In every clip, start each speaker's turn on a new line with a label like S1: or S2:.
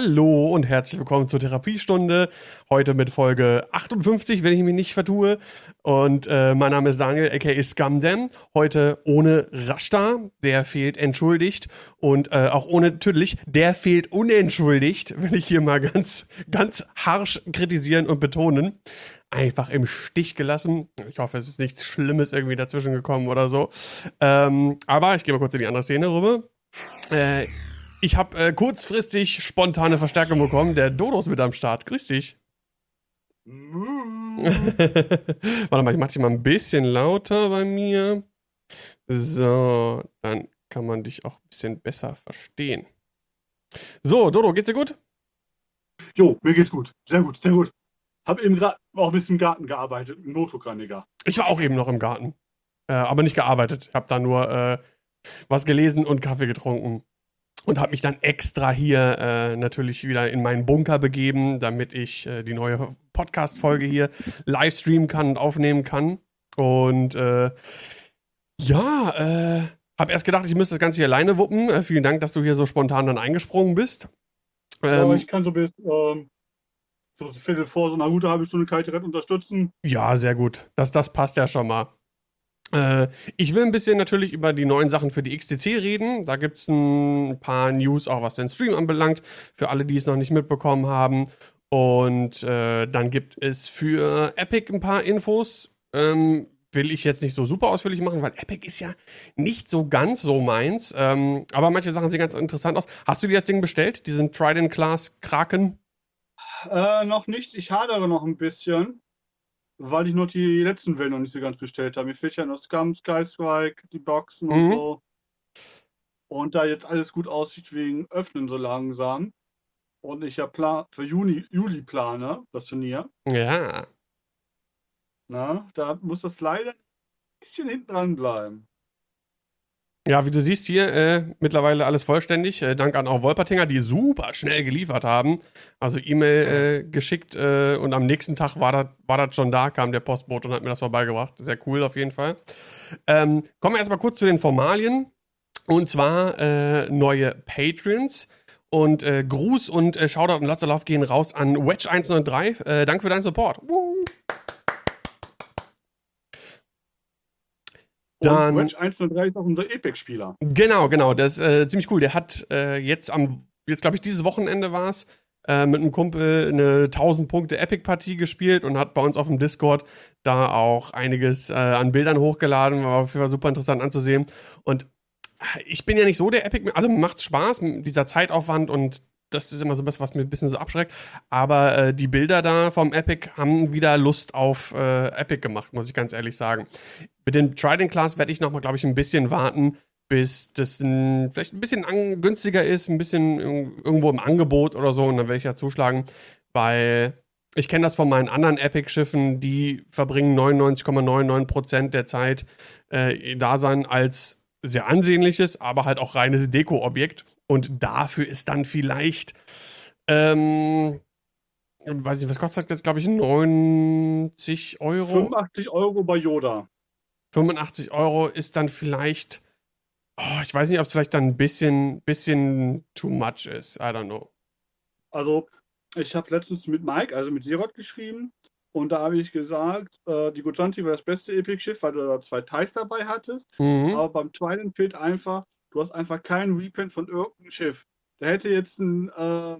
S1: Hallo und herzlich willkommen zur Therapiestunde. Heute mit Folge 58, wenn ich mich nicht vertue. Und äh, mein Name ist Daniel, aka Scumdam. Heute ohne Rashta, der fehlt entschuldigt. Und äh, auch ohne Tüdelig, der fehlt unentschuldigt, will ich hier mal ganz, ganz harsch kritisieren und betonen. Einfach im Stich gelassen. Ich hoffe, es ist nichts Schlimmes irgendwie dazwischen gekommen oder so. Ähm, aber ich gehe mal kurz in die andere Szene rüber. Äh, ich habe äh, kurzfristig spontane Verstärkung bekommen. Der Dodo ist mit am Start. Grüß dich. Warte mal, ich mache dich mal ein bisschen lauter bei mir. So, dann kann man dich auch ein bisschen besser verstehen. So, Dodo, geht's dir gut?
S2: Jo, mir geht's gut. Sehr gut, sehr gut. Hab eben gerade auch ein bisschen im Garten gearbeitet, im Notokraniker.
S1: Ich war auch eben noch im Garten. Äh, aber nicht gearbeitet. Ich habe da nur äh, was gelesen und Kaffee getrunken und habe mich dann extra hier äh, natürlich wieder in meinen Bunker begeben, damit ich äh, die neue Podcast-Folge hier live streamen kann und aufnehmen kann. Und äh, ja, äh, habe erst gedacht, ich müsste das Ganze hier alleine wuppen. Äh, vielen Dank, dass du hier so spontan dann eingesprungen bist.
S2: Ähm, ja, ich kann so bis ähm, so Viertel vor so einer gute halbe Stunde Rett unterstützen.
S1: Ja, sehr gut. Das, das passt ja schon mal. Äh, ich will ein bisschen natürlich über die neuen Sachen für die XTC reden. Da gibt es ein paar News, auch was den Stream anbelangt, für alle, die es noch nicht mitbekommen haben. Und äh, dann gibt es für Epic ein paar Infos. Ähm, will ich jetzt nicht so super ausführlich machen, weil Epic ist ja nicht so ganz so meins. Ähm, aber manche Sachen sehen ganz interessant aus. Hast du dir das Ding bestellt, diesen Trident Class Kraken?
S2: Äh, noch nicht. Ich hadere noch ein bisschen weil ich noch die letzten Wellen noch nicht so ganz bestellt habe. Mir fehlt ja noch Scum, Skystrike, die Boxen mhm. und so. Und da jetzt alles gut aussieht wegen Öffnen so langsam. Und ich ja Plan für Juni, Juli plane, das Turnier.
S1: Ja.
S2: Na, da muss das leider ein bisschen hinten dran bleiben.
S1: Ja, wie du siehst hier, äh, mittlerweile alles vollständig. Äh, Dank an auch Wolpertinger, die super schnell geliefert haben. Also E-Mail äh, geschickt äh, und am nächsten Tag war das war schon da, kam der Postbote und hat mir das vorbeigebracht. Sehr cool auf jeden Fall. Ähm, kommen wir erstmal kurz zu den Formalien. Und zwar äh, neue Patrons. Und äh, Gruß und Shoutout und Lots gehen raus an Wedge193. Äh, danke für deinen Support. Woo.
S2: Dann, und Wedge 103 ist auch unser Apex-Spieler.
S1: Genau, genau. Das ist äh, ziemlich cool. Der hat äh, jetzt am, jetzt glaube ich, dieses Wochenende war es, äh, mit einem Kumpel eine 1000 Punkte Epic-Partie gespielt und hat bei uns auf dem Discord da auch einiges äh, an Bildern hochgeladen. War auf jeden Fall super interessant anzusehen. Und äh, ich bin ja nicht so der Epic, also macht's Spaß, dieser Zeitaufwand und das ist immer so was, was mir ein bisschen so abschreckt. Aber äh, die Bilder da vom Epic haben wieder Lust auf äh, Epic gemacht, muss ich ganz ehrlich sagen. Mit dem Trident Class werde ich nochmal, glaube ich, ein bisschen warten, bis das ein, vielleicht ein bisschen günstiger ist, ein bisschen irgendwo im Angebot oder so. Und dann werde ich ja zuschlagen, weil ich kenne das von meinen anderen Epic-Schiffen, die verbringen 99,99% der Zeit äh, da sein als sehr ansehnliches, aber halt auch reines Deko-Objekt. Und dafür ist dann vielleicht, ähm, weiß ich, was kostet das, glaube ich, 90 Euro?
S2: 85 Euro bei Yoda.
S1: 85 Euro ist dann vielleicht, oh, ich weiß nicht, ob es vielleicht dann ein bisschen, bisschen too much ist. I don't know.
S2: Also, ich habe letztens mit Mike, also mit Sirot geschrieben. Und da habe ich gesagt, äh, die Gutanti war das beste Epic-Schiff, weil du da zwei Thais dabei hattest. Mhm. Aber beim Twilight fehlt einfach, du hast einfach keinen Reprint von irgendeinem Schiff. Da hätte jetzt ein äh,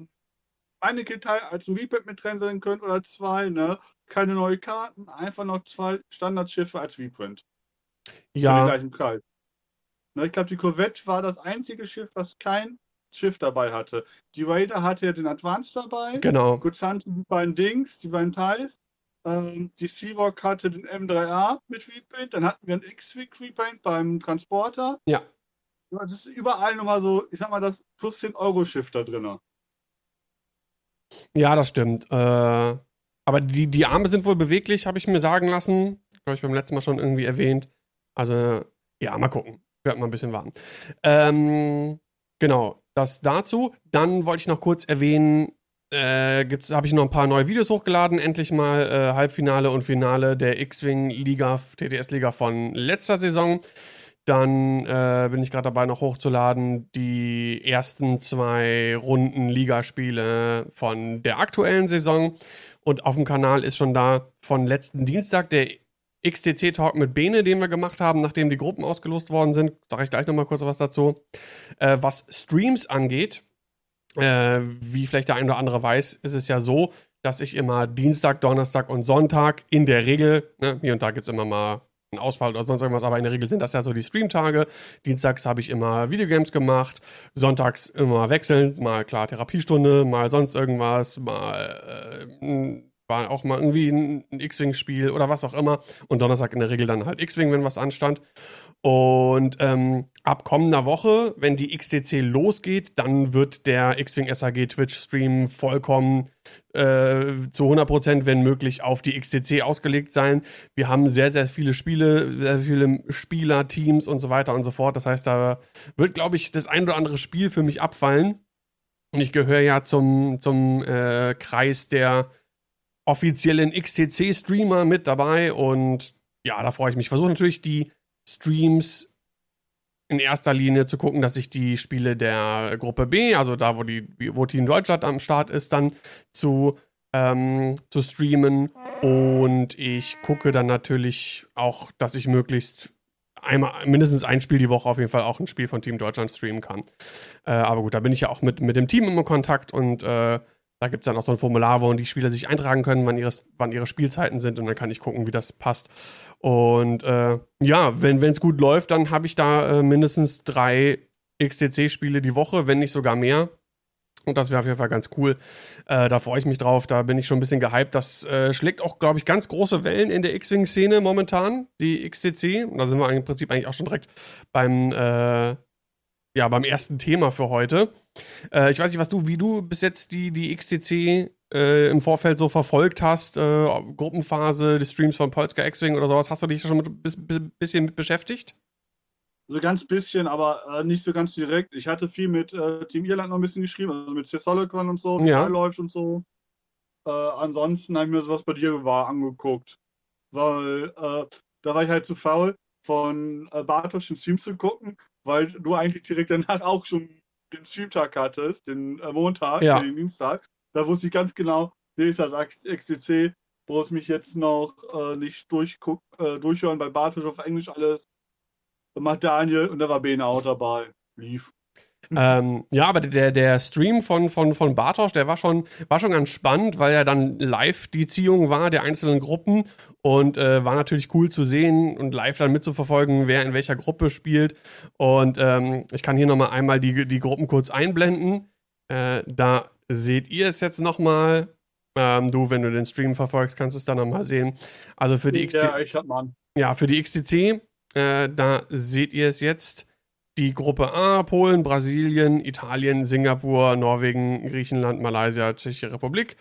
S2: eine Teil als ein Reprint mit drin sein können oder zwei, ne? Keine neuen Karten, einfach noch zwei Standardschiffe als Reprint.
S1: Ja.
S2: Für den gleichen Preis. Ne, ich glaube, die Corvette war das einzige Schiff, was kein Schiff dabei hatte. Die Raider hatte ja den Advance dabei.
S1: Genau.
S2: Gutzanti die beiden Dings, die beiden Teils. Ähm, die Seawalk hatte den M3A mit Repaint, dann hatten wir einen X-Wing Repaint beim Transporter.
S1: Ja.
S2: Das ist überall nochmal so, ich sag mal, das plus 10 Euro Schiff da drin.
S1: Ja, das stimmt. Äh, aber die, die Arme sind wohl beweglich, habe ich mir sagen lassen. Glaube ich beim letzten Mal schon irgendwie erwähnt. Also, ja, mal gucken. Werden mal ein bisschen warten. Ähm, genau, das dazu. Dann wollte ich noch kurz erwähnen, äh, habe ich noch ein paar neue Videos hochgeladen. Endlich mal äh, Halbfinale und Finale der X-Wing Liga, TTS Liga von letzter Saison. Dann äh, bin ich gerade dabei, noch hochzuladen die ersten zwei Runden Ligaspiele von der aktuellen Saison. Und auf dem Kanal ist schon da von letzten Dienstag der XTC-Talk mit Bene, den wir gemacht haben, nachdem die Gruppen ausgelost worden sind. Sage ich gleich nochmal kurz was dazu. Äh, was Streams angeht, äh, wie vielleicht der ein oder andere weiß, ist es ja so, dass ich immer Dienstag, Donnerstag und Sonntag in der Regel, ne, hier und da gibt es immer mal einen Ausfall oder sonst irgendwas, aber in der Regel sind das ja so die Streamtage. Dienstags habe ich immer Videogames gemacht, sonntags immer wechselnd, mal klar Therapiestunde, mal sonst irgendwas, mal äh, war auch mal irgendwie ein, ein X-Wing-Spiel oder was auch immer. Und Donnerstag in der Regel dann halt X-Wing, wenn was anstand. Und ähm, ab kommender Woche, wenn die XTC losgeht, dann wird der X-Wing SAG Twitch-Stream vollkommen äh, zu 100%, wenn möglich, auf die XTC ausgelegt sein. Wir haben sehr, sehr viele Spiele, sehr viele Spieler, Teams und so weiter und so fort. Das heißt, da wird, glaube ich, das ein oder andere Spiel für mich abfallen. Und ich gehöre ja zum, zum äh, Kreis der offiziellen XTC-Streamer mit dabei und ja, da freue ich mich. Ich versuche natürlich die Streams in erster Linie zu gucken, dass ich die Spiele der Gruppe B, also da, wo, die, wo Team Deutschland am Start ist, dann zu, ähm, zu streamen. Und ich gucke dann natürlich auch, dass ich möglichst einmal, mindestens ein Spiel die Woche auf jeden Fall auch ein Spiel von Team Deutschland streamen kann. Äh, aber gut, da bin ich ja auch mit, mit dem Team im Kontakt und äh, da gibt es dann auch so ein Formular, wo die Spieler sich eintragen können, wann, ihres, wann ihre Spielzeiten sind und dann kann ich gucken, wie das passt. Und äh, ja, wenn es gut läuft, dann habe ich da äh, mindestens drei XTC-Spiele die Woche, wenn nicht sogar mehr. Und das wäre auf jeden Fall ganz cool. Äh, da freue ich mich drauf. Da bin ich schon ein bisschen gehypt. Das äh, schlägt auch, glaube ich, ganz große Wellen in der X-Wing-Szene momentan, die XTC. Und da sind wir im Prinzip eigentlich auch schon direkt beim, äh, ja, beim ersten Thema für heute. Äh, ich weiß nicht, was du, wie du bis jetzt die, die XTC äh, im Vorfeld so verfolgt hast, äh, Gruppenphase, die Streams von Polska X-Wing oder sowas. Hast du dich schon ein bis, bisschen mit beschäftigt?
S2: So ganz bisschen, aber äh, nicht so ganz direkt. Ich hatte viel mit äh, Team Irland noch ein bisschen geschrieben, also mit Cesolicon und so,
S1: ja.
S2: läuft und so. Äh, ansonsten habe ich mir sowas bei dir war angeguckt. Weil da war ich halt zu faul, von äh, Bartosch den Stream zu gucken, weil du eigentlich direkt danach auch schon den Streamtag hattest, den äh, Montag,
S1: ja.
S2: den Dienstag, da wusste ich ganz genau, nee, ist das XCC, es mich jetzt noch äh, nicht äh, durchhören bei Bartosch auf Englisch alles. Macht Daniel und da war Bene auch dabei. Lief.
S1: Ähm, ja, aber der, der Stream von, von, von Bartosch, der war schon, war schon ganz spannend, weil ja dann live die Ziehung war der einzelnen Gruppen und äh, war natürlich cool zu sehen und live dann mitzuverfolgen, wer in welcher Gruppe spielt. Und ähm, ich kann hier nochmal einmal die, die Gruppen kurz einblenden. Äh, da seht ihr es jetzt nochmal. Ähm, du, wenn du den Stream verfolgst, kannst du es dann nochmal sehen. Also für die XTC.
S2: Ja, mal.
S1: Ja, für die XTC, äh, da seht ihr es jetzt die Gruppe A, Polen, Brasilien, Italien, Singapur, Norwegen, Griechenland, Malaysia, Tschechische Republik.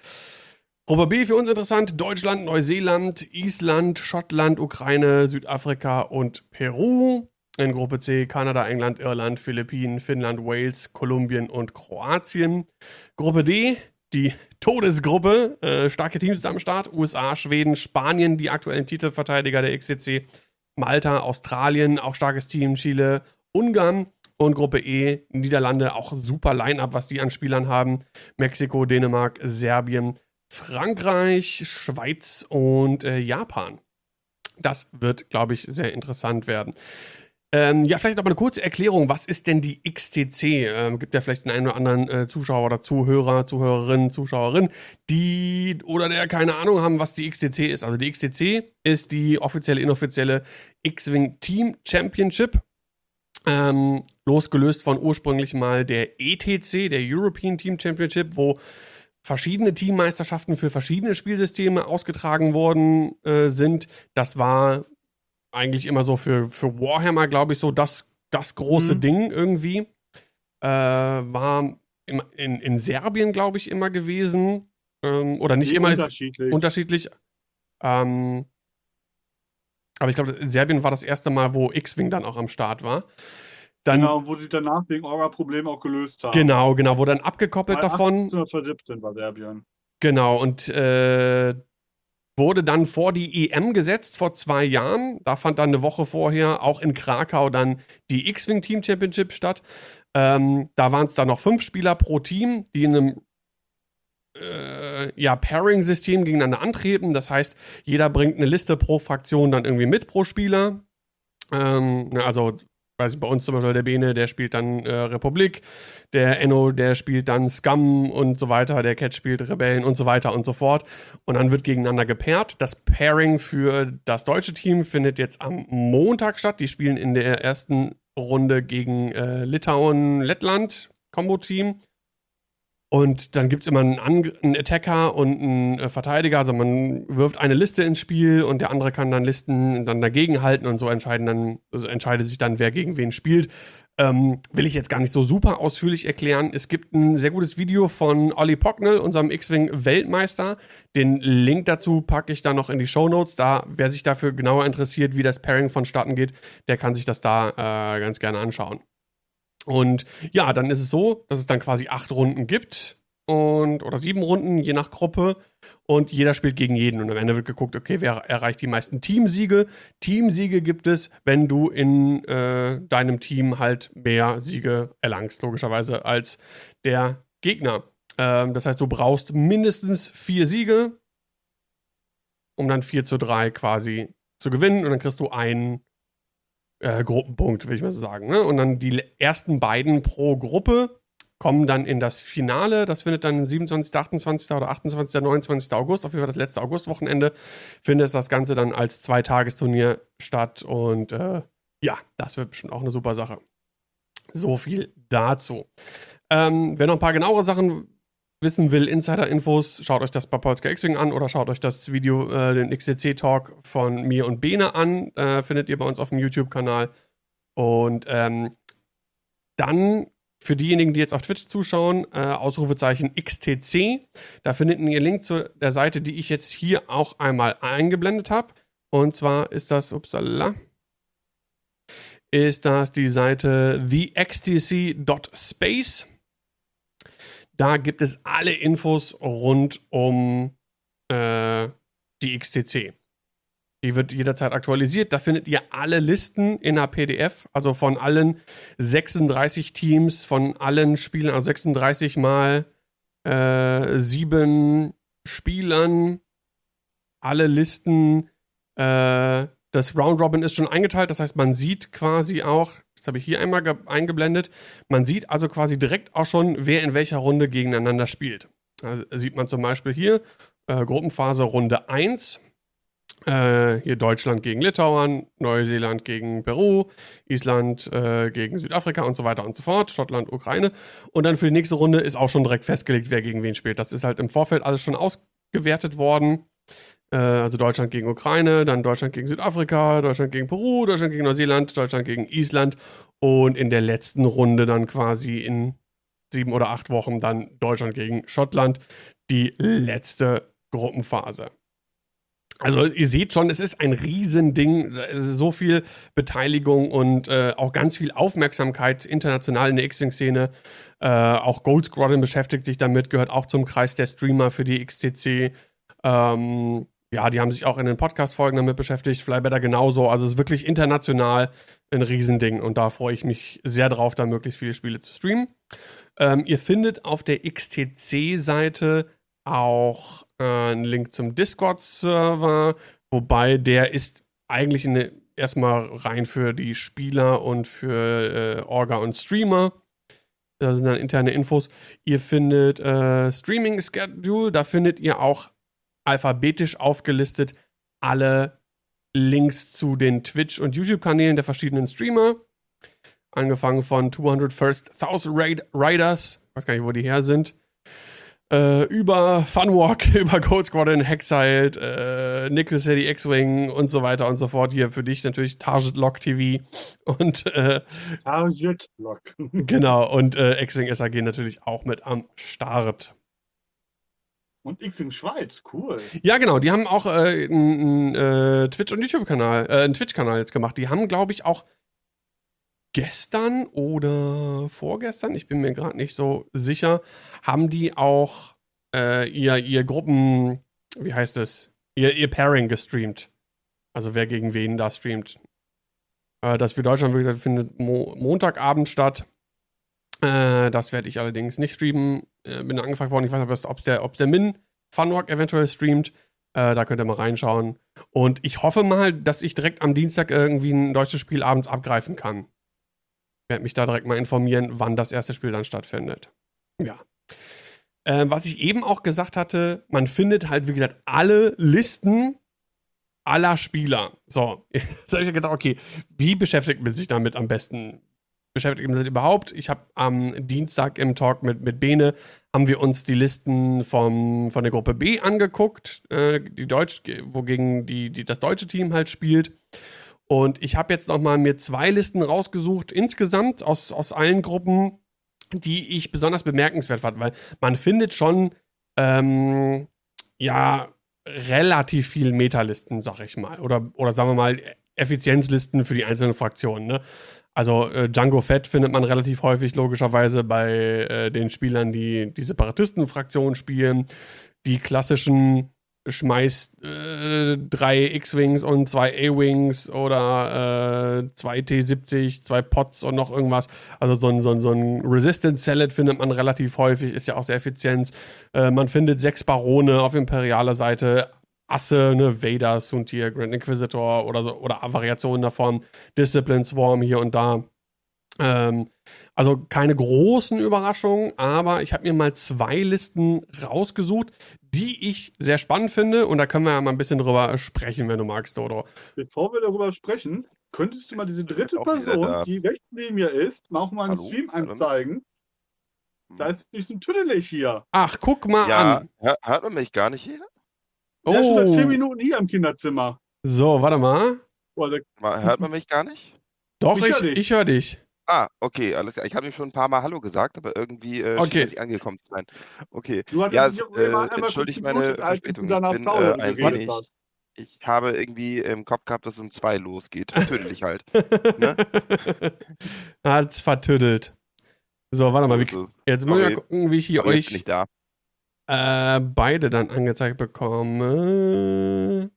S1: Gruppe B für uns interessant, Deutschland, Neuseeland, Island, Schottland, Ukraine, Südafrika und Peru. In Gruppe C Kanada, England, Irland, Philippinen, Finnland, Wales, Kolumbien und Kroatien. Gruppe D, die Todesgruppe, äh, starke Teams am Start, USA, Schweden, Spanien, die aktuellen Titelverteidiger der XCC, Malta, Australien, auch starkes Team, Chile, Ungarn und Gruppe E, Niederlande, auch super Line-up, was die an Spielern haben. Mexiko, Dänemark, Serbien, Frankreich, Schweiz und äh, Japan. Das wird, glaube ich, sehr interessant werden. Ähm, ja, vielleicht noch mal eine kurze Erklärung. Was ist denn die XTC? Ähm, gibt ja vielleicht den einen oder anderen äh, Zuschauer oder Zuhörer, Zuhörerin, Zuschauerin, die oder der keine Ahnung haben, was die XTC ist. Also die XTC ist die offizielle, inoffizielle X-Wing Team Championship. Ähm, losgelöst von ursprünglich mal der ETC, der European Team Championship, wo verschiedene Teammeisterschaften für verschiedene Spielsysteme ausgetragen worden äh, sind. Das war eigentlich immer so für, für Warhammer, glaube ich, so das, das große mhm. Ding irgendwie. Äh, war in, in, in Serbien, glaube ich, immer gewesen. Ähm, oder nicht immer
S2: unterschiedlich.
S1: Ist unterschiedlich. Ähm, aber ich glaube, in Serbien war das erste Mal, wo X-Wing dann auch am Start war.
S2: Dann, genau, wo sie danach wegen Orga-Problemen auch gelöst haben.
S1: Genau, genau, wo dann abgekoppelt davon.
S2: 1817 war Serbien.
S1: Genau, und äh, wurde dann vor die EM gesetzt vor zwei Jahren. Da fand dann eine Woche vorher auch in Krakau dann die X-Wing Team Championship statt. Ähm, da waren es dann noch fünf Spieler pro Team, die in einem äh, ja, Pairing-System gegeneinander antreten. Das heißt, jeder bringt eine Liste pro Fraktion dann irgendwie mit pro Spieler. Ähm, ne, also weiß ich, bei uns zum Beispiel der Bene, der spielt dann äh, Republik, der Enno, der spielt dann Scum und so weiter, der Cat spielt Rebellen und so weiter und so fort. Und dann wird gegeneinander gepaart. Das Pairing für das deutsche Team findet jetzt am Montag statt. Die spielen in der ersten Runde gegen äh, Litauen, Lettland, Combo-Team. Und dann gibt es immer einen, einen, Attacker und einen äh, Verteidiger. Also man wirft eine Liste ins Spiel und der andere kann dann Listen dann dagegen halten und so entscheiden dann, also entscheidet sich dann, wer gegen wen spielt. Ähm, will ich jetzt gar nicht so super ausführlich erklären. Es gibt ein sehr gutes Video von Olli Pocknell, unserem X-Wing-Weltmeister. Den Link dazu packe ich dann noch in die Show Notes. Da, wer sich dafür genauer interessiert, wie das Pairing vonstatten geht, der kann sich das da äh, ganz gerne anschauen. Und ja, dann ist es so, dass es dann quasi acht Runden gibt und oder sieben Runden, je nach Gruppe. Und jeder spielt gegen jeden. Und am Ende wird geguckt, okay, wer erreicht die meisten Teamsiege. Teamsiege gibt es, wenn du in äh, deinem Team halt mehr Siege erlangst, logischerweise, als der Gegner. Ähm, das heißt, du brauchst mindestens vier Siege, um dann 4 zu 3 quasi zu gewinnen. Und dann kriegst du einen äh, Gruppenpunkt, will ich mal so sagen. Ne? Und dann die ersten beiden pro Gruppe kommen dann in das Finale. Das findet dann 27., 28. oder 28., 29. August, auf jeden Fall das letzte Augustwochenende, findet das Ganze dann als Zweitagesturnier statt. Und äh, ja, das wird bestimmt auch eine super Sache. So viel dazu. Ähm, wer noch ein paar genauere Sachen wissen will, Insider-Infos, schaut euch das bei Polska X-Wing an oder schaut euch das Video, äh, den XCC-Talk von mir und Bene an. Äh, findet ihr bei uns auf dem YouTube-Kanal. Und ähm, dann für diejenigen, die jetzt auf Twitch zuschauen, äh, Ausrufezeichen XTC. Da findet ihr einen Link zu der Seite, die ich jetzt hier auch einmal eingeblendet habe. Und zwar ist das, upsala, ist das die Seite thextc.space. Da gibt es alle Infos rund um äh, die XTC. Die wird jederzeit aktualisiert. Da findet ihr alle Listen in einer PDF, also von allen 36 Teams, von allen Spielern, also 36 mal äh, sieben Spielern, alle Listen. Äh, das Round Robin ist schon eingeteilt, das heißt, man sieht quasi auch, das habe ich hier einmal eingeblendet. Man sieht also quasi direkt auch schon, wer in welcher Runde gegeneinander spielt. Also sieht man zum Beispiel hier äh, Gruppenphase Runde 1. Äh, hier Deutschland gegen Litauen, Neuseeland gegen Peru, Island äh, gegen Südafrika und so weiter und so fort, Schottland, Ukraine. Und dann für die nächste Runde ist auch schon direkt festgelegt, wer gegen wen spielt. Das ist halt im Vorfeld alles schon ausgewertet worden. Äh, also Deutschland gegen Ukraine, dann Deutschland gegen Südafrika, Deutschland gegen Peru, Deutschland gegen Neuseeland, Deutschland gegen Island und in der letzten Runde dann quasi in sieben oder acht Wochen dann Deutschland gegen Schottland, die letzte Gruppenphase. Also ihr seht schon, es ist ein Riesending, es ist so viel Beteiligung und äh, auch ganz viel Aufmerksamkeit international in der X-Wing-Szene. Äh, auch Gold Squadron beschäftigt sich damit, gehört auch zum Kreis der Streamer für die XTC. Ähm, ja, die haben sich auch in den Podcast-Folgen damit beschäftigt, Flybetter genauso. Also es ist wirklich international ein Riesending und da freue ich mich sehr drauf, da möglichst viele Spiele zu streamen. Ähm, ihr findet auf der XTC-Seite auch äh, einen Link zum Discord-Server, wobei der ist eigentlich eine, erstmal rein für die Spieler und für äh, Orga und Streamer. Da sind dann interne Infos. Ihr findet äh, Streaming Schedule, da findet ihr auch alphabetisch aufgelistet alle Links zu den Twitch- und YouTube-Kanälen der verschiedenen Streamer. Angefangen von 200 First 1000 Raid Riders, weiß gar nicht, wo die her sind, äh, über Funwalk, über Code Squadron, Hexiled, äh, Nickel City X-Wing und so weiter und so fort. Hier für dich natürlich Target Lock TV und äh,
S2: Target Lock.
S1: genau, und äh, X-Wing SAG natürlich auch mit am Start.
S2: Und X-Wing Schweiz, cool.
S1: Ja, genau, die haben auch äh, einen äh, Twitch- und YouTube-Kanal, äh, einen Twitch-Kanal jetzt gemacht. Die haben, glaube ich, auch gestern oder vorgestern, ich bin mir gerade nicht so sicher, haben die auch äh, ihr, ihr Gruppen, wie heißt es, ihr, ihr Pairing gestreamt. Also wer gegen wen da streamt. Äh, das für Deutschland, wie gesagt, findet Mo Montagabend statt. Äh, das werde ich allerdings nicht streamen. Äh, bin angefragt worden, ich weiß nicht, ob der, der Min Funwalk eventuell streamt. Äh, da könnt ihr mal reinschauen. Und ich hoffe mal, dass ich direkt am Dienstag irgendwie ein deutsches Spiel abends abgreifen kann. Ich werde mich da direkt mal informieren, wann das erste Spiel dann stattfindet. Ja. Äh, was ich eben auch gesagt hatte, man findet halt, wie gesagt, alle Listen aller Spieler. So, jetzt habe ich gedacht, okay, wie beschäftigt man sich damit am besten? Beschäftigt sich überhaupt? Ich habe am Dienstag im Talk mit, mit Bene, haben wir uns die Listen vom, von der Gruppe B angeguckt, äh, die Deutsch, wogegen die, die, das deutsche Team halt spielt. Und ich habe jetzt noch mal mir zwei Listen rausgesucht, insgesamt aus, aus allen Gruppen, die ich besonders bemerkenswert fand, weil man findet schon, ähm, ja, relativ viel Metalisten, sag ich mal. Oder, oder sagen wir mal, Effizienzlisten für die einzelnen Fraktionen. Ne? Also äh, Django Fett findet man relativ häufig logischerweise bei äh, den Spielern, die die Separatisten-Fraktion spielen. Die klassischen schmeißt äh, drei X-Wings und zwei A-Wings oder äh, zwei T-70, zwei Pots und noch irgendwas. Also so ein, so ein, so ein Resistance Salad findet man relativ häufig, ist ja auch sehr effizient. Äh, man findet sechs Barone auf imperialer Seite, Asse, ne, Vader, Suntir, Grand Inquisitor oder so, oder Variationen davon, Discipline Swarm hier und da. Ähm, also keine großen Überraschungen, aber ich habe mir mal zwei Listen rausgesucht, die ich sehr spannend finde. Und da können wir ja mal ein bisschen drüber sprechen, wenn du magst, Dodo.
S2: Bevor wir darüber sprechen, könntest du mal diese dritte Person, die rechts neben mir ist, mal auch mal einen Stream anzeigen? Da ist ein bisschen tüdelig hier.
S1: Ach, guck mal
S3: ja, an. Hört man mich gar nicht hier?
S2: Oh. Der ist schon seit 10 Minuten hier im Kinderzimmer.
S1: So, warte mal.
S3: Hört man mich gar nicht?
S1: Doch, ich, ich höre dich.
S3: Ah, okay, alles klar. Ich habe ihm schon ein paar Mal Hallo gesagt, aber irgendwie äh,
S1: okay.
S3: schien nicht angekommen zu sein. Okay. ja, es, äh, entschuldigt meine Verspätung. Ich bin äh, ein wenig. Ich habe irgendwie im Kopf gehabt, dass es um zwei losgeht. Tödlich halt. ne?
S1: Hat's vertüdelt. So, warte mal. Wie, jetzt muss ich mal gucken, wie ich hier euch
S3: nicht da.
S1: Äh, beide dann angezeigt bekomme.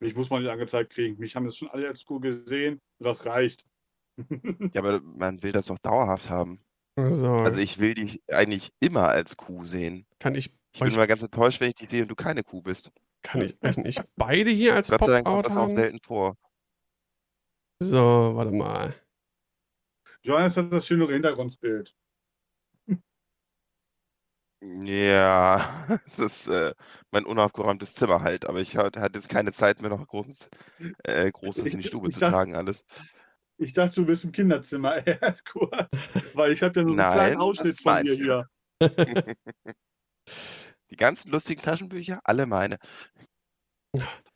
S2: Mich muss man nicht angezeigt kriegen. Mich haben jetzt schon alle als Kuh gesehen. Das reicht.
S3: Ja, aber man will das doch dauerhaft haben.
S1: So.
S3: Also ich will dich eigentlich immer als Kuh sehen.
S1: Kann ich.
S3: Ich bin immer ganz enttäuscht, wenn ich dich sehe und du keine Kuh bist.
S1: Kann ich euch nicht beide hier als
S3: Gott sei Dank kommt das auch selten vor.
S1: So, warte mal.
S2: Johannes hat das schönere Hintergrundbild.
S3: Ja, es ist äh, mein unaufgeräumtes Zimmer halt, aber ich hatte jetzt keine Zeit mehr noch großes, äh, Großes in die Stube zu tragen alles.
S2: Ich dachte, du bist im Kinderzimmer erst kurz, weil ich habe ja nur so einen kleinen Ausschnitt von dir hier.
S3: Die ganzen lustigen Taschenbücher, alle meine.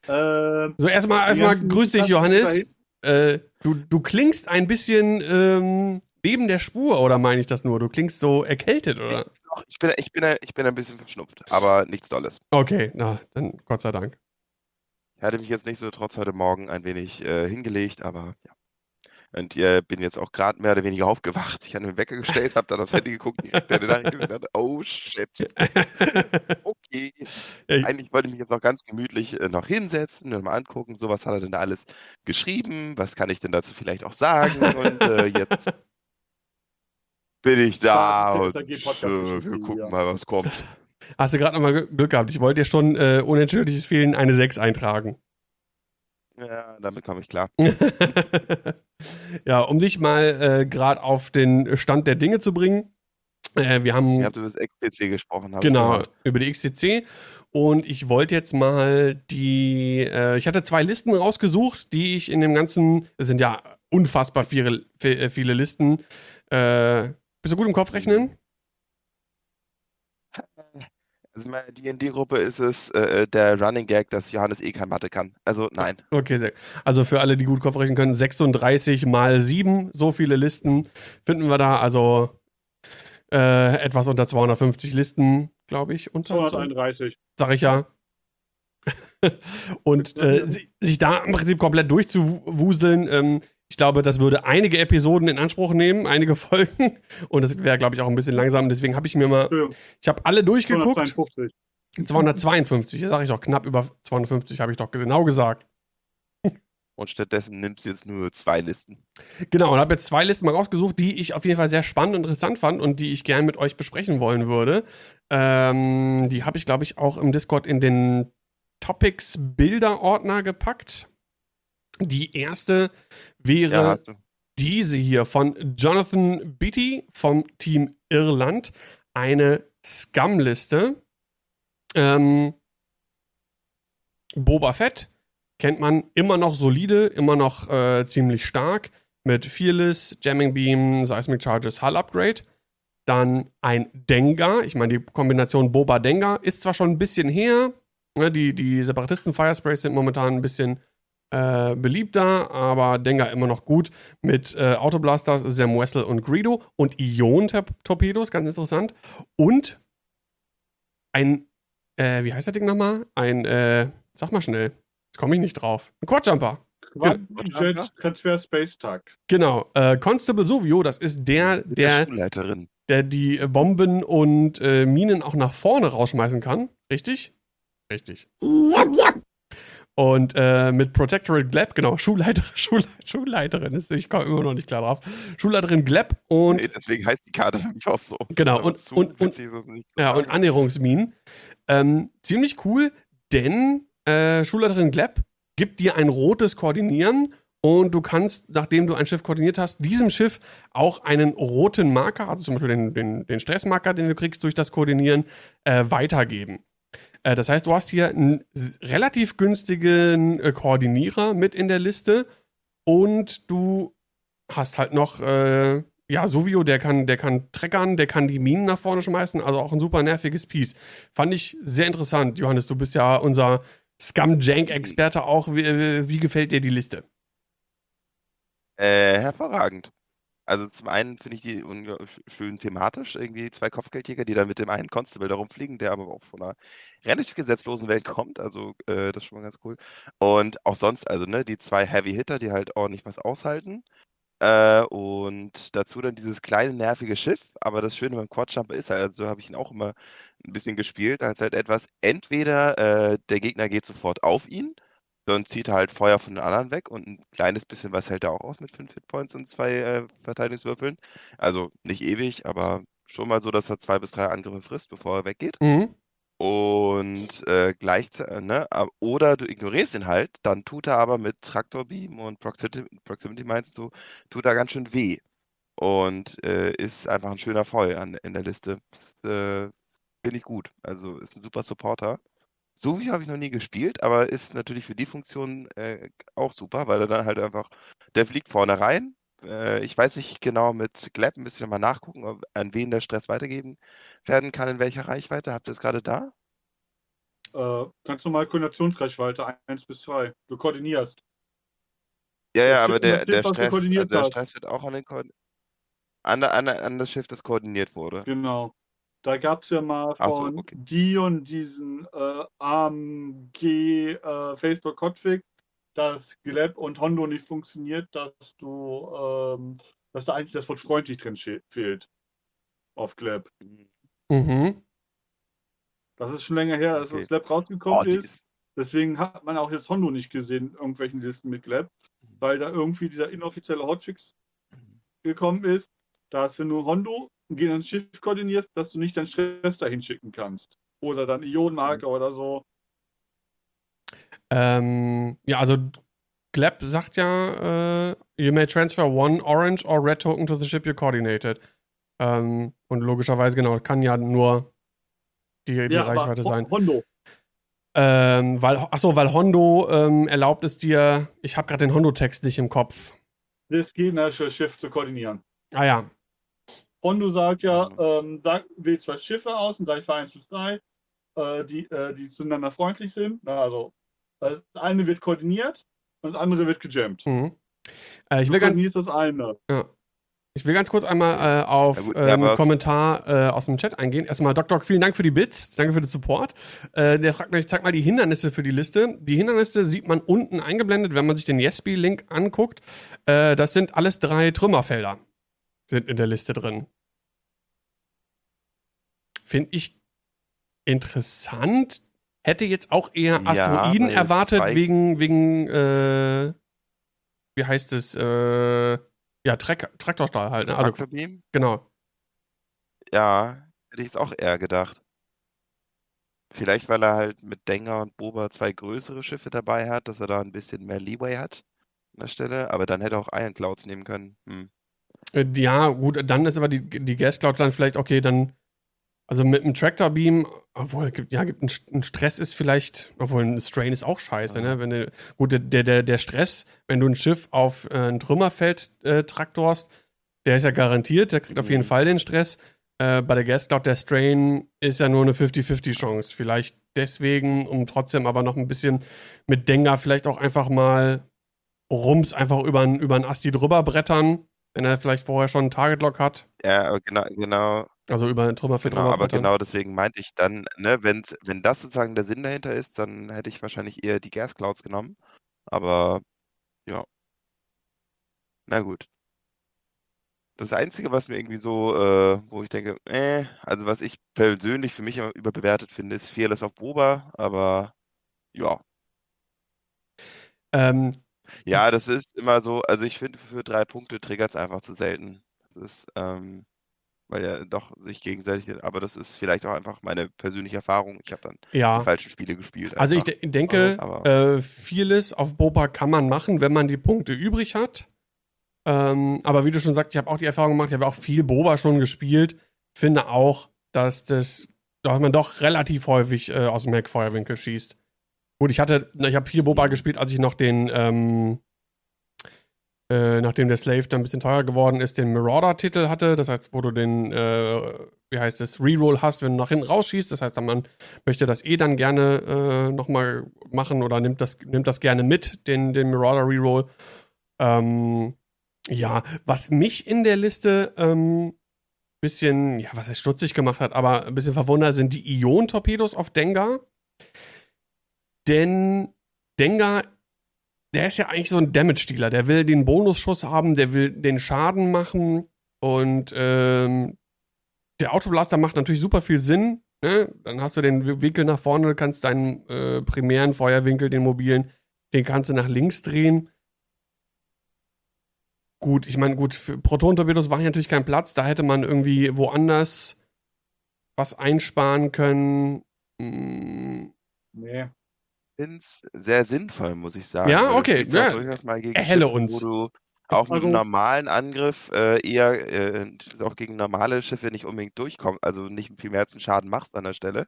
S1: Ähm, so, erstmal, erstmal grüß dich, Johannes. Äh, du, du klingst ein bisschen ähm, neben der Spur, oder meine ich das nur? Du klingst so erkältet, oder?
S3: Ich bin, ich bin, ich bin ein bisschen verschnupft, aber nichts Dolles.
S1: Okay, na, dann Gott sei Dank.
S3: Ich hatte mich jetzt nicht so trotz heute Morgen ein wenig äh, hingelegt, aber ja. Und äh, bin jetzt auch gerade mehr oder weniger aufgewacht. Ich hatte mir Wecker gestellt, habe dann aufs Handy geguckt, direkt eine Nachricht dachte, oh shit. Okay. Eigentlich wollte ich mich jetzt auch ganz gemütlich äh, noch hinsetzen und mal angucken, so was hat er denn da alles geschrieben, was kann ich denn dazu vielleicht auch sagen und äh, jetzt bin ich da und äh, wir gucken mal, was kommt.
S1: Hast du gerade nochmal Glück gehabt. Ich wollte dir schon äh, unentschuldigtes Fehlen eine 6 eintragen.
S3: Ja, damit komme ich klar.
S1: ja, um dich mal äh, gerade auf den Stand der Dinge zu bringen. Äh, wir haben.
S3: Ihr habt über das XTC gesprochen.
S1: Genau, über die XTC. Und ich wollte jetzt mal die. Äh, ich hatte zwei Listen rausgesucht, die ich in dem ganzen. Es sind ja unfassbar viele, äh, viele Listen. Äh, bist du gut im Kopf rechnen?
S3: Also in meiner D&D-Gruppe ist es äh, der Running Gag, dass Johannes eh kein Mathe kann. Also nein.
S1: Okay, sehr. Also für alle, die gut Kopf rechnen können, 36 mal 7, so viele Listen finden wir da. Also äh, etwas unter 250 Listen, glaube ich. Unter
S2: 231.
S1: Sag ich ja. Und äh, sich da im Prinzip komplett durchzuwuseln, ähm, ich glaube, das würde einige Episoden in Anspruch nehmen, einige Folgen. Und das wäre, glaube ich, auch ein bisschen langsam. Deswegen habe ich mir mal, ich habe alle durchgeguckt. 252. 252, sage ich doch, knapp über 250 habe ich doch genau gesagt.
S3: Und stattdessen nimmst du jetzt nur zwei Listen.
S1: Genau, und habe jetzt zwei Listen mal rausgesucht, die ich auf jeden Fall sehr spannend und interessant fand und die ich gerne mit euch besprechen wollen würde. Ähm, die habe ich, glaube ich, auch im Discord in den Topics-Bilder-Ordner gepackt. Die erste wäre ja, diese hier von Jonathan Beatty vom Team Irland. Eine Scum-Liste. Ähm, Boba Fett kennt man immer noch solide, immer noch äh, ziemlich stark mit Fearless, Jamming Beam, Seismic Charges, Hull Upgrade. Dann ein Dengar. Ich meine, die Kombination Boba Dengar ist zwar schon ein bisschen her. Ne, die, die Separatisten Firesprays sind momentan ein bisschen äh, beliebter, aber Dengar immer noch gut mit äh, Autoblasters, Sam Wessel und Greedo und Ion-Torpedos, ganz interessant. Und ein, äh, wie heißt das Ding nochmal? Ein, äh, sag mal schnell, jetzt komme ich nicht drauf. Ein Quadjumper.
S2: Quad Transfer Space Tag.
S1: Genau. Äh, Constable Sovio, das ist der, der,
S3: der,
S1: der die Bomben und äh, Minen auch nach vorne rausschmeißen kann. Richtig? Richtig. Yep, yep. Und äh, mit Protectorate Gleb, genau, Schulleiter, Schul, Schulleiterin, ich komme immer noch nicht klar drauf. Schulleiterin Gleb und. Nee,
S3: deswegen heißt die Karte für mich auch so.
S1: Genau, und, und, und, so ja, und Annäherungsminen. Ähm, ziemlich cool, denn äh, Schulleiterin Gleb gibt dir ein rotes Koordinieren und du kannst, nachdem du ein Schiff koordiniert hast, diesem Schiff auch einen roten Marker, also zum Beispiel den, den, den Stressmarker, den du kriegst durch das Koordinieren, äh, weitergeben. Äh, das heißt, du hast hier einen relativ günstigen äh, Koordinierer mit in der Liste und du hast halt noch, äh, ja, Sovio, der kann, der kann treckern, der kann die Minen nach vorne schmeißen, also auch ein super nerviges Piece. Fand ich sehr interessant, Johannes. Du bist ja unser Scum-Jank-Experte auch. Wie, wie gefällt dir die Liste?
S3: Äh, hervorragend. Also zum einen finde ich die schön thematisch, irgendwie zwei Kopfgeldjäger, die dann mit dem einen Constable darum fliegen, der aber auch von einer relativ gesetzlosen Welt kommt. Also äh, das ist schon mal ganz cool. Und auch sonst, also ne, die zwei Heavy Hitter, die halt ordentlich was aushalten. Äh, und dazu dann dieses kleine nervige Schiff. Aber das Schöne beim Quadjumper ist halt, also so habe ich ihn auch immer ein bisschen gespielt, als halt etwas, entweder äh, der Gegner geht sofort auf ihn dann zieht er halt Feuer von den anderen weg und ein kleines bisschen was hält er auch aus mit 5 Hitpoints und zwei äh, Verteidigungswürfeln. Also nicht ewig, aber schon mal so, dass er zwei bis drei Angriffe frisst, bevor er weggeht. Mhm. Und äh, gleichzeitig, ne, oder du ignorierst ihn halt, dann tut er aber mit Traktorbeam und Proximity, Proximity Mines so, tut er ganz schön weh. Und äh, ist einfach ein schöner Foil an, in der Liste. Äh, Finde ich gut. Also ist ein super Supporter. So wie habe ich noch nie gespielt, aber ist natürlich für die Funktion äh, auch super, weil er dann halt einfach, der fliegt vorne rein. Äh, ich weiß nicht genau mit Gleb ein bisschen mal nachgucken, ob, an wen der Stress weitergeben werden kann, in welcher Reichweite. Habt ihr es gerade da?
S2: Äh, ganz normal Koordinationsreichweite 1 bis 2. Du koordinierst.
S3: Ja, ja, aber der, der, Stress, also der Stress wird auch an, den Ko an, an, an das Schiff, das koordiniert wurde.
S2: Genau. Da gab es ja mal von so, okay. Dion diesen äh, AMG äh, Facebook Config, dass Gleb und Hondo nicht funktioniert, dass du, ähm, dass da eigentlich das Wort freundlich drin fehlt. Auf Gleb. Mhm. Das ist schon länger her, als okay. das Gleb rausgekommen oh, ist. ist. Deswegen hat man auch jetzt Hondo nicht gesehen in irgendwelchen Listen mit Gleb, mhm. weil da irgendwie dieser inoffizielle Hotfix mhm. gekommen ist, dass wenn du Hondo ins Schiff koordinierst, dass du nicht deinen Stress dahin schicken kannst. Oder dann Ionenmarker mhm. oder so.
S1: Ähm, ja, also Gleb sagt ja, äh, you may transfer one orange or red token to the ship you coordinated. Ähm, und logischerweise, genau, kann ja nur die, die ja, Reichweite sein.
S2: Hondo.
S1: Ähm, weil, achso, weil Hondo ähm, erlaubt es dir, ich habe gerade den Hondo-Text nicht im Kopf.
S2: Das gegnerische Schiff zu koordinieren.
S1: Ah ja,
S2: Hondo sagt ja, ähm, sag, wählt zwei Schiffe aus und gleich 1 bis 3, äh, die, äh, die zueinander freundlich sind. Na, also, das eine wird koordiniert und das andere wird gejammt. Mhm.
S1: Äh, ich will ganz,
S2: das eine.
S1: Ja. Ich will ganz kurz einmal äh, auf ja, gut, ja, einen Kommentar äh, aus dem Chat eingehen. Erstmal, Doc Doc, vielen Dank für die Bits, danke für den Support. Äh, der fragt mich, zeig mal die Hindernisse für die Liste. Die Hindernisse sieht man unten eingeblendet, wenn man sich den Yesby-Link anguckt. Äh, das sind alles drei Trümmerfelder sind in der Liste drin. Finde ich interessant. Hätte jetzt auch eher Asteroiden ja, erwartet, wegen, wegen, äh, wie heißt es, äh, ja, Trek Traktorstahl halt. Ne? Also, genau.
S3: Ja, hätte ich es auch eher gedacht. Vielleicht, weil er halt mit Denger und Boba zwei größere Schiffe dabei hat, dass er da ein bisschen mehr Leeway hat an der Stelle. Aber dann hätte er auch Iron Clouds nehmen können. Hm.
S1: Äh, ja, gut, dann ist aber die, die Gas Cloud dann vielleicht, okay, dann, also mit einem Tractor Beam, obwohl, ja, gibt ein, Stress ist vielleicht, obwohl ein Strain ist auch scheiße, ja. ne? Wenn du, gut, der, der, der Stress, wenn du ein Schiff auf äh, ein Trümmerfeld äh, traktorst, der ist ja garantiert, der kriegt auf jeden mhm. Fall den Stress. Äh, bei der Gas Cloud, der Strain ist ja nur eine 50-50 Chance. Vielleicht deswegen, um trotzdem aber noch ein bisschen mit Dengar vielleicht auch einfach mal Rums einfach über ein, über ein Asti drüber brettern, wenn er vielleicht vorher schon einen Target-Lock hat.
S3: Ja, genau, genau.
S1: Also über ein Trümmerfeld
S3: genau, aber genau deswegen meinte ich dann, ne, wenn's, wenn das sozusagen der Sinn dahinter ist, dann hätte ich wahrscheinlich eher die Gas Clouds genommen. Aber ja. Na gut. Das Einzige, was mir irgendwie so, äh, wo ich denke, äh, also was ich persönlich für mich immer überbewertet finde, ist Fearless auf Boba, aber ja. Ähm, ja, das ist immer so, also ich finde, für drei Punkte triggert es einfach zu selten. Das ist, ähm, weil ja doch sich gegenseitig, aber das ist vielleicht auch einfach meine persönliche Erfahrung. Ich habe dann ja. die falschen Spiele gespielt.
S1: Also einfach. ich denke, aber, äh, vieles auf Boba kann man machen, wenn man die Punkte übrig hat. Ähm, aber wie du schon sagst, ich habe auch die Erfahrung gemacht, ich habe auch viel Boba schon gespielt. Finde auch, dass das, dass man doch relativ häufig äh, aus dem Heckfeuerwinkel schießt. Gut, ich hatte, ich habe viel Boba gespielt, als ich noch den, ähm, äh, nachdem der Slave dann ein bisschen teuer geworden ist, den Marauder-Titel hatte. Das heißt, wo du den, äh, wie heißt es, Reroll hast, wenn du nach hinten rausschießt. Das heißt, man möchte das eh dann gerne äh, nochmal machen oder nimmt das, nimmt das gerne mit, den, den Marauder Reroll. Ähm, ja, was mich in der Liste ähm, bisschen, ja, was er stutzig gemacht hat, aber ein bisschen verwundert sind die Ion-Torpedos auf Dengar. Denn Dengar, der ist ja eigentlich so ein Damage-Dealer. Der will den Bonusschuss haben, der will den Schaden machen und ähm, der Autoblaster macht natürlich super viel Sinn. Ne? Dann hast du den Winkel nach vorne, kannst deinen äh, primären Feuerwinkel, den mobilen, den kannst du nach links drehen. Gut, ich meine, gut, Proton-Torpedos war hier natürlich kein Platz. Da hätte man irgendwie woanders was einsparen können.
S3: Hm. Nee finde es sehr sinnvoll, muss ich sagen.
S1: Ja, okay.
S3: Ja. durchaus mal gegen Erhelle Schiffe, uns. Wo du auch mit einem also normalen Angriff äh, eher äh, auch gegen normale Schiffe nicht unbedingt durchkommst, also nicht viel mehr als einen Schaden machst an der Stelle.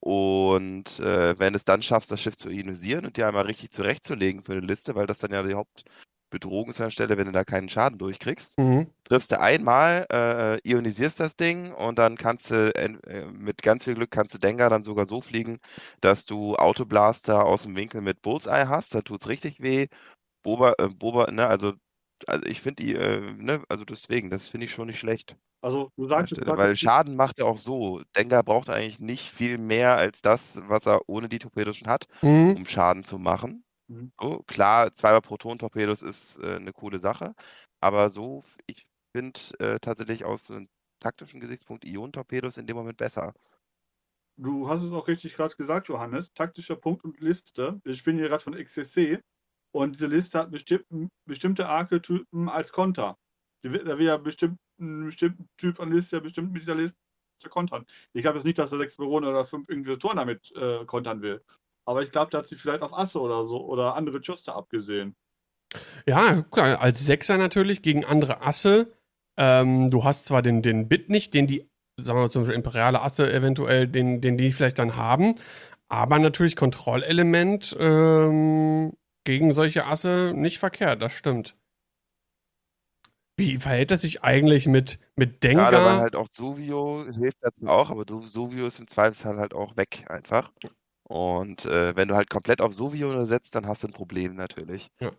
S3: Und äh, wenn es dann schaffst, das Schiff zu ionisieren und dir einmal richtig zurechtzulegen für eine Liste, weil das dann ja die Haupt, Bedrohung ist an der Stelle, wenn du da keinen Schaden durchkriegst. Mhm. Triffst du einmal, äh, ionisierst das Ding und dann kannst du äh, mit ganz viel Glück kannst du Dengar dann sogar so fliegen, dass du Autoblaster aus dem Winkel mit Bullseye hast. Da tut es richtig weh. Boba, äh, Boba, ne, also, also ich finde die, äh, ne, also deswegen, das finde ich schon nicht schlecht.
S2: Also du sagst
S3: Stelle, weil Schaden macht er auch so. Dengar braucht eigentlich nicht viel mehr als das, was er ohne die Torpedos schon hat, mhm. um Schaden zu machen. Mhm. So, klar, zweimal Proton-Torpedos ist äh, eine coole Sache, aber so, ich finde äh, tatsächlich aus einem taktischen Gesichtspunkt Ionen-Torpedos in dem Moment besser.
S2: Du hast es auch richtig gerade gesagt, Johannes. Taktischer Punkt und Liste. Ich bin hier gerade von XCC und diese Liste hat bestimmt, bestimmte Archetypen als Konter. Da will ja bestimmt ein bestimmter Typ an Liste ja bestimmt mit dieser Liste kontern. Ich glaube jetzt nicht, dass er sechs Bewohner oder fünf Inquisitoren damit äh, kontern will. Aber ich glaube, da hat sie vielleicht auf Asse oder so oder andere Juster abgesehen.
S1: Ja, klar, als Sechser natürlich gegen andere Asse. Ähm, du hast zwar den, den Bit nicht, den die, sagen wir mal zum Beispiel imperiale Asse eventuell, den, den die vielleicht dann haben, aber natürlich Kontrollelement ähm, gegen solche Asse nicht verkehrt, das stimmt. Wie verhält das sich eigentlich mit, mit Dengar?
S3: Gerade weil halt auch Sovio hilft dazu auch, aber Sovio ist im Zweifelsfall halt auch weg einfach. Und äh, wenn du halt komplett auf Sovio setzt, dann hast du ein Problem natürlich. Ja.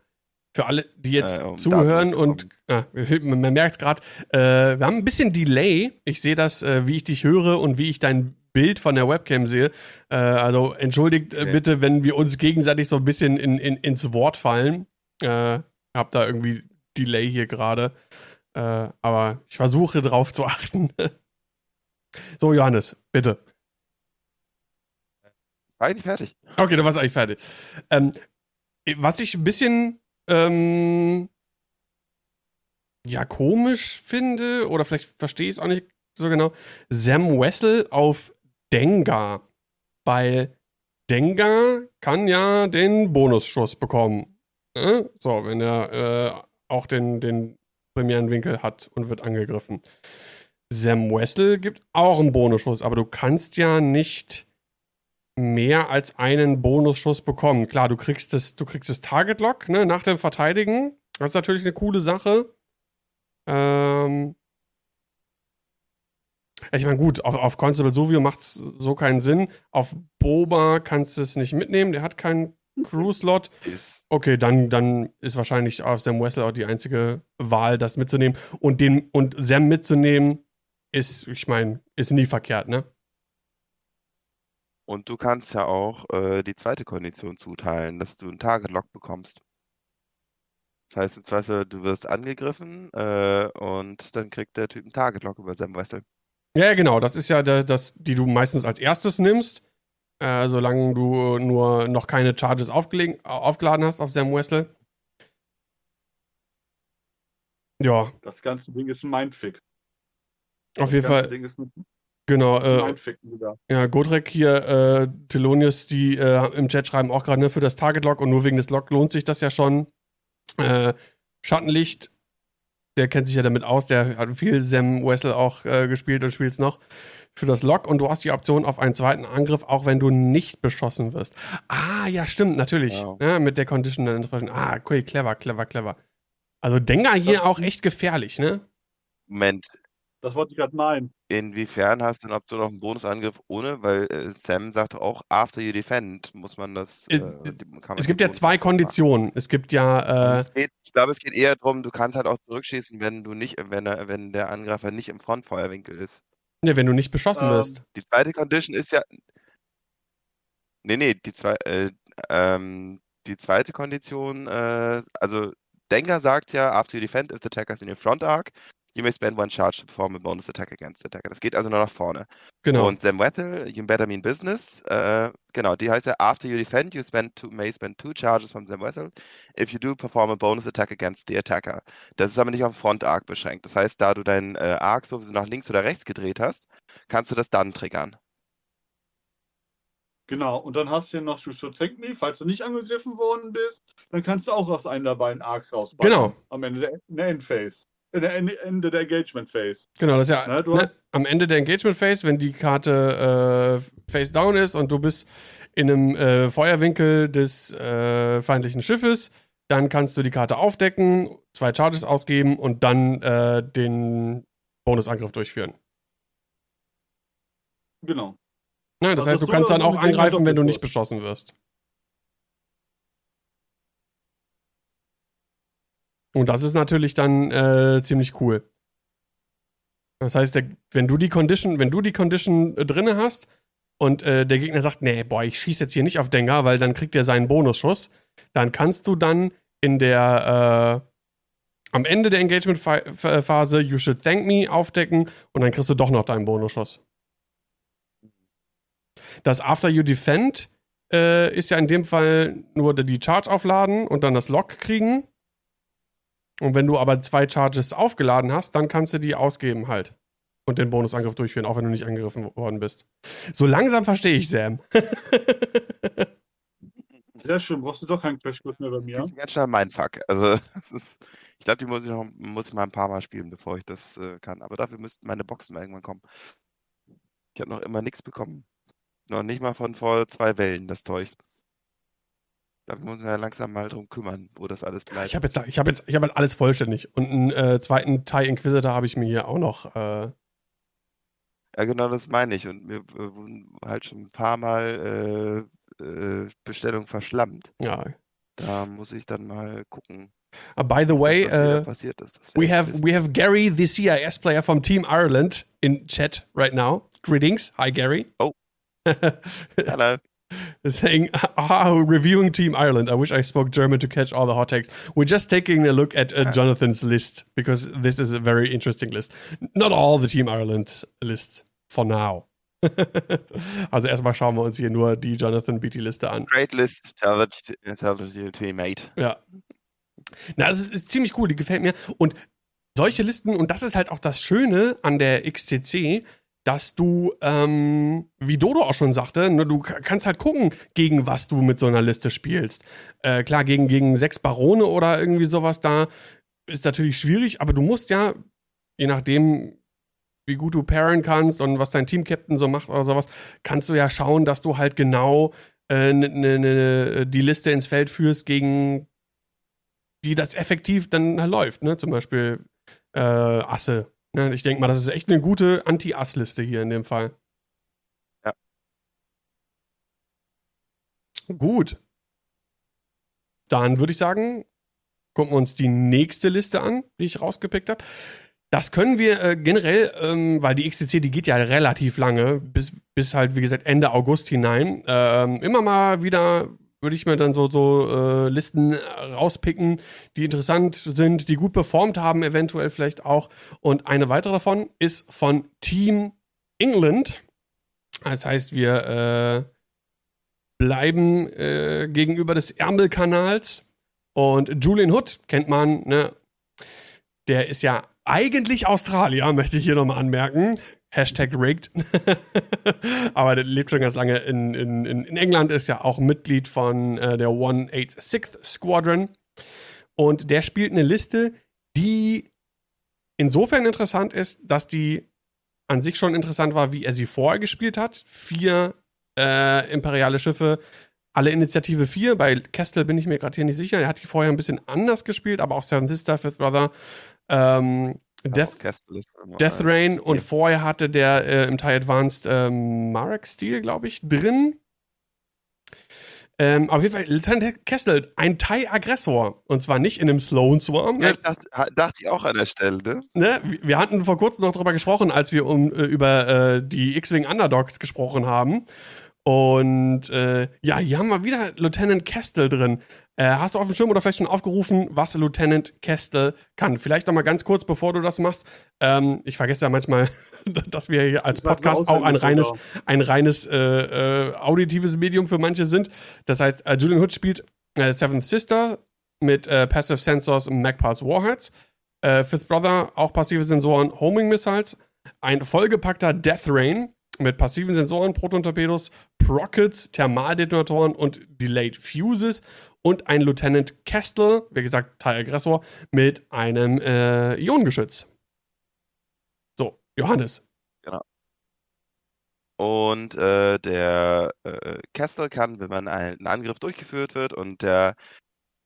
S1: Für alle, die jetzt äh, um zuhören und ah, man merkt es gerade, äh, wir haben ein bisschen Delay. Ich sehe das, äh, wie ich dich höre und wie ich dein Bild von der Webcam sehe. Äh, also entschuldigt äh, okay. bitte, wenn wir uns gegenseitig so ein bisschen in, in, ins Wort fallen. Äh, hab da irgendwie Delay hier gerade. aber ich versuche drauf zu achten. so, Johannes, bitte.
S3: Eigentlich fertig.
S1: Okay, du warst eigentlich fertig. Ähm, was ich ein bisschen ähm, ja komisch finde, oder vielleicht verstehe ich es auch nicht so genau, Sam Wessel auf Dengar. Weil Dengar kann ja den Bonusschuss bekommen. Äh? So, wenn er äh, auch den, den Premierenwinkel hat und wird angegriffen. Sam Wessel gibt auch einen Bonusschuss, aber du kannst ja nicht mehr als einen Bonusschuss bekommen. Klar, du kriegst das, du kriegst das Target Lock ne, nach dem Verteidigen. Das ist natürlich eine coole Sache. Ähm, ich meine, gut, auf, auf Constable Sovio macht es so keinen Sinn. Auf Boba kannst du es nicht mitnehmen, der hat keinen Crew-Slot. Okay, dann, dann ist wahrscheinlich auf Sam Wessel auch die einzige Wahl, das mitzunehmen. Und, den, und Sam mitzunehmen, ist, ich meine, ist nie verkehrt, ne?
S3: Und du kannst ja auch äh, die zweite Kondition zuteilen, dass du einen Target-Lock bekommst. Das heißt im Zweifel, du wirst angegriffen äh, und dann kriegt der Typ einen Target-Lock über Sam Wessel.
S1: Ja, genau. Das ist ja der, das, die du meistens als erstes nimmst, äh, solange du nur noch keine Charges aufgeladen hast auf Sam Wessel. Ja.
S2: Das ganze Ding ist ein Mindfick.
S1: Auf das jeden Fall. Ding ist ein genau. Äh, ja, Godrek hier, äh, Telonius, die äh, im Chat schreiben auch gerade ne, für das Target Lock und nur wegen des Lock lohnt sich das ja schon. Äh, Schattenlicht der kennt sich ja damit aus, der hat viel Sam Wessel auch äh, gespielt und spielt es noch für das Lock und du hast die Option auf einen zweiten Angriff, auch wenn du nicht beschossen wirst. Ah, ja, stimmt, natürlich. Wow. Ja, mit der Condition dann entsprechend. Ah, cool, clever, clever, clever. Also Dengar hier das auch echt gefährlich, ne?
S3: Moment,
S2: das wollte ich gerade meinen.
S3: Inwiefern hast du denn, ob du noch einen Bonusangriff ohne? Weil äh, Sam sagt auch, after you defend muss man das. Äh,
S1: man es gibt ja zwei Konditionen. Machen. Es gibt ja.
S3: Äh, geht, ich glaube, es geht eher darum, du kannst halt auch zurückschießen, wenn du nicht, wenn, er, wenn der Angreifer nicht im Frontfeuerwinkel ist.
S1: Ne, wenn du nicht beschossen ähm, wirst.
S3: Die zweite Condition ist ja. Nee, nee, die, zwei, äh, ähm, die zweite Kondition, äh, also Denker sagt ja, after you defend if the attacker is in your front arc, You may spend one charge to perform a bonus attack against the attacker. Das geht also nur nach vorne.
S1: Genau.
S3: Und Sam Wethel, You Better Mean Business, äh, genau, die heißt ja, after you defend, you spend two, may spend two charges from Sam Wethel. If you do, perform a bonus attack against the attacker. Das ist aber nicht auf den Front-Arc beschränkt. Das heißt, da du deinen äh, Arc sowieso nach links oder rechts gedreht hast, kannst du das dann triggern.
S2: Genau, und dann hast du ja noch Thank Me, falls du nicht angegriffen worden bist, dann kannst du auch aus einem der beiden Arcs rausbauen.
S1: Genau.
S2: Am Ende der, der Endphase. Ende der Engagement Phase.
S1: Genau, das ist ja ne, ne, am Ende der Engagement Phase, wenn die Karte äh, face down ist und du bist in einem äh, Feuerwinkel des äh, feindlichen Schiffes, dann kannst du die Karte aufdecken, zwei Charges ausgeben und dann äh, den Bonusangriff durchführen.
S2: Genau.
S1: Nein, das, das heißt, du kannst dann auch angreifen, wenn du nicht beschossen wirst. Und das ist natürlich dann äh, ziemlich cool. Das heißt, der, wenn du die Condition, wenn du die Condition äh, drinne hast und äh, der Gegner sagt, nee, boah, ich schieße jetzt hier nicht auf Dengar, weil dann kriegt er seinen Bonusschuss, dann kannst du dann in der äh, am Ende der Engagement-Phase You Should Thank Me aufdecken und dann kriegst du doch noch deinen Bonusschuss. Das After You Defend äh, ist ja in dem Fall nur die Charge aufladen und dann das Lock kriegen. Und wenn du aber zwei Charges aufgeladen hast, dann kannst du die ausgeben halt. Und den Bonusangriff durchführen, auch wenn du nicht angegriffen worden bist. So langsam verstehe ich Sam.
S2: Sehr schön, brauchst du doch keinen Crashkurs mehr bei mir. Das
S3: ist ganz schön mein Fuck. Also, ich glaube, die muss ich noch muss ich mal ein paar Mal spielen, bevor ich das äh, kann. Aber dafür müssten meine Boxen mal irgendwann kommen. Ich habe noch immer nichts bekommen. Noch nicht mal von vor zwei Wellen, das Zeug. Da muss man ja langsam mal drum kümmern, wo das alles bleibt.
S1: Ich habe jetzt, ich habe jetzt, ich habe halt alles vollständig. Und einen äh, zweiten TIE Inquisitor habe ich mir hier auch noch. Äh...
S3: Ja, genau, das meine ich. Und mir wurden halt schon ein paar Mal äh, äh, Bestellungen verschlammt.
S1: Ja.
S3: Da muss ich dann mal gucken.
S1: Uh, by the way, uh, we have we have Gary, the CIS player from Team Ireland, in chat right now. Greetings, hi Gary.
S3: Oh, hello.
S1: Saying, oh, reviewing Team Ireland. I wish I spoke German to catch all the hot takes. We're just taking a look at uh, Jonathan's list because this is a very interesting list. Not all the Team Ireland lists for now. also erstmal schauen wir uns hier nur die Jonathan Beatty-Liste an.
S3: Great list, tell it, tell to your mate.
S1: Ja. Na, es ist, ist ziemlich cool, die gefällt mir. Und solche Listen, und das ist halt auch das Schöne an der XTC, dass du, ähm, wie Dodo auch schon sagte, ne, du kannst halt gucken, gegen was du mit so einer Liste spielst. Äh, klar, gegen, gegen sechs Barone oder irgendwie sowas da ist natürlich schwierig, aber du musst ja, je nachdem, wie gut du pairen kannst und was dein Team-Captain so macht oder sowas, kannst du ja schauen, dass du halt genau äh, ne, ne, ne, die Liste ins Feld führst, gegen die das effektiv dann halt läuft. Ne? Zum Beispiel äh, Asse. Ne? Ich denke mal, das ist echt eine gute Anti-Ass-Liste hier in dem Fall.
S3: Ja.
S1: Gut. Dann würde ich sagen, gucken wir uns die nächste Liste an, die ich rausgepickt habe. Das können wir äh, generell, ähm, weil die XTC, die geht ja relativ lange, bis, bis halt, wie gesagt, Ende August hinein. Ähm, immer mal wieder würde ich mir dann so, so äh, Listen rauspicken, die interessant sind, die gut performt haben, eventuell vielleicht auch. Und eine weitere davon ist von Team England. Das heißt, wir äh, bleiben äh, gegenüber des Ärmelkanals. Und Julian Hood kennt man, ne? Der ist ja eigentlich Australier, möchte ich hier nochmal anmerken. Hashtag rigged. Aber der lebt schon ganz lange in, in, in England, ist ja auch Mitglied von äh, der 186th Squadron. Und der spielt eine Liste, die insofern interessant ist, dass die an sich schon interessant war, wie er sie vorher gespielt hat. Vier äh, imperiale Schiffe, alle Initiative 4. Bei Kestel bin ich mir gerade hier nicht sicher. Er hat die vorher ein bisschen anders gespielt, aber auch Seven Sister, Fifth Brother ähm, Death, Death Rain und vorher hatte der äh, im Thai Advanced ähm, Marek-Stil, glaube ich, drin. Ähm, auf jeden Fall, Lieutenant Kessel, ein Thai-Aggressor. Und zwar nicht in einem Sloan Swarm.
S3: Ja, das dachte ich auch an der Stelle, ne?
S1: ne? Wir hatten vor kurzem noch darüber gesprochen, als wir um, äh, über äh, die X-Wing Underdogs gesprochen haben. Und äh, ja, hier haben wir wieder Lieutenant Kestel drin. Äh, hast du auf dem Schirm oder vielleicht schon aufgerufen, was Lieutenant Kestel kann? Vielleicht noch mal ganz kurz, bevor du das machst. Ähm, ich vergesse ja manchmal, dass wir hier als Podcast auch ein reines, ein reines äh, äh, auditives Medium für manche sind. Das heißt, äh, Julian Hood spielt äh, Seventh Sister mit äh, Passive Sensors und Magpies Warheads. Fifth Brother, auch passive Sensoren, Homing Missiles. Ein vollgepackter Death Rain mit passiven Sensoren, Proton-Torpedos, Prockets, Thermaldetonatoren und Delayed Fuses und ein Lieutenant Kestel, wie gesagt, Teilaggressor, mit einem äh, Ionengeschütz. So, Johannes.
S3: Genau. Und äh, der äh, Kestel kann, wenn man ein, Angriff durchgeführt wird und der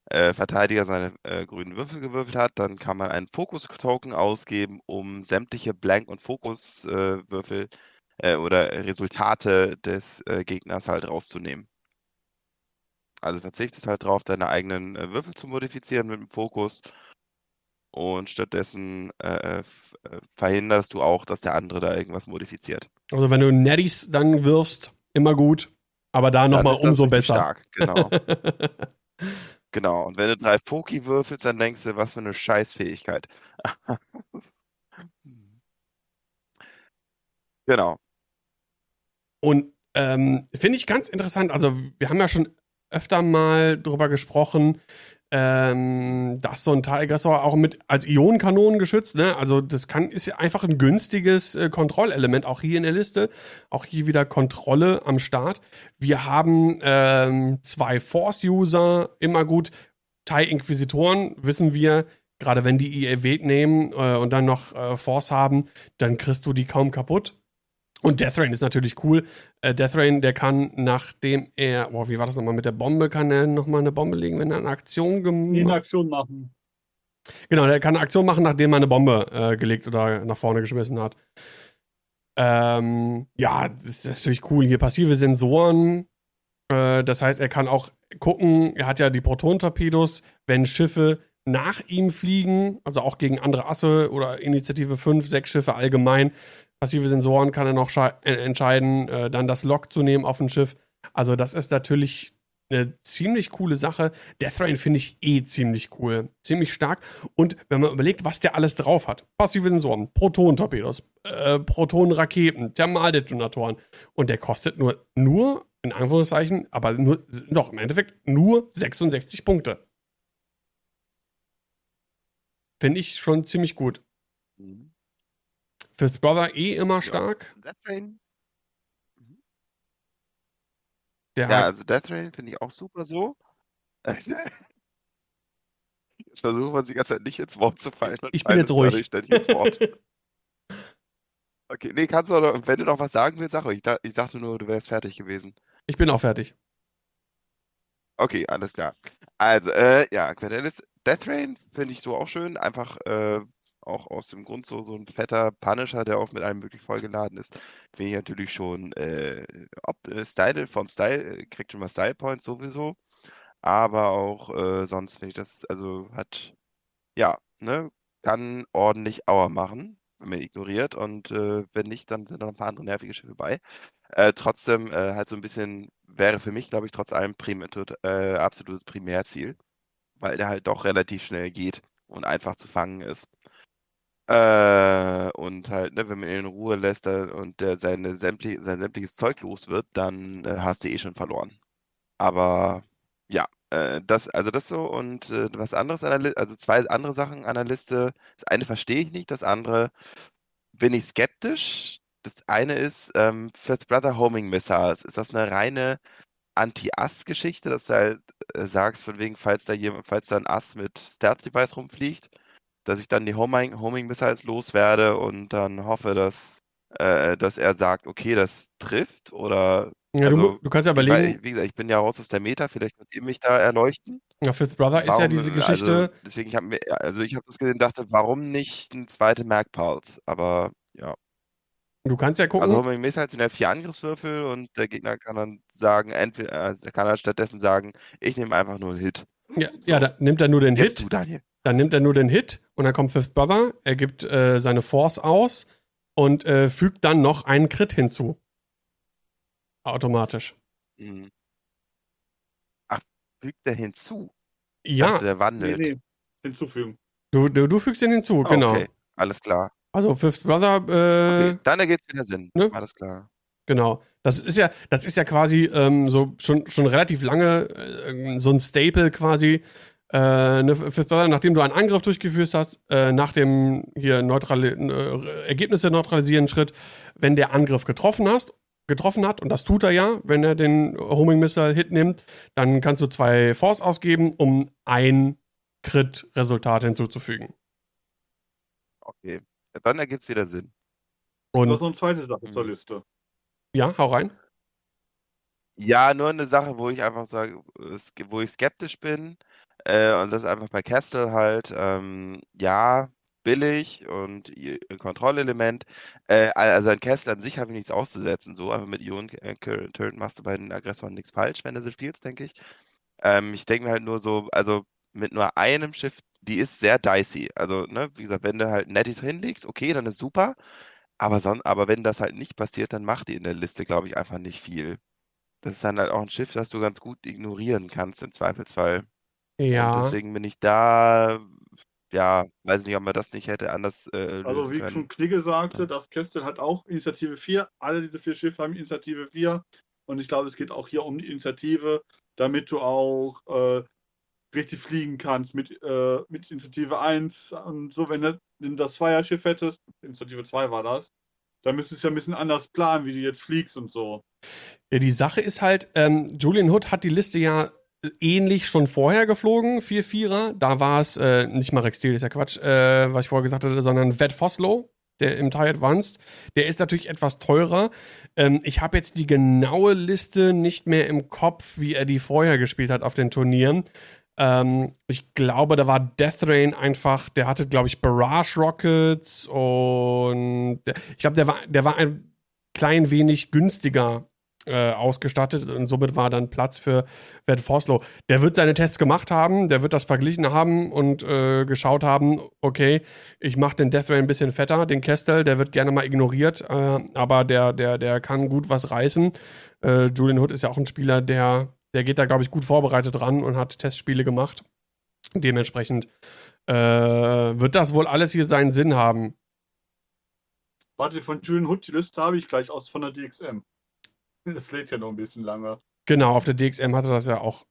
S3: äh, Verteidiger seine äh, grünen Würfel gewürfelt hat, dann kann man einen Fokus-Token ausgeben, um sämtliche Blank- und Fokus-Würfel äh, äh, oder Resultate des äh, Gegners halt rauszunehmen. Also verzichtest halt drauf, deine eigenen äh, Würfel zu modifizieren mit dem Fokus und stattdessen äh, äh, äh, verhinderst du auch, dass der andere da irgendwas modifiziert.
S1: Also wenn du Netties dann wirfst, immer gut, aber da nochmal umso besser. Stark,
S3: genau. genau. Und wenn du drei Poki würfelst, dann denkst du, was für eine Scheißfähigkeit. genau.
S1: Und ähm, finde ich ganz interessant. Also, wir haben ja schon öfter mal drüber gesprochen, ähm, dass so ein Tigressor auch mit als Ionenkanonen geschützt, ne? Also das kann ist ja einfach ein günstiges äh, Kontrollelement auch hier in der Liste. Auch hier wieder Kontrolle am Start. Wir haben ähm, zwei Force-User, immer gut. TIE Inquisitoren wissen wir, gerade wenn die IEW nehmen äh, und dann noch äh, Force haben, dann kriegst du die kaum kaputt. Und Death Rain ist natürlich cool. Äh, Death Rain, der kann, nachdem er, boah, wie war das nochmal mit der Bombe, kann er nochmal eine Bombe legen, wenn er eine Aktion gemacht
S2: Eine Aktion machen.
S1: Genau, der kann eine Aktion machen, nachdem er eine Bombe äh, gelegt oder nach vorne geschmissen hat. Ähm, ja, das ist natürlich cool. Hier passive Sensoren. Äh, das heißt, er kann auch gucken, er hat ja die Proton-Torpedos, wenn Schiffe nach ihm fliegen, also auch gegen andere Asse oder Initiative 5, 6 Schiffe allgemein, passive Sensoren kann er noch entscheiden, äh, dann das Log zu nehmen auf dem Schiff. Also das ist natürlich eine ziemlich coole Sache. Death Rain finde ich eh ziemlich cool. Ziemlich stark. Und wenn man überlegt, was der alles drauf hat: passive Sensoren, Proton-Torpedos, äh, Proton-Raketen, Thermaldetonatoren. Und der kostet nur, nur, in Anführungszeichen, aber nur, doch, im Endeffekt nur 66 Punkte. Finde ich schon ziemlich gut. Mhm. Fifth Brother eh immer stark. Ja, Death Rain
S3: Der ja, also Death Rain finde ich auch super so. Jetzt versucht man die ganze Zeit nicht ins Wort zu fallen.
S1: Ich bin jetzt ruhig. Ständig ins Wort.
S3: okay, nee, kannst du noch, wenn du noch was sagen willst, sag ruhig. Ich, ich dachte nur, du wärst fertig gewesen.
S1: Ich bin auch fertig.
S3: Okay, alles klar. Also, äh, ja, Quintelis Death Rain finde ich so auch schön. Einfach, äh, auch aus dem Grund so, so ein fetter Punisher, der auch mit einem wirklich vollgeladen ist, finde ich natürlich schon, äh, ob äh, Style, vom Style, äh, kriegt schon mal Style Points sowieso, aber auch äh, sonst finde ich das, also hat, ja, ne, kann ordentlich Auer machen, wenn man ignoriert und äh, wenn nicht, dann sind noch ein paar andere nervige Schiffe bei. Äh, trotzdem äh, halt so ein bisschen, wäre für mich, glaube ich, trotz allem prim äh, absolutes Primärziel, weil der halt doch relativ schnell geht und einfach zu fangen ist. Äh, und halt, ne, wenn man ihn in Ruhe lässt dann, und der seine sämtlich, sein sämtliches Zeug los wird, dann äh, hast du eh schon verloren. Aber ja, äh, das, also das so und äh, was anderes an der Liste, also zwei andere Sachen an der Liste. Das eine verstehe ich nicht, das andere bin ich skeptisch. Das eine ist ähm, Fifth Brother Homing Missiles. Ist das eine reine Anti-Ass-Geschichte, dass du halt äh, sagst, von wegen, falls da jemand, falls da ein Ass mit Stealth-Device rumfliegt, dass ich dann die Homing, Homing Missiles loswerde und dann hoffe, dass, äh, dass er sagt, okay, das trifft oder.
S1: Ja, also, du, du, kannst ja überlegen. Weil,
S3: wie gesagt, ich bin ja raus aus der Meta, vielleicht könnt ihr mich da erleuchten.
S1: Ja, Fifth Brother warum, ist ja diese Geschichte.
S3: Also, deswegen, ich habe mir, also ich habe das gesehen und dachte, warum nicht ein zweite Merkpals? Aber ja.
S1: Du kannst ja gucken.
S3: Also Homing Missiles sind ja vier Angriffswürfel und der Gegner kann dann sagen, entweder, äh, kann er stattdessen sagen, ich nehme einfach nur einen Hit.
S1: Ja, so. ja, da nimmt er nur den
S3: Jetzt
S1: Hit.
S3: Du, Daniel.
S1: Dann nimmt er nur den Hit und dann kommt Fifth Brother, er gibt äh, seine Force aus und äh, fügt dann noch einen Crit hinzu. Automatisch. Mhm.
S3: Ach, fügt er hinzu?
S1: Ja. Dachte,
S3: der wandelt. Nee, nee.
S2: Hinzufügen.
S1: Du, du, du fügst ihn hinzu, oh, genau. Okay,
S3: alles klar.
S1: Also Fifth Brother. Äh, okay,
S3: dann ergibt es wieder Sinn. Ne? Alles klar.
S1: Genau. Das ist ja, das ist ja quasi ähm, so schon, schon relativ lange äh, so ein Staple quasi äh, ne, nachdem du einen Angriff durchgeführt hast, äh, nach dem hier neutrali äh, Ergebnisse neutralisieren Schritt, wenn der Angriff getroffen hast, getroffen hat, und das tut er ja, wenn er den Homing Missile Hit nimmt, dann kannst du zwei Force ausgeben, um ein Crit-Resultat hinzuzufügen.
S3: Okay, dann ergibt es wieder Sinn.
S2: Und noch so eine zweite Sache zur Liste.
S1: Ja, hau rein.
S3: Ja, nur eine Sache, wo ich einfach sage, wo ich skeptisch bin, äh, und das ist einfach bei Castle halt, ähm, ja, billig und Kontrollelement. Äh, also an Castle an sich habe ich nichts auszusetzen. So, einfach mit Ion äh, Turret machst du bei den Aggressoren nichts falsch, wenn du sie spielst, denke ich. Ähm, ich denke mir halt nur so, also mit nur einem Schiff, die ist sehr dicey. Also, ne, wie gesagt, wenn du halt Netties hinlegst, okay, dann ist super. Aber, son aber wenn das halt nicht passiert, dann macht die in der Liste, glaube ich, einfach nicht viel. Das ist dann halt auch ein Schiff, das du ganz gut ignorieren kannst, im Zweifelsfall. Ja. Und deswegen bin ich da, ja, weiß nicht, ob man das nicht hätte anders äh,
S2: Also wie können. schon Knigge sagte, das Kestel hat auch Initiative 4. Alle diese vier Schiffe haben Initiative 4. Und ich glaube, es geht auch hier um die Initiative, damit du auch äh, richtig fliegen kannst mit, äh, mit Initiative 1 und so, wenn du das Zweierschiff hättest, Initiative 2 war das, dann müsstest du ja ein bisschen anders planen, wie du jetzt fliegst und so.
S1: Ja, die Sache ist halt, ähm, Julian Hood hat die Liste ja ähnlich schon vorher geflogen, 4-4er. Da war es äh, nicht mal Rex Steel, ist ja Quatsch, äh, was ich vorher gesagt hatte, sondern Vet Foslow, der im TIE Advanced. Der ist natürlich etwas teurer. Ähm, ich habe jetzt die genaue Liste nicht mehr im Kopf, wie er die vorher gespielt hat auf den Turnieren. Ähm, ich glaube, da war Death Rain einfach, der hatte, glaube ich, Barrage Rockets und der, ich glaube, der war, der war ein klein wenig günstiger äh, ausgestattet und somit war dann Platz für Wert Forslow. Der wird seine Tests gemacht haben, der wird das verglichen haben und äh, geschaut haben, okay, ich mache den Death Ray ein bisschen fetter, den Kestel, der wird gerne mal ignoriert, äh, aber der, der, der kann gut was reißen. Äh, Julian Hood ist ja auch ein Spieler, der der geht da, glaube ich, gut vorbereitet ran und hat Testspiele gemacht. Dementsprechend äh, wird das wohl alles hier seinen Sinn haben.
S2: Warte, von Julian Hood, die Liste habe ich gleich aus von der DXM. Das lädt ja noch ein bisschen lange.
S1: Genau, auf der DXM hatte das ja auch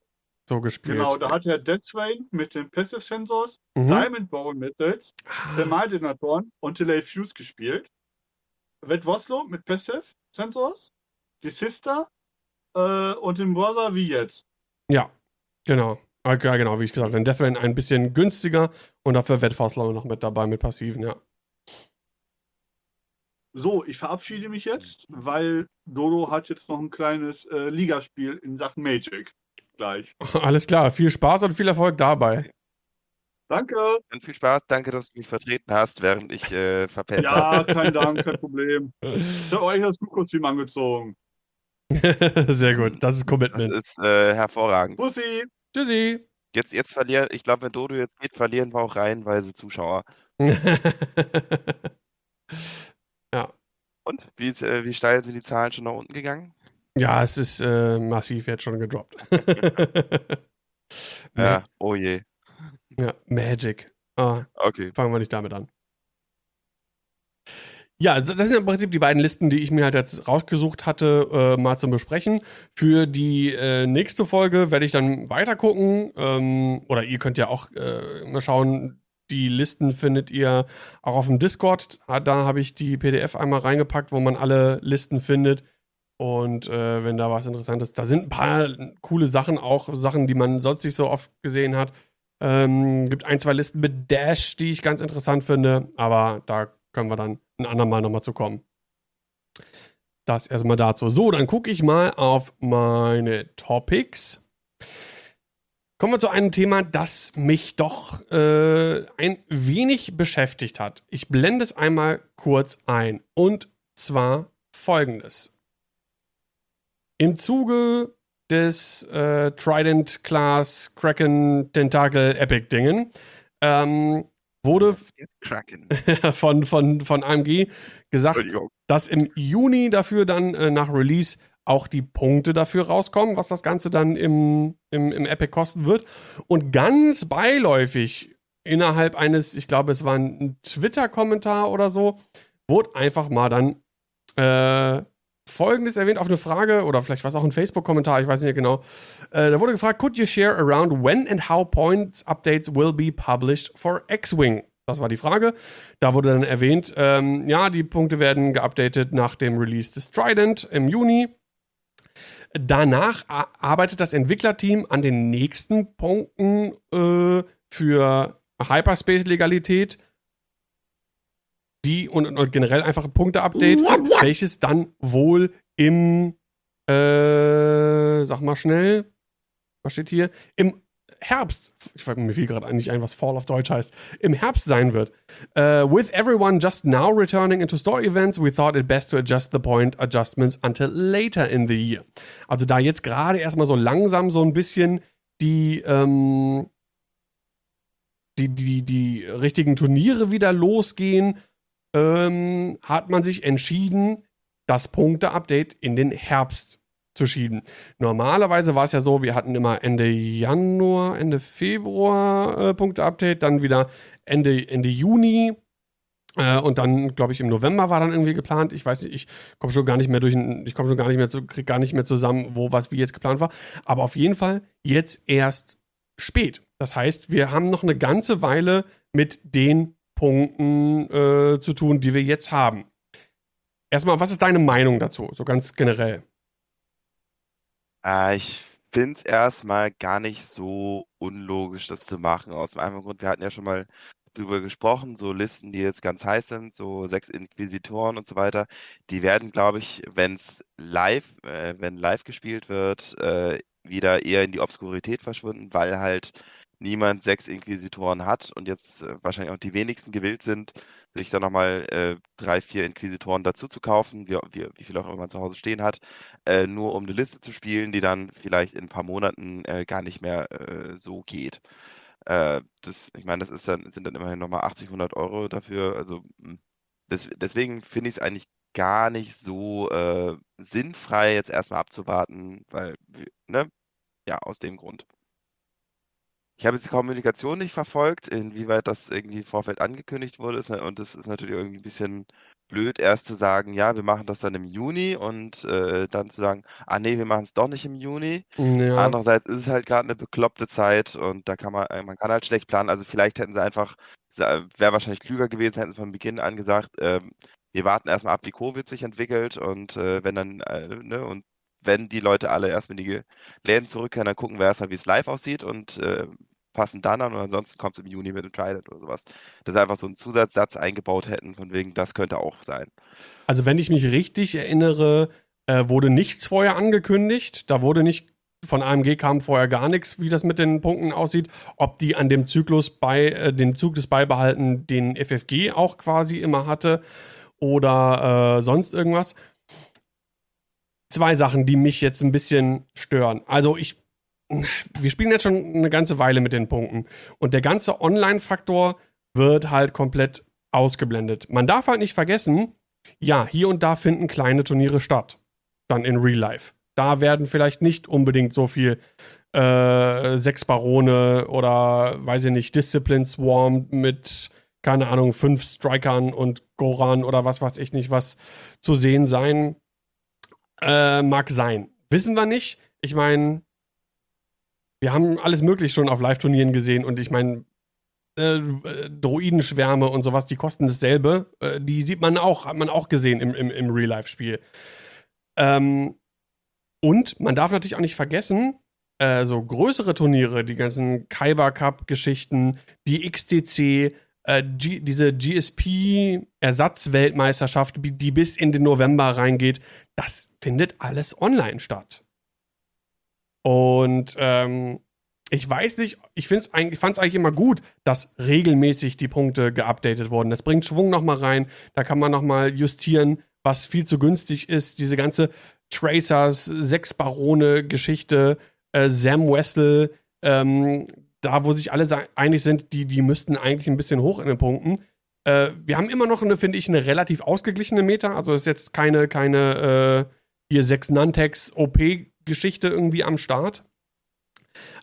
S1: so gespielt.
S2: Genau, da hat er Death Rain mit den Passive Sensors, mhm. Diamond Bowl Methods, ah. Thermaldetonatoren und Delay Fuse gespielt. Red Woslow mit Passive Sensors, die Sister äh, und den Brother wie jetzt.
S1: Ja, genau. Ja, genau, wie ich gesagt habe. Death Rain ein bisschen günstiger und dafür Woslow noch mit dabei mit Passiven, ja.
S2: So, ich verabschiede mich jetzt, weil Dodo hat jetzt noch ein kleines äh, Ligaspiel in Sachen Magic gleich.
S1: Alles klar, viel Spaß und viel Erfolg dabei.
S2: Danke.
S3: Und viel Spaß, danke, dass du mich vertreten hast, während ich äh, verpennt
S2: ja, habe. Ja, kein Dank, kein Problem. Ich habe euch das Blue-Kostüm angezogen.
S1: Sehr gut, das ist Commitment.
S3: Das ist äh, hervorragend.
S2: Pussy.
S1: Tschüssi.
S3: Jetzt, jetzt verlieren, ich glaube, wenn Dodo jetzt geht, verlieren wir auch reihenweise Zuschauer. Und wie, äh, wie steil sind die Zahlen schon nach unten gegangen?
S1: Ja, es ist äh, massiv jetzt schon gedroppt.
S3: ja, oh je.
S1: Ja, Magic. Ah,
S3: okay.
S1: Fangen wir nicht damit an. Ja, das sind im Prinzip die beiden Listen, die ich mir halt jetzt rausgesucht hatte, äh, mal zum Besprechen. Für die äh, nächste Folge werde ich dann weiter gucken. Ähm, oder ihr könnt ja auch äh, mal schauen, die Listen findet ihr auch auf dem Discord. Ah, da habe ich die PDF einmal reingepackt, wo man alle Listen findet. Und äh, wenn da was Interessantes, da sind ein paar coole Sachen, auch Sachen, die man sonst nicht so oft gesehen hat. Ähm, gibt ein, zwei Listen mit Dash, die ich ganz interessant finde, aber da können wir dann ein andermal nochmal zu kommen. Das erstmal dazu. So, dann gucke ich mal auf meine Topics. Kommen wir zu einem Thema, das mich doch äh, ein wenig beschäftigt hat. Ich blende es einmal kurz ein. Und zwar folgendes. Im Zuge des äh, Trident Class Kraken Tentacle Epic Dingen ähm, wurde von, von, von AMG gesagt, dass im Juni dafür dann äh, nach Release auch die Punkte dafür rauskommen, was das Ganze dann im, im, im Epic kosten wird. Und ganz beiläufig innerhalb eines, ich glaube, es war ein Twitter-Kommentar oder so, wurde einfach mal dann äh, Folgendes erwähnt auf eine Frage, oder vielleicht war es auch ein Facebook-Kommentar, ich weiß nicht genau. Äh, da wurde gefragt, could you share around when and how points updates will be published for X-Wing? Das war die Frage. Da wurde dann erwähnt, ähm, ja, die Punkte werden geupdatet nach dem Release des Trident im Juni. Danach arbeitet das Entwicklerteam an den nächsten Punkten äh, für Hyperspace-Legalität, die und, und, generell einfach ein Punkte-Update, welches dann wohl im, äh, sag mal schnell, was steht hier? Im Herbst, ich frage mir viel gerade eigentlich ein, was Fall auf Deutsch heißt, im Herbst sein wird. Uh, with everyone just now returning into store events, we thought it best to adjust the point adjustments until later in the year. Also da jetzt gerade erstmal so langsam so ein bisschen die, ähm, die, die, die richtigen Turniere wieder losgehen, ähm, hat man sich entschieden, das Punkte-Update in den Herbst zu schieben. Normalerweise war es ja so, wir hatten immer Ende Januar, Ende Februar äh, Punkte-Update, dann wieder Ende, Ende Juni. Äh, und dann, glaube ich, im November war dann irgendwie geplant. Ich weiß nicht, ich komme schon gar nicht mehr durch, ich komme schon gar nicht mehr zu, krieg gar nicht mehr zusammen, wo was wie jetzt geplant war. Aber auf jeden Fall jetzt erst spät. Das heißt, wir haben noch eine ganze Weile mit den Punkten äh, zu tun, die wir jetzt haben. Erstmal, was ist deine Meinung dazu, so ganz generell?
S3: Äh, ich finde es erstmal gar nicht so unlogisch, das zu machen. Aus dem einfachen Grund, wir hatten ja schon mal drüber gesprochen, so Listen, die jetzt ganz heiß sind, so sechs Inquisitoren und so weiter, die werden, glaube ich, wenn es live, äh, wenn live gespielt wird, äh, wieder eher in die Obskurität verschwinden, weil halt niemand sechs Inquisitoren hat und jetzt äh, wahrscheinlich auch die wenigsten gewillt sind, sich dann nochmal äh, drei, vier Inquisitoren dazu zu kaufen, wie, wie, wie viel auch immer man zu Hause stehen hat, äh, nur um eine Liste zu spielen, die dann vielleicht in ein paar Monaten äh, gar nicht mehr äh, so geht. Das, ich meine, das ist dann, sind dann immerhin nochmal 80, 100 Euro dafür. Also hm, das, deswegen finde ich es eigentlich gar nicht so sinnfrei, jetzt erstmal abzuwarten, weil, ne, ja, aus dem Grund. Ich habe jetzt die Kommunikation nicht verfolgt, inwieweit das irgendwie im Vorfeld angekündigt wurde. Und es ist natürlich irgendwie ein bisschen blöd, erst zu sagen, ja, wir machen das dann im Juni und äh, dann zu sagen, ah nee, wir machen es doch nicht im Juni. Ja. Andererseits ist es halt gerade eine bekloppte Zeit und da kann man, man kann halt schlecht planen. Also vielleicht hätten sie einfach, wäre wahrscheinlich klüger gewesen, hätten sie von Beginn an gesagt, äh, wir warten erstmal ab, wie Covid sich entwickelt und äh, wenn dann, äh, ne, und wenn die Leute alle erstmal in die Läden zurückkehren, dann gucken wir erstmal, wie es live aussieht und äh, passen dann an und ansonsten kommt es im Juni mit dem Trident oder sowas. Dass einfach so einen Zusatzsatz eingebaut hätten, von wegen, das könnte auch sein.
S1: Also wenn ich mich richtig erinnere, äh, wurde nichts vorher angekündigt. Da wurde nicht von AMG kam vorher gar nichts, wie das mit den Punkten aussieht. Ob die an dem Zyklus bei, äh, Zug des Beibehalten den FFG auch quasi immer hatte oder äh, sonst irgendwas zwei Sachen, die mich jetzt ein bisschen stören. Also ich, wir spielen jetzt schon eine ganze Weile mit den Punkten und der ganze Online-Faktor wird halt komplett ausgeblendet. Man darf halt nicht vergessen, ja, hier und da finden kleine Turniere statt. Dann in Real Life. Da werden vielleicht nicht unbedingt so viel äh, sechs Barone oder weiß ich nicht, Discipline Swarm mit, keine Ahnung, fünf Strikern und Goran oder was weiß ich nicht, was zu sehen sein. Äh, mag sein. Wissen wir nicht. Ich meine, wir haben alles möglich schon auf Live-Turnieren gesehen und ich meine, äh, Droidenschwärme und sowas, die kosten dasselbe. Äh, die sieht man auch, hat man auch gesehen im, im, im Real-Life-Spiel. Ähm, und man darf natürlich auch nicht vergessen, äh, so größere Turniere, die ganzen Kyber Cup-Geschichten, die XTC, äh, G diese GSP-Ersatzweltmeisterschaft, die bis in den November reingeht, das findet alles online statt. Und ähm, ich weiß nicht, ich, fand es eigentlich immer gut, dass regelmäßig die Punkte geupdatet wurden. Das bringt Schwung nochmal rein. Da kann man nochmal justieren, was viel zu günstig ist. Diese ganze Tracers, sechs Barone-Geschichte, äh, Sam Wessel, ähm, da wo sich alle einig sind, die, die müssten eigentlich ein bisschen hoch in den Punkten. Äh, wir haben immer noch, eine, finde ich, eine relativ ausgeglichene Meta. Also ist jetzt keine, keine hier sechs Nantex OP-Geschichte irgendwie am Start.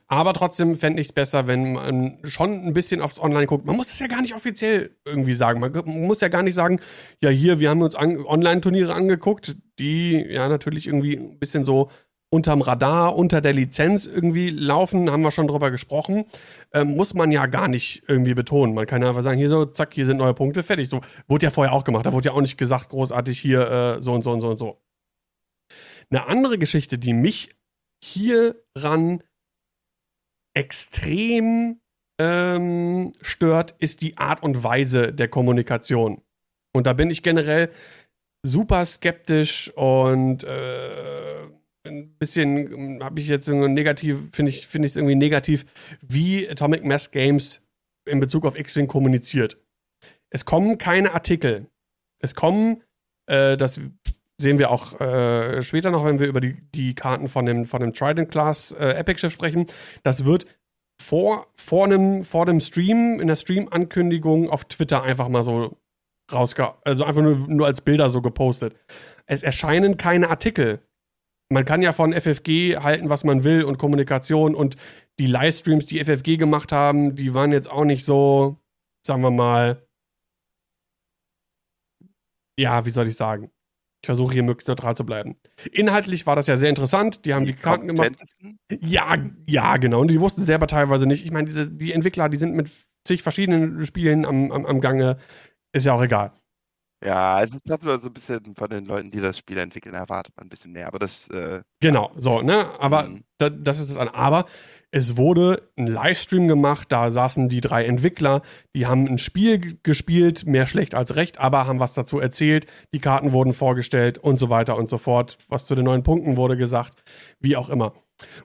S1: Aber trotzdem fände ich es besser, wenn man schon ein bisschen aufs Online guckt. Man muss es ja gar nicht offiziell irgendwie sagen. Man muss ja gar nicht sagen, ja, hier, wir haben uns an Online-Turniere angeguckt, die ja natürlich irgendwie ein bisschen so unterm Radar, unter der Lizenz irgendwie laufen, haben wir schon drüber gesprochen, ähm, muss man ja gar nicht irgendwie betonen. Man kann ja einfach sagen, hier so, zack, hier sind neue Punkte, fertig. So, wurde ja vorher auch gemacht. Da wurde ja auch nicht gesagt, großartig hier äh, so und so und so und so. Eine andere Geschichte, die mich hieran extrem ähm, stört, ist die Art und Weise der Kommunikation. Und da bin ich generell super skeptisch und äh, ein bisschen, ähm, habe ich jetzt negativ, finde ich, finde ich es irgendwie negativ, wie Atomic Mass Games in Bezug auf X-Wing kommuniziert. Es kommen keine Artikel. Es kommen, äh, das sehen wir auch äh, später noch, wenn wir über die, die Karten von dem, von dem Trident Class äh, Epic Chef sprechen. Das wird vor, vor, einem, vor dem Stream, in der Stream-Ankündigung auf Twitter einfach mal so rausge... Also einfach nur, nur als Bilder so gepostet. Es erscheinen keine Artikel man kann ja von FFG halten, was man will und Kommunikation und die Livestreams, die FFG gemacht haben, die waren jetzt auch nicht so, sagen wir mal, ja, wie soll ich sagen? Ich versuche hier möglichst neutral zu bleiben. Inhaltlich war das ja sehr interessant. Die haben die, die Karten gemacht. Ja, ja, genau. Und die wussten selber teilweise nicht. Ich meine, die Entwickler, die sind mit zig verschiedenen Spielen am, am, am Gange. Ist ja auch egal.
S3: Ja, also das hat man so ein bisschen von den Leuten, die das Spiel entwickeln, erwartet man ein bisschen mehr. Aber das. Äh,
S1: genau, so, ne? Aber mhm. da, das ist das an. Aber es wurde ein Livestream gemacht, da saßen die drei Entwickler, die haben ein Spiel gespielt, mehr schlecht als recht, aber haben was dazu erzählt. Die Karten wurden vorgestellt und so weiter und so fort. Was zu den neuen Punkten wurde gesagt, wie auch immer.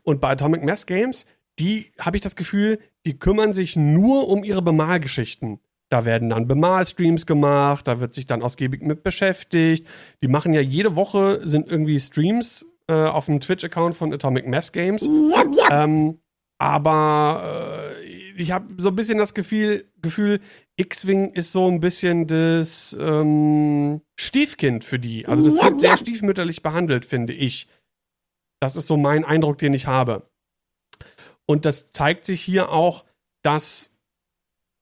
S1: Und bei Atomic Mass Games, die habe ich das Gefühl, die kümmern sich nur um ihre Bemalgeschichten. Da werden dann Bemalstreams gemacht, da wird sich dann ausgiebig mit beschäftigt. Die machen ja jede Woche sind irgendwie Streams äh, auf dem Twitch-Account von Atomic Mass Games. Ja, ja. Ähm, aber äh, ich habe so ein bisschen das Gefühl, Gefühl X-Wing ist so ein bisschen das ähm, Stiefkind für die. Also das wird sehr stiefmütterlich behandelt, finde ich. Das ist so mein Eindruck, den ich habe. Und das zeigt sich hier auch, dass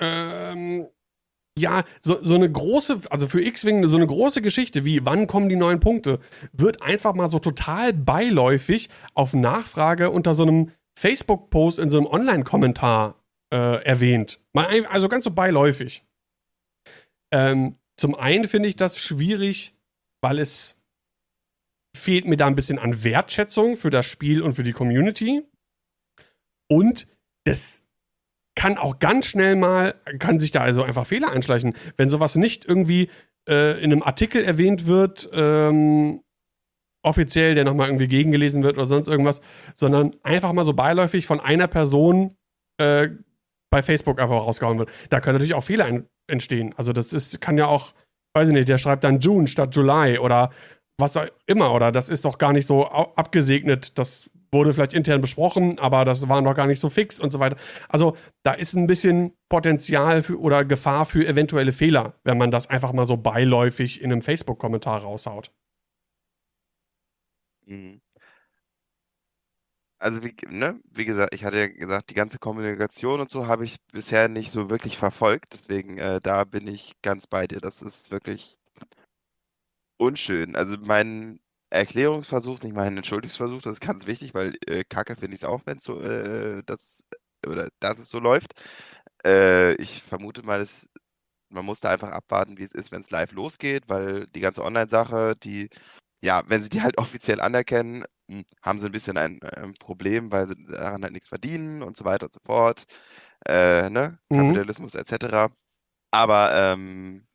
S1: ähm, ja, so, so eine große, also für X-Wing so eine große Geschichte wie, wann kommen die neuen Punkte, wird einfach mal so total beiläufig auf Nachfrage unter so einem Facebook-Post in so einem Online-Kommentar äh, erwähnt. Mal, also ganz so beiläufig. Ähm, zum einen finde ich das schwierig, weil es fehlt mir da ein bisschen an Wertschätzung für das Spiel und für die Community. Und das kann auch ganz schnell mal, kann sich da also einfach Fehler einschleichen. Wenn sowas nicht irgendwie äh, in einem Artikel erwähnt wird, ähm, offiziell, der nochmal irgendwie gegengelesen wird oder sonst irgendwas, sondern einfach mal so beiläufig von einer Person äh, bei Facebook einfach rausgehauen wird. Da können natürlich auch Fehler entstehen. Also das ist, kann ja auch, weiß ich nicht, der schreibt dann June statt July oder was auch immer, oder das ist doch gar nicht so abgesegnet, das wurde vielleicht intern besprochen, aber das war noch gar nicht so fix und so weiter. Also da ist ein bisschen Potenzial für, oder Gefahr für eventuelle Fehler, wenn man das einfach mal so beiläufig in einem Facebook-Kommentar raushaut.
S3: Mhm. Also wie, ne, wie gesagt, ich hatte ja gesagt, die ganze Kommunikation und so habe ich bisher nicht so wirklich verfolgt. Deswegen, äh, da bin ich ganz bei dir. Das ist wirklich unschön. Also mein Erklärungsversuch, nicht mal ein Entschuldigungsversuch, das ist ganz wichtig, weil äh, kacke finde ich es auch, wenn es so, äh, das, oder dass es so läuft. Äh, ich vermute mal, dass man muss da einfach abwarten, wie es ist, wenn es live losgeht, weil die ganze Online-Sache, die, ja, wenn sie die halt offiziell anerkennen, hm, haben sie ein bisschen ein, ein Problem, weil sie daran halt nichts verdienen und so weiter und so fort. Äh, ne? Mhm. Kapitalismus etc. Aber ähm,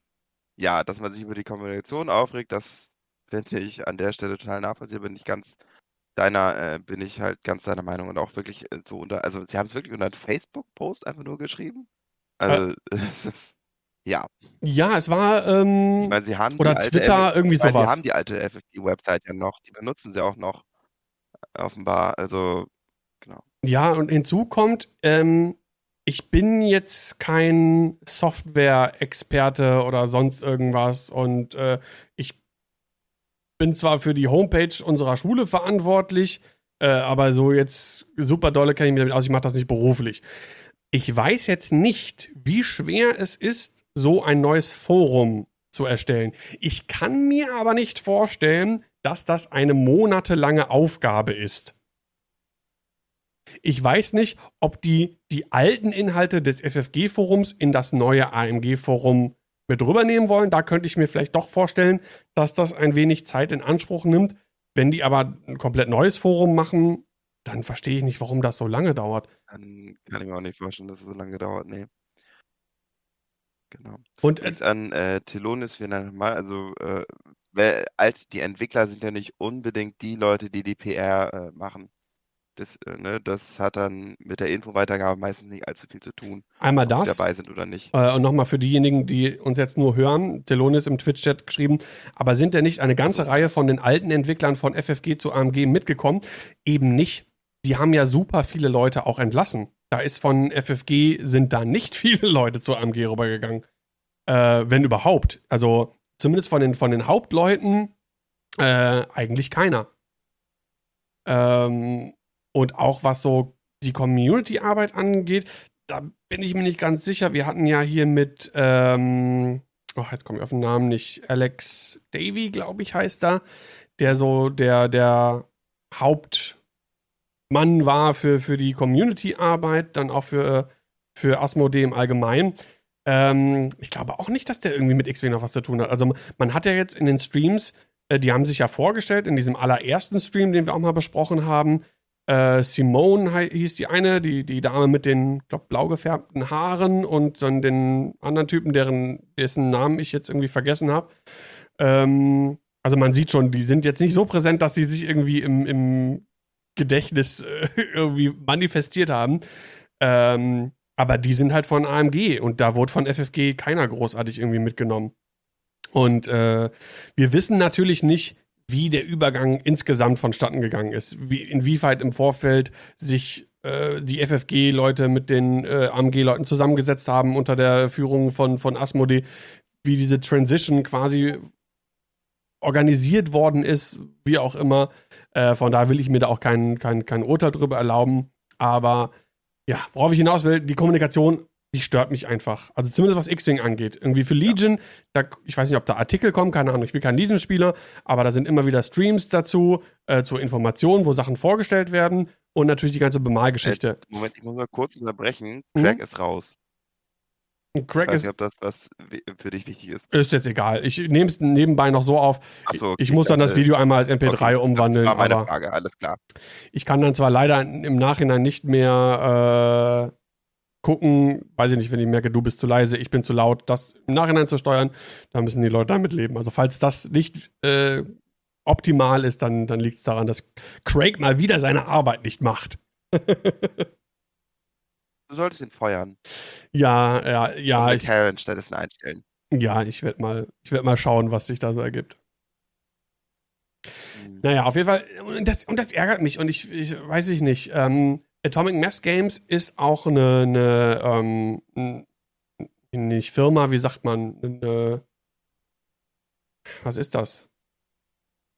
S3: ja, dass man sich über die Kommunikation aufregt, das finde ich an der Stelle total nachvollziehbar. Bin ich ganz deiner, äh, bin ich halt ganz deiner Meinung und auch wirklich äh, so unter, also sie haben es wirklich unter einen Facebook-Post einfach nur geschrieben. Also äh, es ist, ja.
S1: Ja, es war, ähm,
S3: ich meine, sie haben
S1: oder Twitter,
S3: F
S1: irgendwie
S3: sowas.
S1: Sie
S3: haben die alte FFG-Website ja noch, die benutzen sie auch noch, offenbar, also, genau.
S1: Ja, und hinzu kommt, ähm, ich bin jetzt kein Software-Experte oder sonst irgendwas und äh, ich bin zwar für die Homepage unserer Schule verantwortlich, äh, aber so jetzt super dolle kenne ich mich damit aus, ich mache das nicht beruflich. Ich weiß jetzt nicht, wie schwer es ist, so ein neues Forum zu erstellen. Ich kann mir aber nicht vorstellen, dass das eine monatelange Aufgabe ist. Ich weiß nicht, ob die die alten Inhalte des FFG-Forums in das neue AMG-Forum mit rübernehmen wollen. Da könnte ich mir vielleicht doch vorstellen, dass das ein wenig Zeit in Anspruch nimmt. Wenn die aber ein komplett neues Forum machen, dann verstehe ich nicht, warum das so lange dauert.
S3: Dann kann ich mir auch nicht vorstellen, dass es so lange dauert. Nee. Genau.
S1: Und äh,
S3: an äh, Telonis wir mal, also äh, weil, als die Entwickler sind ja nicht unbedingt die Leute, die die PR äh, machen. Das, äh, ne, das hat dann mit der Infoweitergabe meistens nicht allzu viel zu tun.
S1: Einmal
S3: ob
S1: das.
S3: Die dabei sind oder nicht.
S1: Äh, und nochmal für diejenigen, die uns jetzt nur hören, Telonis im Twitch-Chat geschrieben, aber sind denn nicht eine ganze Reihe von den alten Entwicklern von FFG zu AMG mitgekommen? Eben nicht. Die haben ja super viele Leute auch entlassen. Da ist von FFG, sind da nicht viele Leute zu AMG rübergegangen. Äh, wenn überhaupt. Also zumindest von den, von den Hauptleuten äh, eigentlich keiner. Ähm, und auch was so die Community-Arbeit angeht, da bin ich mir nicht ganz sicher. Wir hatten ja hier mit, ähm, oh, jetzt komme ich auf den Namen nicht, Alex Davy, glaube ich, heißt da, der so der, der Hauptmann war für, für die Community-Arbeit, dann auch für, für Asmodee im Allgemeinen. Ähm, ich glaube auch nicht, dass der irgendwie mit X-Wing noch was zu tun hat. Also man hat ja jetzt in den Streams, äh, die haben sich ja vorgestellt, in diesem allerersten Stream, den wir auch mal besprochen haben, äh, Simone hieß die eine, die, die Dame mit den, glaub, blau gefärbten Haaren und dann den anderen Typen, deren, dessen Namen ich jetzt irgendwie vergessen habe. Ähm, also man sieht schon, die sind jetzt nicht so präsent, dass sie sich irgendwie im, im Gedächtnis äh, irgendwie manifestiert haben. Ähm, aber die sind halt von AMG und da wurde von FFG keiner großartig irgendwie mitgenommen. Und äh, wir wissen natürlich nicht, wie der Übergang insgesamt vonstatten gegangen ist. Wie, inwieweit im Vorfeld sich äh, die FFG-Leute mit den äh, AMG-Leuten zusammengesetzt haben unter der Führung von, von Asmodee, wie diese Transition quasi organisiert worden ist, wie auch immer. Äh, von daher will ich mir da auch kein, kein, kein Urteil drüber erlauben. Aber ja, worauf ich hinaus will, die Kommunikation, die stört mich einfach. Also zumindest was X-Wing angeht. Irgendwie für Legion, ja. da, ich weiß nicht, ob da Artikel kommen, keine Ahnung, ich bin kein Legion-Spieler, aber da sind immer wieder Streams dazu, äh, zur Information, wo Sachen vorgestellt werden und natürlich die ganze Bemalgeschichte. Äh,
S3: Moment, ich muss mal kurz unterbrechen. Crack mhm. ist raus.
S1: Crack
S3: ich weiß nicht, ob das was für dich wichtig ist.
S1: Ist jetzt egal. Ich nehme es nebenbei noch so auf. So, okay, ich muss dann das Video einmal als MP3 okay, umwandeln. Das war meine
S3: Frage, alles klar.
S1: Ich kann dann zwar leider im Nachhinein nicht mehr äh, gucken, weiß ich nicht, wenn ich merke, du bist zu leise, ich bin zu laut, das im Nachhinein zu steuern, da müssen die Leute damit leben. Also falls das nicht äh, optimal ist, dann, dann liegt es daran, dass Craig mal wieder seine Arbeit nicht macht.
S3: Du solltest ihn feuern.
S1: Ja, ja, ja.
S3: Und ich, Karen stattdessen einstellen.
S1: Ja, ich werde mal, werd mal schauen, was sich da so ergibt. Mhm. Naja, auf jeden Fall, und das, und das ärgert mich und ich, ich weiß ich nicht. Ähm, Atomic Mass Games ist auch eine, eine ähm, nicht Firma, wie sagt man, eine, was ist das?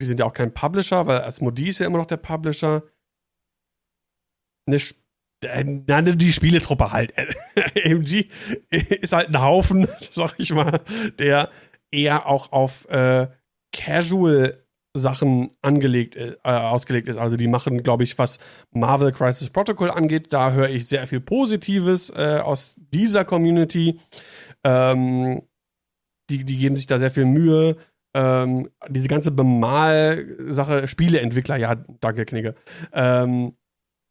S1: Die sind ja auch kein Publisher, weil Asmodee ist ja immer noch der Publisher. Eine äh, die Spieletruppe halt. AMG ist halt ein Haufen, sag ich mal, der eher auch auf äh, Casual Sachen angelegt, äh, ausgelegt ist. Also die machen, glaube ich, was Marvel Crisis Protocol angeht, da höre ich sehr viel Positives äh, aus dieser Community. Ähm, die, die geben sich da sehr viel Mühe. Ähm, diese ganze Bemal-Sache, Spieleentwickler, ja, danke, Knigge. Ähm,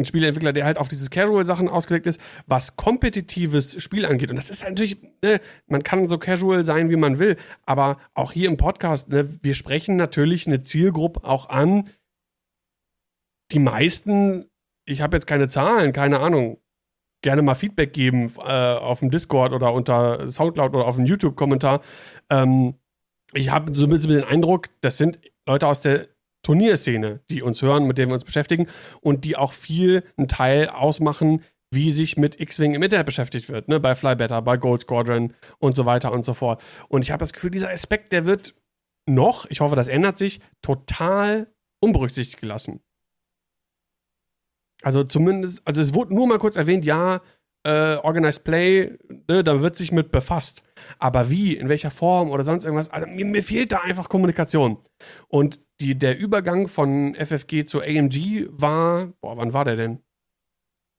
S1: ein Spieleentwickler, der halt auf diese Casual-Sachen ausgelegt ist, was kompetitives Spiel angeht. Und das ist natürlich, ne, man kann so casual sein, wie man will, aber auch hier im Podcast, ne, wir sprechen natürlich eine Zielgruppe auch an. Die meisten, ich habe jetzt keine Zahlen, keine Ahnung, gerne mal Feedback geben äh, auf dem Discord oder unter Soundcloud oder auf dem YouTube-Kommentar. Ähm, ich habe so ein bisschen den Eindruck, das sind Leute aus der Turnierszene, die uns hören, mit denen wir uns beschäftigen und die auch viel einen Teil ausmachen, wie sich mit X-Wing im Internet beschäftigt wird, ne? bei Fly Better, bei Gold Squadron und so weiter und so fort. Und ich habe das Gefühl, dieser Aspekt, der wird noch, ich hoffe, das ändert sich, total unberücksichtigt gelassen. Also zumindest, also es wurde nur mal kurz erwähnt, ja, äh, Organized Play, ne, da wird sich mit befasst. Aber wie, in welcher Form oder sonst irgendwas, also mir, mir fehlt da einfach Kommunikation. Und die, der Übergang von FFG zu AMG war, boah, wann war der denn?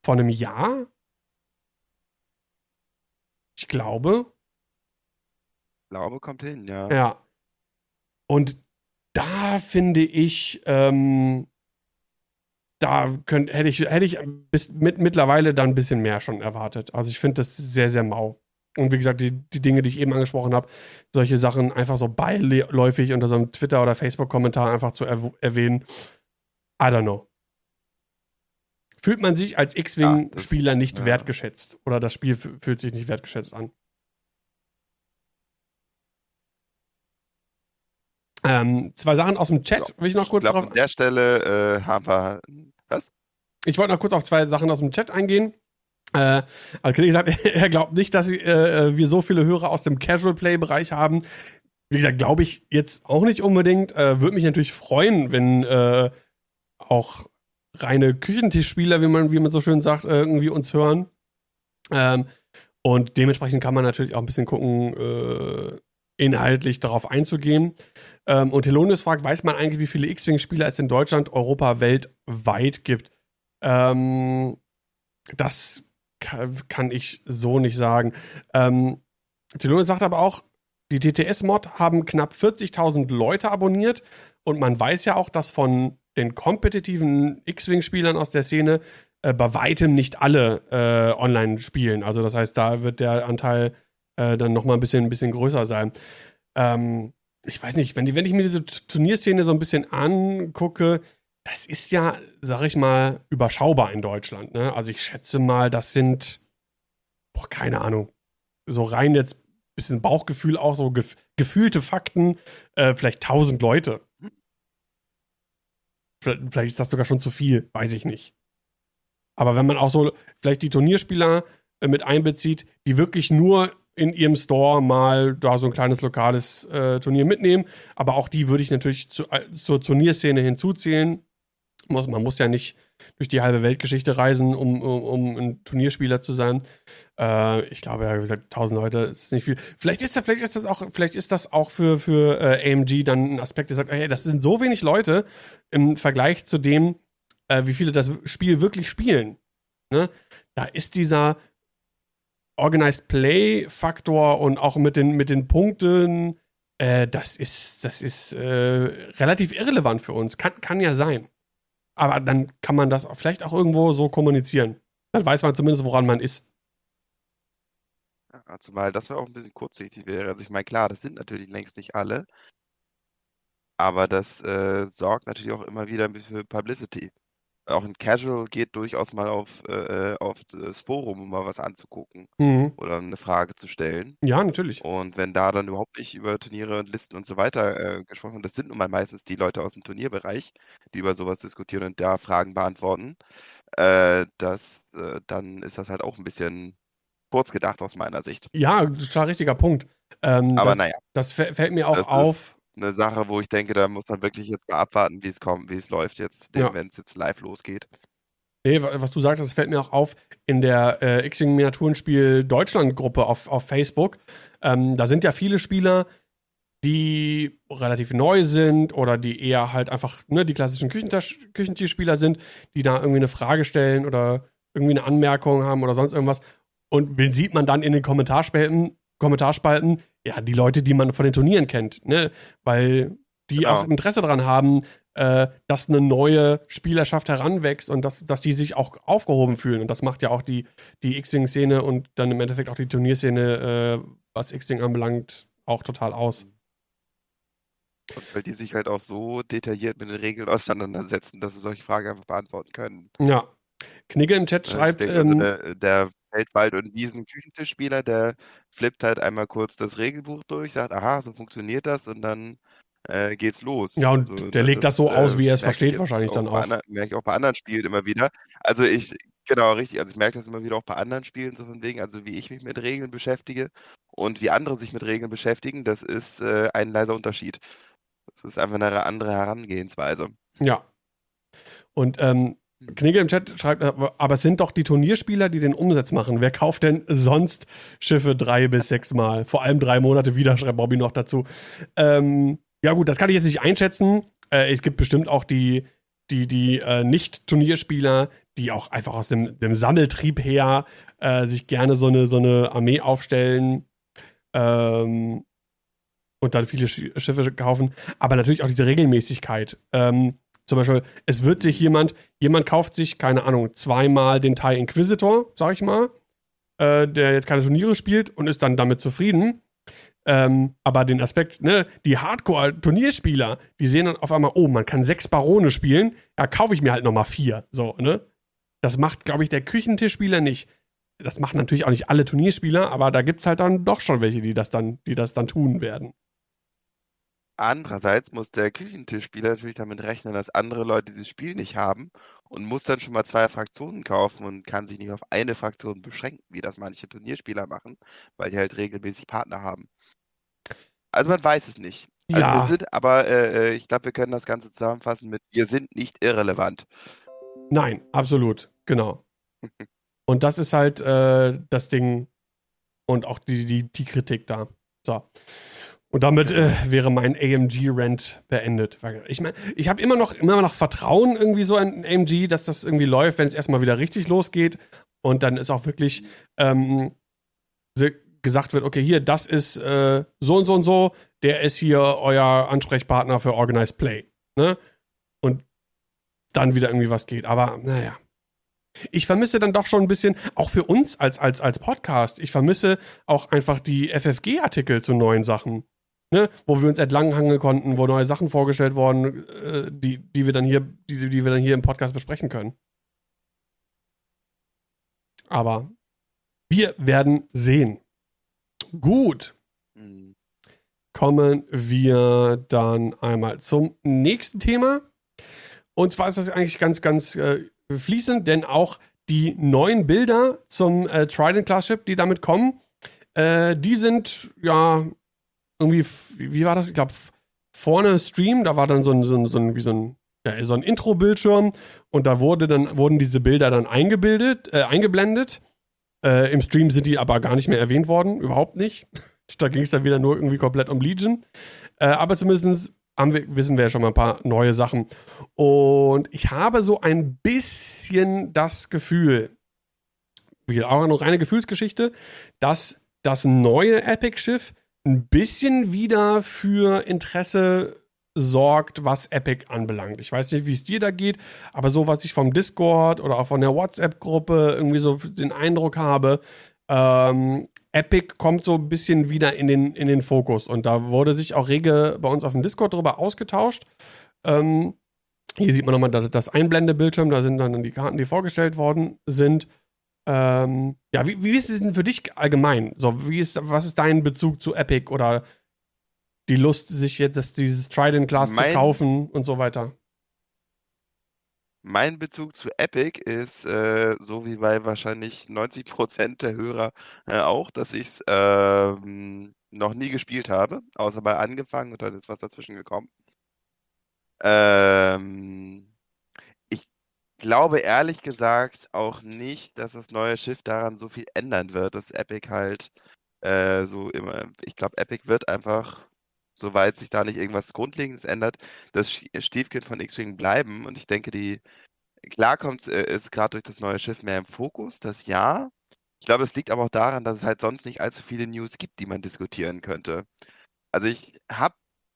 S1: Vor einem Jahr? Ich glaube.
S3: Ich glaube, kommt hin, ja.
S1: Ja. Und da finde ich, ähm, da könnt, hätte ich, hätte ich bis, mit, mittlerweile dann ein bisschen mehr schon erwartet. Also ich finde das sehr, sehr mau. Und wie gesagt, die, die Dinge, die ich eben angesprochen habe, solche Sachen einfach so beiläufig unter so einem Twitter- oder Facebook-Kommentar einfach zu er erwähnen. I don't know. Fühlt man sich als X-Wing-Spieler ja, nicht ja. wertgeschätzt? Oder das Spiel fühlt sich nicht wertgeschätzt an? Ähm, zwei Sachen aus dem Chat, will ich noch kurz
S3: ich glaub, drauf. An der Stelle äh, haben wir was?
S1: Ich wollte noch kurz auf zwei Sachen aus dem Chat eingehen. Äh, also gesagt, er glaubt nicht, dass äh, wir so viele Hörer aus dem Casual Play Bereich haben. Wie gesagt, glaube ich jetzt auch nicht unbedingt. Äh, Würde mich natürlich freuen, wenn äh, auch reine Küchentischspieler, wie man, wie man so schön sagt, äh, irgendwie uns hören. Ähm, und dementsprechend kann man natürlich auch ein bisschen gucken, äh, inhaltlich darauf einzugehen. Ähm, und Helonius fragt, weiß man eigentlich, wie viele X-Wing-Spieler es in Deutschland, Europa, weltweit gibt? Ähm, das kann ich so nicht sagen. Ähm, Helonius sagt aber auch, die TTS-Mod haben knapp 40.000 Leute abonniert und man weiß ja auch, dass von den kompetitiven X-Wing-Spielern aus der Szene äh, bei weitem nicht alle äh, online spielen. Also das heißt, da wird der Anteil äh, dann nochmal ein bisschen, ein bisschen größer sein. Ähm, ich weiß nicht, wenn, die, wenn ich mir diese Turnierszene so ein bisschen angucke, das ist ja, sag ich mal, überschaubar in Deutschland. Ne? Also ich schätze mal, das sind, boah, keine Ahnung, so rein jetzt bisschen Bauchgefühl auch, so gef gefühlte Fakten, äh, vielleicht 1000 Leute. Vielleicht, vielleicht ist das sogar schon zu viel, weiß ich nicht. Aber wenn man auch so vielleicht die Turnierspieler äh, mit einbezieht, die wirklich nur in ihrem Store mal da so ein kleines lokales äh, Turnier mitnehmen. Aber auch die würde ich natürlich zu, äh, zur Turnierszene hinzuzählen. Muss, man muss ja nicht durch die halbe Weltgeschichte reisen, um, um, um ein Turnierspieler zu sein. Äh, ich glaube, ja, wie gesagt, 1000 Leute ist nicht viel. Vielleicht ist das, vielleicht ist das auch, vielleicht ist das auch für, für äh, AMG dann ein Aspekt, der sagt, hey, das sind so wenig Leute im Vergleich zu dem, äh, wie viele das Spiel wirklich spielen. Ne? Da ist dieser Organized Play Faktor und auch mit den, mit den Punkten, äh, das ist, das ist äh, relativ irrelevant für uns. Kann, kann ja sein. Aber dann kann man das vielleicht auch irgendwo so kommunizieren. Dann weiß man zumindest, woran man ist.
S3: Ja, zumal das auch ein bisschen kurzsichtig wäre. Also ich meine, klar, das sind natürlich längst nicht alle. Aber das äh, sorgt natürlich auch immer wieder für Publicity auch ein Casual geht durchaus mal auf, äh, auf das Forum, um mal was anzugucken
S1: Mhm.
S3: oder eine Frage zu stellen.
S1: Ja, natürlich.
S3: Und wenn da dann überhaupt nicht über Turniere und Listen und so weiter äh, gesprochen wird, das sind nun mal meistens die Leute aus dem Turnierbereich, die über sowas diskutieren und da Fragen beantworten, äh, das, äh, dann ist das halt auch ein bisschen kurz gedacht aus meiner Sicht.
S1: Ja, total richtiger Punkt. Ähm,
S3: Aber
S1: das,
S3: naja,
S1: das fällt mir auch
S3: das
S1: auf.
S3: Eine Sache, wo ich denke, da muss man wirklich jetzt mal abwarten, wie es kommt, wie es läuft jetzt,
S1: Ja.
S3: wenn es jetzt live losgeht.
S1: Nee, wa- was du sagst, das fällt mir auch auf in der äh, X-Wing Miniaturenspiel Deutschland Gruppe auf, auf Facebook. Ähm, da sind ja viele Spieler, die relativ neu sind oder die eher halt einfach ne, die klassischen Küchentisch Küchentierspieler sind, die da irgendwie eine Frage stellen oder irgendwie eine Anmerkung haben oder sonst irgendwas. Und wen sieht man dann in den Kommentarspalten? Kommentarspalten? Ja, die Leute, die man von den Turnieren kennt, ne? Weil die
S3: Genau.
S1: auch Interesse daran haben, äh, dass eine neue Spielerschaft heranwächst und dass, dass die sich auch aufgehoben fühlen. Und das macht ja auch die, die X-Wing-Szene und dann im Endeffekt auch die Turnierszene, äh, was X-Wing anbelangt, auch total aus.
S3: Und weil die sich halt auch so detailliert mit den Regeln auseinandersetzen, dass sie solche Fragen einfach beantworten können.
S1: Ja. Knigge im Chat schreibt,
S3: denke, also
S1: ähm,
S3: der, der Feldwald- und Wiesen-Küchentischspieler, der flippt halt einmal kurz das Regelbuch durch, sagt, aha, so funktioniert das und dann äh, geht's los.
S1: Ja, und
S3: Also,
S1: der legt das so aus, wie er es versteht, wahrscheinlich dann auch.
S3: Andern, merke ich auch bei anderen Spielen immer wieder. Also ich, genau, richtig, also ich merke das immer wieder auch bei anderen Spielen, so von wegen, also wie ich mich mit Regeln beschäftige und wie andere sich mit Regeln beschäftigen, das ist äh, ein leiser Unterschied. Das ist einfach eine andere Herangehensweise.
S1: Ja. Und ähm, Knigge im Chat schreibt, äh, aber es sind doch die Turnierspieler, die den Umsatz machen. Wer kauft denn sonst Schiffe drei bis sechs Mal? Vor allem drei Monate wieder, schreibt Bobby noch dazu. Ähm, ja, gut, das kann ich jetzt nicht einschätzen. Äh, es gibt bestimmt auch die, die, die äh, Nicht-Turnierspieler, die auch einfach aus dem, dem Sammeltrieb her äh, sich gerne so eine, so eine Armee aufstellen. Ähm, und dann viele Sch Schiffe kaufen. Aber natürlich auch diese Regelmäßigkeit. Ähm, zum Beispiel, es wird sich jemand, jemand kauft sich, keine Ahnung, zweimal den TIE Inquisitor, sag ich mal, äh, der jetzt keine Turniere spielt und ist dann damit zufrieden. Ähm, aber den Aspekt, ne, die Hardcore-Turnierspieler, die sehen dann auf einmal, oh, man kann sechs Barone spielen, ja, kaufe ich mir halt nochmal vier. So, ne? Das macht, glaube ich, der Küchentischspieler nicht. Das machen natürlich auch nicht alle Turnierspieler, aber da gibt es halt dann doch schon welche, die das dann, die das dann tun werden.
S3: Andererseits muss der Küchentischspieler natürlich damit rechnen, dass andere Leute dieses Spiel nicht haben und muss dann schon mal zwei Fraktionen kaufen und kann sich nicht auf eine Fraktion beschränken, wie das manche Turnierspieler machen, weil die halt regelmäßig Partner haben. Also man weiß es nicht. Also
S1: Ja.
S3: sind, aber äh, äh, ich glaube, wir können das Ganze zusammenfassen mit, wir sind nicht irrelevant.
S1: Nein, absolut, genau. Und das ist halt äh, das Ding und auch die, die, die Kritik da. So. Und damit äh, wäre mein AMG-Rant beendet. Ich meine, ich habe immer noch, immer noch Vertrauen irgendwie so an AMG, dass das irgendwie läuft, wenn es erstmal wieder richtig losgeht. Und dann ist auch wirklich ähm, gesagt wird, okay, hier, das ist äh, so und so und so, der ist hier euer Ansprechpartner für Organized Play. Ne? Und dann wieder irgendwie was geht. Aber naja. Ich vermisse dann doch schon ein bisschen, auch für uns als, als, als Podcast, ich vermisse auch einfach die FFG-Artikel zu neuen Sachen. Ne? Wo wir uns entlanghangeln konnten, wo neue Sachen vorgestellt wurden, äh, die, die wir dann hier, die, die wir dann hier im Podcast besprechen können. Aber wir werden sehen. Gut
S3: Hm.
S1: kommen wir dann einmal zum nächsten Thema. Und zwar ist das eigentlich ganz, ganz äh, fließend, denn auch die neuen Bilder zum äh, Trident Class Ship, die damit kommen, äh, die sind ja irgendwie, wie war das? Ich glaube, vorne Stream, da war dann so ein, so ein, so ein, wie so ein ja, so ein Intro-Bildschirm und da wurde dann, wurden diese Bilder dann eingebildet, äh, eingeblendet. Äh, Im Stream sind die aber gar nicht mehr erwähnt worden, überhaupt nicht. da ging es dann wieder nur irgendwie komplett um Legion. Äh, aber zumindest wir, wissen wir ja schon mal ein paar neue Sachen. Und ich habe so ein bisschen das Gefühl, wie auch noch eine Gefühlsgeschichte, dass das neue Epic-Schiff ein bisschen wieder für Interesse sorgt, was Epic anbelangt. Ich weiß nicht, wie es dir da geht, aber so, was ich vom Discord oder auch von der WhatsApp-Gruppe irgendwie so den Eindruck habe, ähm, Epic kommt so ein bisschen wieder in den, in den Fokus. Und da wurde sich auch rege bei uns auf dem Discord drüber ausgetauscht. Ähm, hier sieht man nochmal das Einblendebildschirm, da sind dann die Karten, die vorgestellt worden sind. Ähm, ja, wie, wie ist es denn für dich allgemein? So, wie ist, was ist dein Bezug zu Epic oder die Lust, sich jetzt dieses Trident mein, zu kaufen und so weiter?
S3: Mein Bezug zu Epic ist, äh, so wie bei wahrscheinlich 90% der Hörer äh, auch, dass ich es ähm, noch nie gespielt habe, außer bei angefangen und dann ist was dazwischen gekommen. Ähm, glaube ehrlich gesagt auch nicht, dass das neue Schiff daran so viel ändern wird, dass Epic halt äh, so immer, ich glaube, Epic wird einfach soweit sich da nicht irgendwas Grundlegendes ändert, das Stiefkind von X-Wing bleiben. Und ich denke, die klar kommt äh, ist gerade durch das neue Schiff mehr im Fokus, das ja. Ich glaube, es liegt aber auch daran, dass es halt sonst nicht allzu viele News gibt, die man diskutieren könnte. Also ich habe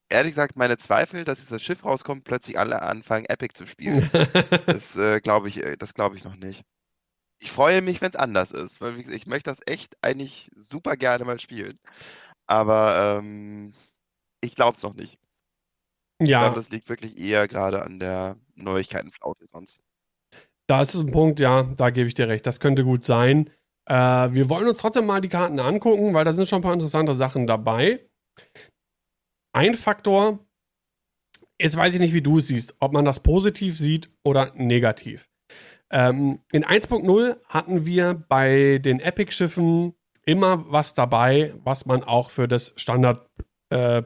S3: ehrlich gesagt meine Zweifel, dass dieses Schiff rauskommt, plötzlich alle anfangen, Epic zu spielen. das äh, glaube ich, äh, das glaube ich noch nicht. Ich freue mich, wenn es anders ist, weil ich möchte das echt eigentlich super gerne mal spielen. Aber ähm, ich glaube es noch nicht. Ich
S1: Ja,
S3: glaube, das liegt wirklich eher gerade an der Neuigkeitenflaute sonst.
S1: da ist es ein Punkt, ja, da gebe ich dir recht. Das könnte gut sein. Äh, wir wollen uns trotzdem mal die Karten angucken, weil da sind schon ein paar interessante Sachen dabei. Ein Faktor, jetzt weiß ich nicht, wie du es siehst, ob man das positiv sieht oder negativ. Ähm, in 1.0 hatten wir bei den Epic-Schiffen immer was dabei, was man auch für das Standard äh,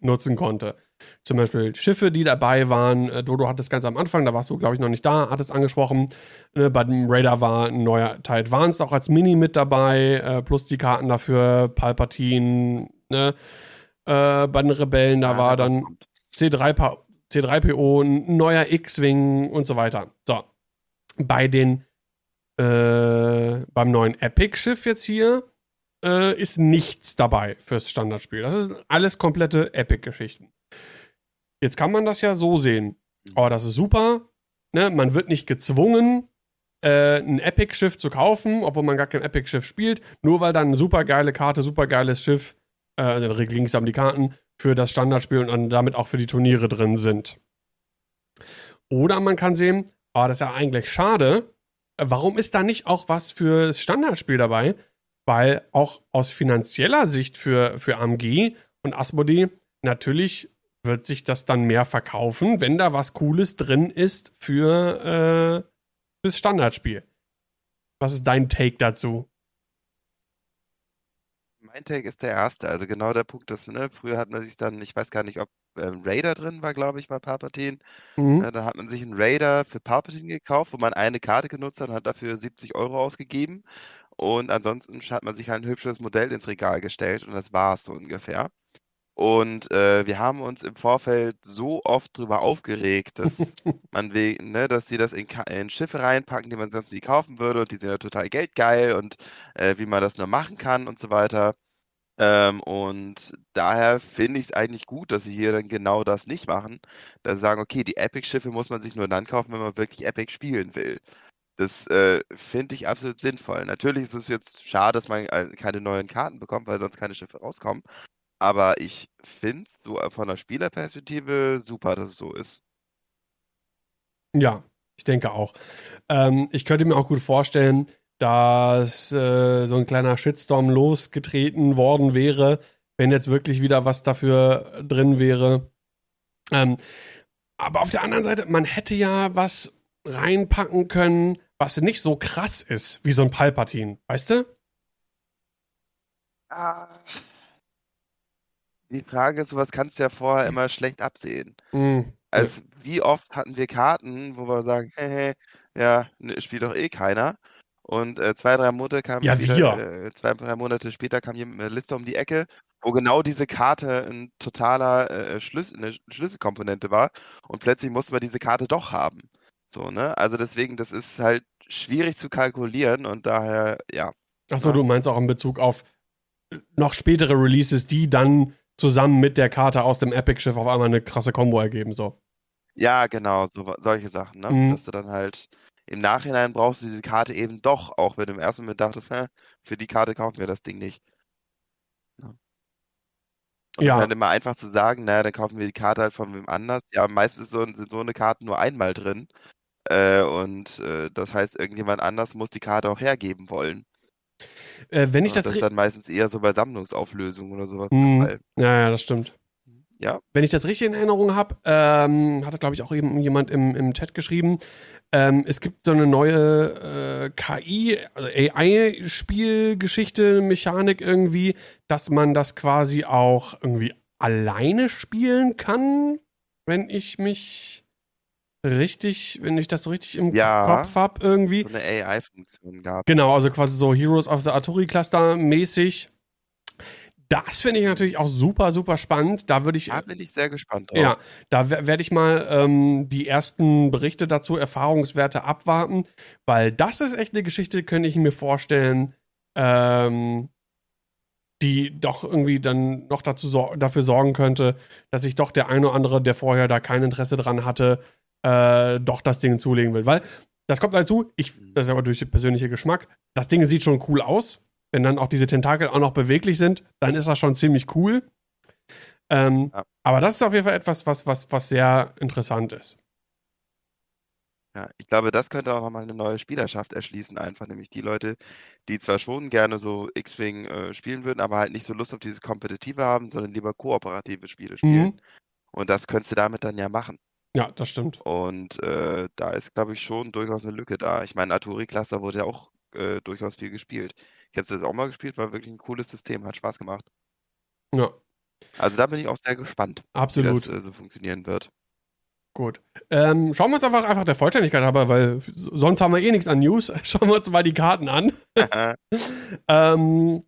S1: nutzen konnte. Zum Beispiel Schiffe, die dabei waren. Äh, Dodo hat das ganz am Anfang, da warst du, glaube ich, noch nicht da, hat es angesprochen. Ne, bei dem Raider war ein neuer Teil Advanced auch als Mini mit dabei, äh, plus die Karten dafür, Palpatine, ne? Äh, bei den Rebellen, da ja, war dann C3, C3PO, ein neuer X-Wing und so weiter. So. Bei den, äh, beim neuen Epic-Schiff jetzt hier, äh, ist nichts dabei fürs Standardspiel. Das ist alles komplette Epic-Geschichten. Jetzt kann man das ja so sehen. Oh, das ist super. Ne? Man wird nicht gezwungen, äh, ein Epic-Schiff zu kaufen, obwohl man gar kein Epic-Schiff spielt, nur weil dann eine super geile Karte, super geiles Schiff, äh, Regel links haben die Karten, für das Standardspiel und dann damit auch für die Turniere drin sind. Oder man kann sehen, oh, das ist ja eigentlich schade. Warum ist da nicht auch was fürs Standardspiel dabei? weil auch aus finanzieller Sicht für, für AMG und Asmodee natürlich wird sich das dann mehr verkaufen, wenn da was Cooles drin ist für äh, das Standardspiel. Was ist dein Take dazu?
S3: Mein Take ist der erste. Also genau der Punkt, dass, ne, früher hat man sich dann, ich weiß gar nicht, ob ähm, Raider drin war, glaube ich, bei Palpatine. Mhm. Äh, da hat man sich einen Raider für Palpatine gekauft, wo man eine Karte genutzt hat und hat dafür 70 Euro ausgegeben. Und ansonsten hat man sich halt ein hübsches Modell ins Regal gestellt und das war es so ungefähr. Und äh, wir haben uns im Vorfeld so oft darüber aufgeregt, dass man will, ne, dass sie das in, in, Schiffe reinpacken, die man sonst nie kaufen würde und die sind ja total geldgeil und äh, wie man das nur machen kann und so weiter. Ähm, und daher finde ich es eigentlich gut, dass sie hier dann genau das nicht machen. Dass sie sagen, okay, die Epic-Schiffe muss man sich nur dann kaufen, wenn man wirklich Epic spielen will. Das äh, finde ich absolut sinnvoll. Natürlich ist es jetzt schade, dass man äh, keine neuen Karten bekommt, weil sonst keine Schiffe rauskommen. Aber ich finde es so äh, von der Spielerperspektive super, dass es so ist.
S1: Ja, ich denke auch. Ähm, ich könnte mir auch gut vorstellen, dass äh, so ein kleiner Shitstorm losgetreten worden wäre, wenn jetzt wirklich wieder was dafür drin wäre. Ähm, aber auf der anderen Seite, man hätte ja was reinpacken können, was nicht so krass ist wie so ein Palpatine, weißt du?
S3: Ah. Die Frage ist, sowas kannst du ja vorher immer schlecht absehen. Mm. Also, wie oft hatten wir Karten, wo wir sagen: „Hä, ja, ne, spielt doch eh keiner.“ Und, äh, 2, 3 Monate kam
S1: Ja,
S3: wieder äh, 2, 3 Monate später kam jemand mit 'ner Liste um die Ecke, wo genau diese Karte 'n totaler, äh, Schlüs 'ne Schlüsselkomponente war und plötzlich musste man diese Karte doch haben. So, ne? Also, deswegen, das ist halt schwierig zu kalkulieren und daher, ja,
S1: Ach so,
S3: ne?
S1: du meinst auch in Bezug auf noch spätere Releases, die dann zusammen mit der Karte aus dem Epic-Schiff auf einmal 'ne krasse Kombo ergeben, so.
S3: Ja, genau, so solche Sachen, ne?
S1: Mhm.
S3: Dass du dann halt im Nachhinein brauchst du diese Karte eben doch, auch wenn du im ersten Moment dachtest: „Hä, für die Karte kaufen wir das Ding nicht.“ Ne? Und ist
S1: Ja.
S3: halt immer einfach zu sagen: „Na ja, dann kaufen wir die Karte halt von wem anders.“ Ja, meistens so sind so 'ne Karten nur einmal drin, äh, und, äh, das heißt, irgendjemand anders muss die Karte auch hergeben wollen.
S1: Äh, wenn ich
S3: Und
S1: das
S3: das ist dann meistens eher so bei Sammlungsauflösungen oder so was der
S1: Mhm.
S3: Fall.
S1: Ja, ja, das stimmt.
S3: Ja?
S1: Wenn ich das richtig in Erinnerung habe, ähm, hatte, glaube ich, auch eben jemand im im Chat geschrieben, ähm, es gibt so 'ne neue, äh, KI, also AI-Spielgeschichte, Mechanik irgendwie, dass man das quasi auch irgendwie alleine spielen kann, wenn ich mich richtig wenn ich das so richtig im
S3: Ja.
S1: Kopf habe irgendwie.
S3: So 'ne AI-Funktion gab's.
S1: Genau, also quasi so Heroes of the Artillery Cluster mäßig. Das finde ich natürlich auch super, super spannend. Da würde ich
S3: Da bin ich sehr gespannt drauf.
S1: ja, da we werde ich mal, ähm, die ersten Berichte dazu, Erfahrungswerte abwarten, weil das ist echt 'ne Geschichte, könnte ich mir vorstellen, ähm, die doch irgendwie dann noch dazu sor dafür sorgen könnte, dass sich doch der eine oder andere, der vorher da kein Interesse dran hatte, äh, doch das Ding zulegen will. Weil das kommt dazu, ich das ist aber durch den persönlichen Geschmack, das Ding sieht schon cool aus. Wenn dann auch diese Tentakel auch noch beweglich sind, dann ist das schon ziemlich cool. Ähm,
S3: Ja.
S1: aber das ist auf jeden Fall etwas, was was was sehr interessant ist.
S3: Ja, ich glaube, das könnte auch noch mal 'ne neue Spielerschaft erschließen einfach, nämlich die Leute, die zwar schon gerne so X-Wing, äh, spielen würden, aber halt nicht so Lust auf dieses Kompetitive haben, sondern lieber kooperative Spiele spielen.
S1: Mhm.
S3: Und das könntest du damit dann ja machen.
S1: Ja, das stimmt.
S3: Und, äh, da ist, glaube ich, schon durchaus 'ne Lücke da. Ich meine, Artillery Cluster wurde ja auch, äh, durchaus viel gespielt. Ich habe es jetzt auch mal gespielt, war wirklich 'n cooles System, hat Spaß gemacht.
S1: Ja.
S3: Also, da bin ich auch sehr gespannt, wie
S1: Absolut.
S3: das, äh, so funktionieren wird.
S1: Gut. Ähm, schauen wir uns einfach einfach der Vollständigkeit halber, weil sonst haben wir eh nix an News. Schauen wir uns mal die Karten an. Ähm,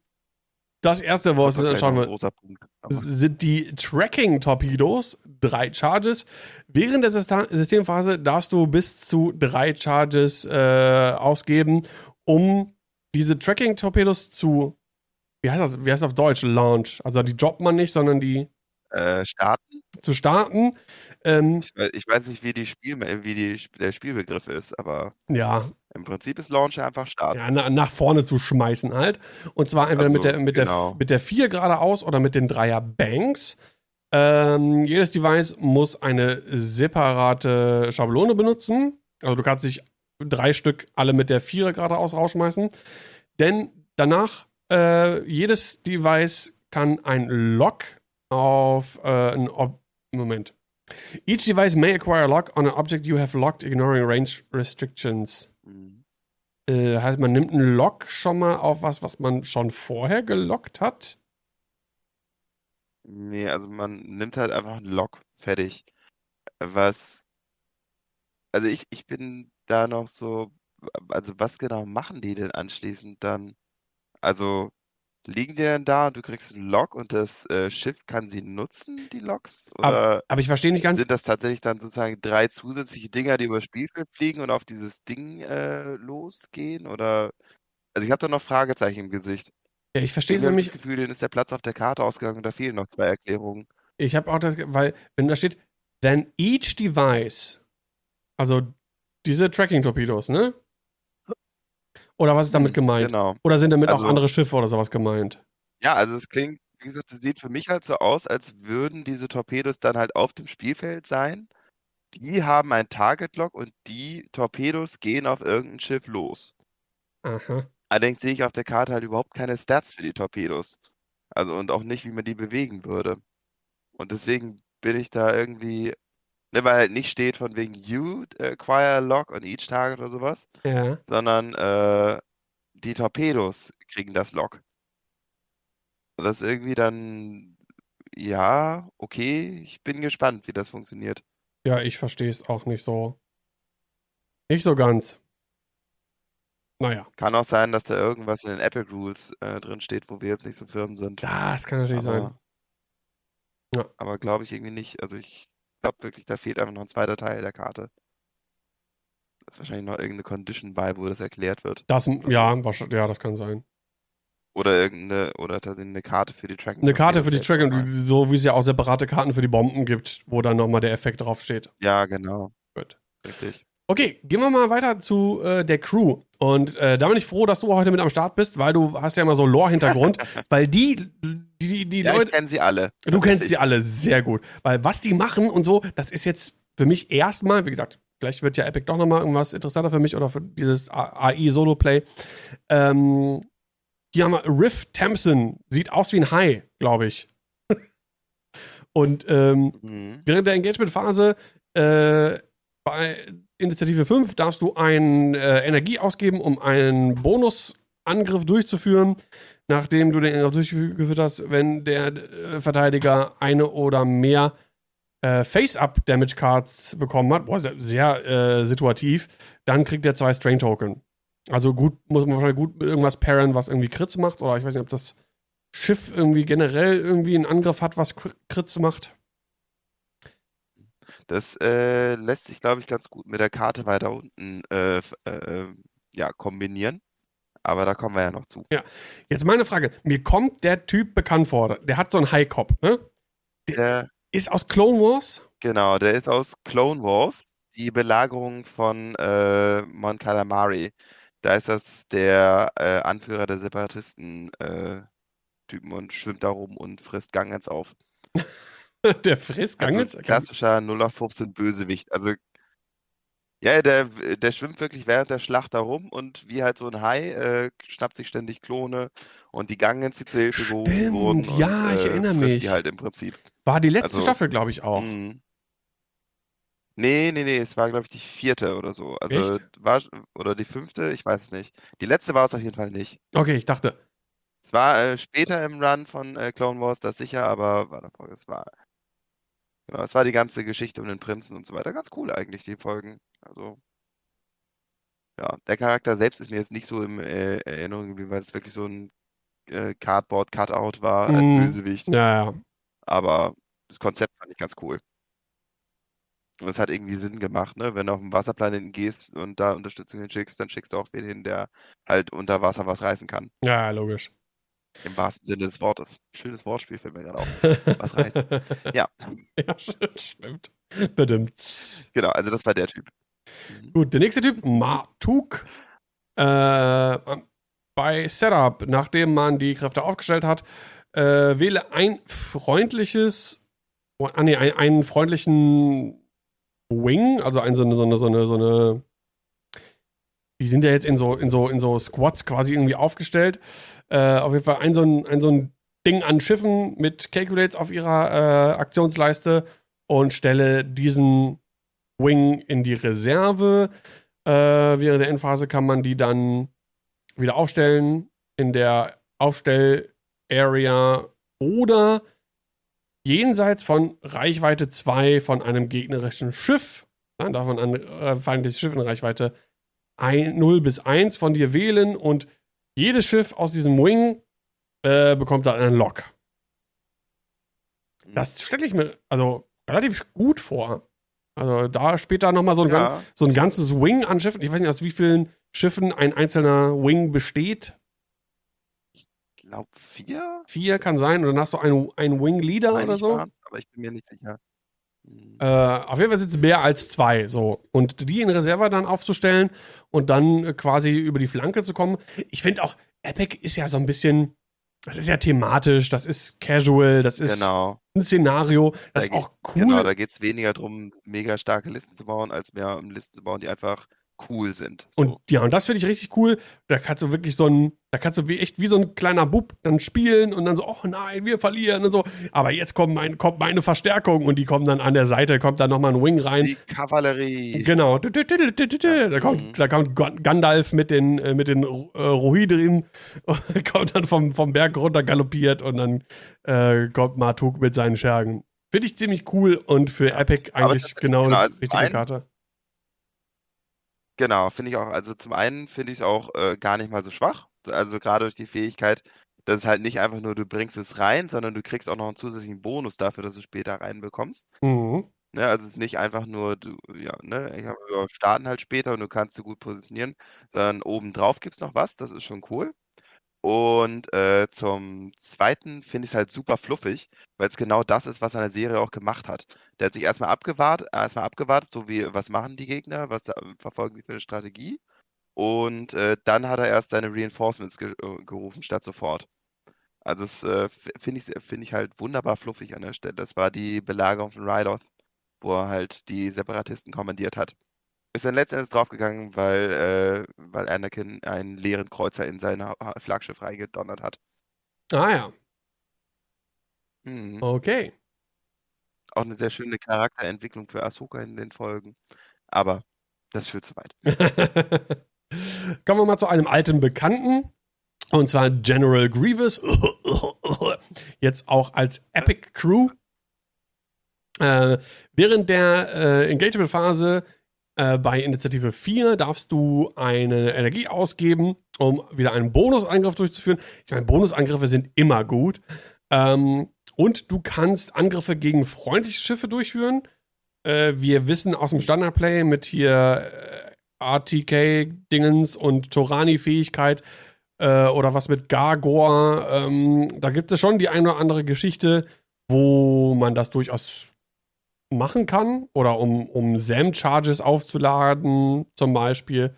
S1: das erste, was
S3: gleich
S1: schauen wir
S3: Punkt, aber
S1: sind die Tracking-Torpedos. 3 Charges. Während der Systa Systemphase darfst du bis zu 3 Charges, äh, ausgeben, um diese Tracking-Torpedos zu wie heißt das wie heißt das auf Deutsch? Launch. Also, die droppt man nicht, sondern die
S3: Äh, starten?
S1: zu starten. Ähm
S3: Ich wei ich weiß nicht, wie die Spiel wie die der Spielbegriff ist, aber
S1: Ja.
S3: im Prinzip ist Launch einfach starten.
S1: Ja, na nach vorne zu schmeißen halt. Und zwar entweder mit
S3: Also,
S1: der mit
S3: genau.
S1: der mit der 4 geradeaus oder mit den 3er Banks. Ähm, jedes Device muss eine separate Schablone benutzen. Also, du kannst nicht 3 Stück alle mit der 4er geradeaus rausschmeißen. Denn danach, äh, jedes Device kann ein Lock auf, äh, 'n Ob Moment. Each device may acquire a lock on an object you have locked, ignoring range restrictions.
S3: Mhm.
S1: Äh, heißt, man nimmt 'n Lock schon mal auf was, was man schon vorher gelockt hat?
S3: Ne, also, man nimmt halt einfach 'n Lock, fertig. Was also, ich ich bin da noch so also, was genau machen die denn anschließend dann? Also, liegen die dann da und du kriegst 'n Lock und das, äh, Schiff kann sie nutzen, die Locks?
S1: Ab
S3: Oder
S1: aber ich verstehe nicht ganz
S3: sind das tatsächlich dann sozusagen 3 zusätzliche Dinger, die übers Spielfeld fliegen und auf dieses Ding, äh, losgehen? Oder also, ich habe da noch Fragezeichen im Gesicht.
S1: Ja, ich verstehe es nämlich
S3: das Gefühl, denen ist der Platz auf der Karte ausgegangen und da fehlen noch 2 Erklärungen.
S1: Ich habe auch das weil wenn da steht: „Then each device“ also, diese Tracking-Torpedos, ne? Oder was ist damit
S3: Mhm,
S1: gemeint?
S3: genau.
S1: Oder sind damit auch
S3: Also
S1: andere Schiffe oder so was gemeint?
S3: Ja, also, es klingt wie gesagt, das sieht für mich halt so aus, als würden diese Torpedos dann halt auf dem Spielfeld sein. Die haben ein Target Lock und die Torpedos gehen auf irgend 'n Schiff los.
S1: Aha.
S3: Allerdings sehe ich auf der Karte halt überhaupt keine Stats für die Torpedos. Also, und auch nicht, wie man die bewegen würde. Und deswegen bin ich da irgendwie ne, weil halt nicht steht von wegen you acquire a lock on each target oder so was,
S1: Ja.
S3: sondern, äh, die Torpedos kriegen das Lock. Und das ist irgendwie dann ja, okay, ich bin gespannt, wie das funktioniert.
S1: Ja, ich verstehe es auch nicht so. Nicht so ganz. Naja.
S3: Kann auch sein, dass da irgendwas in den Epic Rules äh, drin steht, wo wir jetzt nicht so firm sind.
S1: Das kann natürlich
S3: aber,
S1: sein.
S3: Ja. Aber glaube ich irgendwie nicht. Also ich glaube wirklich, da fehlt einfach noch ein zweiter Teil der Karte. Da ist wahrscheinlich noch irgendeine Condition bei, wo das erklärt wird.
S1: Das, ja, ja, das kann sein.
S3: Oder irgendeine, oder tatsächlich eine Karte für die Tracking.
S1: Eine Karte für die Tracking, so wie es ja auch separate Karten für die Bomben gibt, wo dann nochmal der Effekt draufsteht.
S3: Ja, genau.
S1: Gut.
S3: Richtig.
S1: Okay, gehen wir mal weiter zu äh, der Crew. Und äh, da bin ich froh, dass du heute mit am Start bist, weil du hast ja immer so Lore-Hintergrund. weil die, die, die
S3: ja,
S1: Leute.
S3: Ich kenne sie alle.
S1: Du kennst sie alle sehr gut. Weil was die machen und so, das ist jetzt für mich erstmal, wie gesagt, vielleicht wird ja Epic doch nochmal irgendwas interessanter für mich oder für dieses AI-Solo-Play. Ähm, hier haben wir Riff Thompson, sieht aus wie ein Hai, glaube ich. und ähm, mhm. während der Engagement-Phase äh, bei Initiative 5 darfst du ein äh, Energie ausgeben, um einen Bonusangriff durchzuführen, nachdem du den Angriff durchgeführt hast, wenn der äh, Verteidiger eine oder mehr äh, Face-Up-Damage-Cards bekommen hat. Boah, sehr, sehr äh, situativ. Dann kriegt er zwei Strain-Token. Also gut, muss man wahrscheinlich gut mit irgendwas pairen, was irgendwie Crits macht. Oder ich weiß nicht, ob das Schiff irgendwie generell irgendwie einen Angriff hat, was Crits macht.
S3: Das äh, lässt sich, glaube ich, ganz gut mit der Karte weiter unten äh, äh, ja, kombinieren. Aber da kommen wir ja noch zu.
S1: Ja, jetzt meine Frage. Mir kommt der Typ bekannt vor. Der hat so einen High Cop, ne? Der, der ist aus Clone Wars?
S3: Genau, der ist aus Clone Wars. Die Belagerung von äh, Mon Calamari. Da ist das der äh, Anführer der Separatisten-Typen äh, und schwimmt da rum und frisst Gangens auf.
S1: der frisst?
S3: Also klassischer 0 auf 15 Bösewicht. Also, ja, der, der schwimmt wirklich während der Schlacht da rum und wie halt so ein Hai äh, schnappt sich ständig Klone und die Gangens, die zu Hilfe gerufen wurden.
S1: Ja,
S3: und,
S1: ich
S3: äh,
S1: erinnere mich.
S3: die halt im Prinzip.
S1: War die letzte also, Staffel, glaube ich, auch.
S3: Mh. Nee, nee, nee, es war, glaube ich, die vierte oder so. Also
S1: Echt?
S3: war oder die fünfte, ich weiß es nicht. Die letzte war es auf jeden Fall nicht.
S1: Okay, ich dachte.
S3: Es war äh, später im Run von äh, Clone Wars, das sicher, aber war davor, es war. Genau, es war die ganze Geschichte um den Prinzen und so weiter. Ganz cool eigentlich, die Folgen. Also. Ja, der Charakter selbst ist mir jetzt nicht so in äh, Erinnerung geblieben, weil es wirklich so ein äh, Cardboard-Cutout war als
S1: Mhm.
S3: Bösewicht.
S1: Ja, ja.
S3: Aber das Konzept fand ich ganz cool. Und es hat irgendwie Sinn gemacht, ne? Wenn du auf den Wasserplaneten gehst und da Unterstützung hinschickst, dann schickst du auch wen hin, der halt unter Wasser was reißen kann.
S1: Ja, logisch.
S3: Im wahrsten Sinne des Wortes. Schönes Wortspiel fällt mir gerade auf. Was reißen. Ja,
S1: Ja, stimmt. Bedimmt.
S3: genau, also das war der Typ. Mhm.
S1: Gut, der nächste Typ, Martuk. Äh, bei Setup, nachdem man die Kräfte aufgestellt hat, äh, wähle ein freundliches, oh, ah, nee, ein, einen freundlichen Wing, also ein, so eine, so eine, so eine, so eine die sind ja jetzt in so, in so, in so Squads quasi irgendwie aufgestellt. Äh, auf jeden Fall ein so ein, ein so ein Ding an Schiffen mit Calculates auf ihrer äh, Aktionsleiste und stelle diesen Wing in die Reserve. Äh, während der Endphase kann man die dann wieder aufstellen in der Aufstell-Area oder jenseits von Reichweite 2 von einem gegnerischen Schiff. Dann darf man ein äh, feindliches Schiff in Reichweite 1, 0 bis 1 von dir wählen und jedes Schiff aus diesem Wing äh, bekommt dann einen Lock.
S3: Mhm.
S1: Das stelle ich mir also relativ gut vor. Also da später nochmal so, ein
S3: Ja.
S1: so ein ganzes Wing an Schiffen. Ich weiß nicht, aus wie vielen Schiffen ein einzelner Wing besteht.
S3: Ich glaube vier?
S1: Vier kann sein. Und dann hast du einen, einen Wing-Leader oder so.
S3: waren's, aber ich bin mir nicht sicher.
S1: Äh, auf jeden Fall sind es mehr als zwei. So. Und die in Reserve dann aufzustellen und dann äh, quasi über die Flanke zu kommen. Ich finde auch, Epic ist ja so ein bisschen, das ist ja thematisch, das ist casual, das ist
S3: Genau.
S1: ein Szenario, das ist
S3: Da
S1: auch cool.
S3: Genau, da geht es weniger darum, mega starke Listen zu bauen, als mehr um Listen zu bauen, die einfach cool sind. So.
S1: Und ja, und das finde ich richtig cool. Da kannst du wirklich so ein, da kannst du wie, echt wie so ein kleiner Bub dann spielen und dann so, oh nein, wir verlieren und so. Aber jetzt kommt, mein, kommt meine Verstärkung und die kommen dann an der Seite, kommt dann nochmal ein Wing rein.
S3: die Kavallerie.
S1: Genau. Da kommt, da kommt Gan- Gandalf mit den, äh, mit den äh, Rohidrim, kommt dann vom, vom Berg runter galoppiert und dann äh, kommt Martuk mit seinen Schergen. Finde ich ziemlich cool und für Epic eigentlich genau, genau die richtige
S3: einen,
S1: Karte.
S3: Genau, finde ich auch. Also zum einen finde ich es auch äh, gar nicht mal so schwach. Also gerade durch die Fähigkeit, dass es halt nicht einfach nur du bringst es rein, sondern du kriegst auch noch einen zusätzlichen Bonus dafür, dass du später reinbekommst. Mhm. Ne, also es ist nicht einfach nur, du, ja, ne, ich habe starten halt später und du kannst du gut positionieren, sondern obendrauf gibt es noch was, das ist schon cool. Und äh, zum Zweiten finde ich es halt super fluffig, weil es genau das ist, was er in der Serie auch gemacht hat. Der hat sich erstmal abgewartet, erstmal abgewartet, so wie, was machen die Gegner, was verfolgen die für eine Strategie. Und äh, dann hat er erst seine Reinforcements ge äh, gerufen, statt sofort. Also das äh, finde ich, find ich halt wunderbar fluffig an der Stelle. Das war die Belagerung von Rydoth, wo er halt die Separatisten kommandiert hat. Ist dann letztendlich draufgegangen, weil, äh, weil Anakin einen leeren Kreuzer in sein Flaggschiff reingedonnert hat.
S1: Ah ja. Mhm. Okay.
S3: Auch eine sehr schöne Charakterentwicklung für Ahsoka in den Folgen. Aber das führt zu weit.
S1: Kommen wir mal zu einem alten Bekannten. Und zwar General Grievous. Jetzt auch als Epic Crew. Äh, während der äh, Engagement-Phase äh, bei Initiative 4 darfst du eine Energie ausgeben, um wieder einen Bonusangriff durchzuführen. Ich meine, Bonusangriffe sind immer gut. Ähm, und du kannst Angriffe gegen freundliche Schiffe durchführen. Äh, wir wissen aus dem Standardplay mit hier äh, RTK-Dingens und Torani-Fähigkeit äh, oder was mit Gargor. Ähm, da gibt es schon die eine oder andere Geschichte, wo man das durchaus machen kann oder um, um SAM-Charges aufzuladen, zum Beispiel.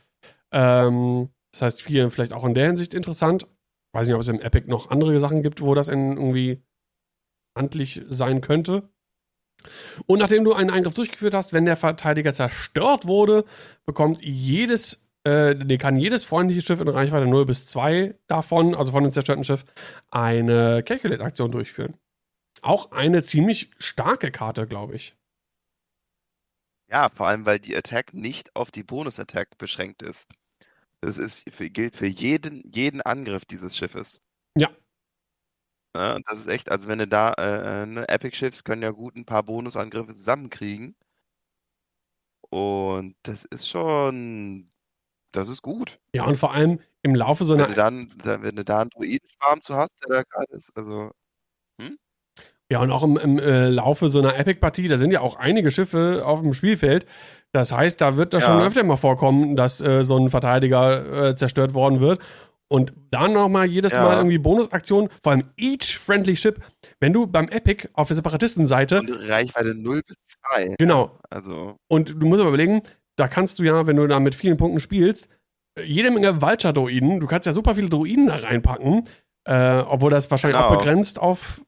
S1: Ähm, das heißt, vielen vielleicht auch in der Hinsicht interessant. Weiß nicht, ob es im Epic noch andere Sachen gibt, wo das irgendwie handlich sein könnte. Und nachdem du einen Eingriff durchgeführt hast, wenn der Verteidiger zerstört wurde, bekommt jedes, äh, nee, kann jedes freundliche Schiff in Reichweite 0 bis 2 davon, also von dem zerstörten Schiff, eine Calculate-Aktion durchführen. Auch eine ziemlich starke Karte, glaube ich.
S3: Ja, vor allem, weil die Attack nicht auf die Bonus-Attack beschränkt ist. Das ist gilt für jeden, jeden Angriff dieses Schiffes.
S1: Ja.
S3: ja das ist echt, also wenn du da, äh, äh, ne, Epic-Schiffs können ja gut ein paar Bonusangriffe zusammenkriegen. Und das ist schon, das ist gut.
S1: Ja, und vor allem im Laufe so einer.
S3: Wenn du dann, wenn du da einen Druidenschwarm zu hast, der da gerade ist, also.
S1: Ja, und auch im, im äh, Laufe so einer Epic-Partie, da sind ja auch einige Schiffe auf dem Spielfeld. Das heißt, da wird das ja. schon öfter mal vorkommen, dass äh, so ein Verteidiger äh, zerstört worden wird. Und dann nochmal jedes ja. Mal irgendwie Bonusaktionen, vor allem each friendly ship. Wenn du beim Epic auf der Separatistenseite. Und
S3: Reichweite 0 bis 2.
S1: Genau.
S3: Also.
S1: Und du musst aber überlegen, da kannst du ja, wenn du da mit vielen Punkten spielst, jede Menge Vulture-Druiden, du kannst ja super viele Druiden da reinpacken, äh, obwohl das wahrscheinlich genau. auch begrenzt auf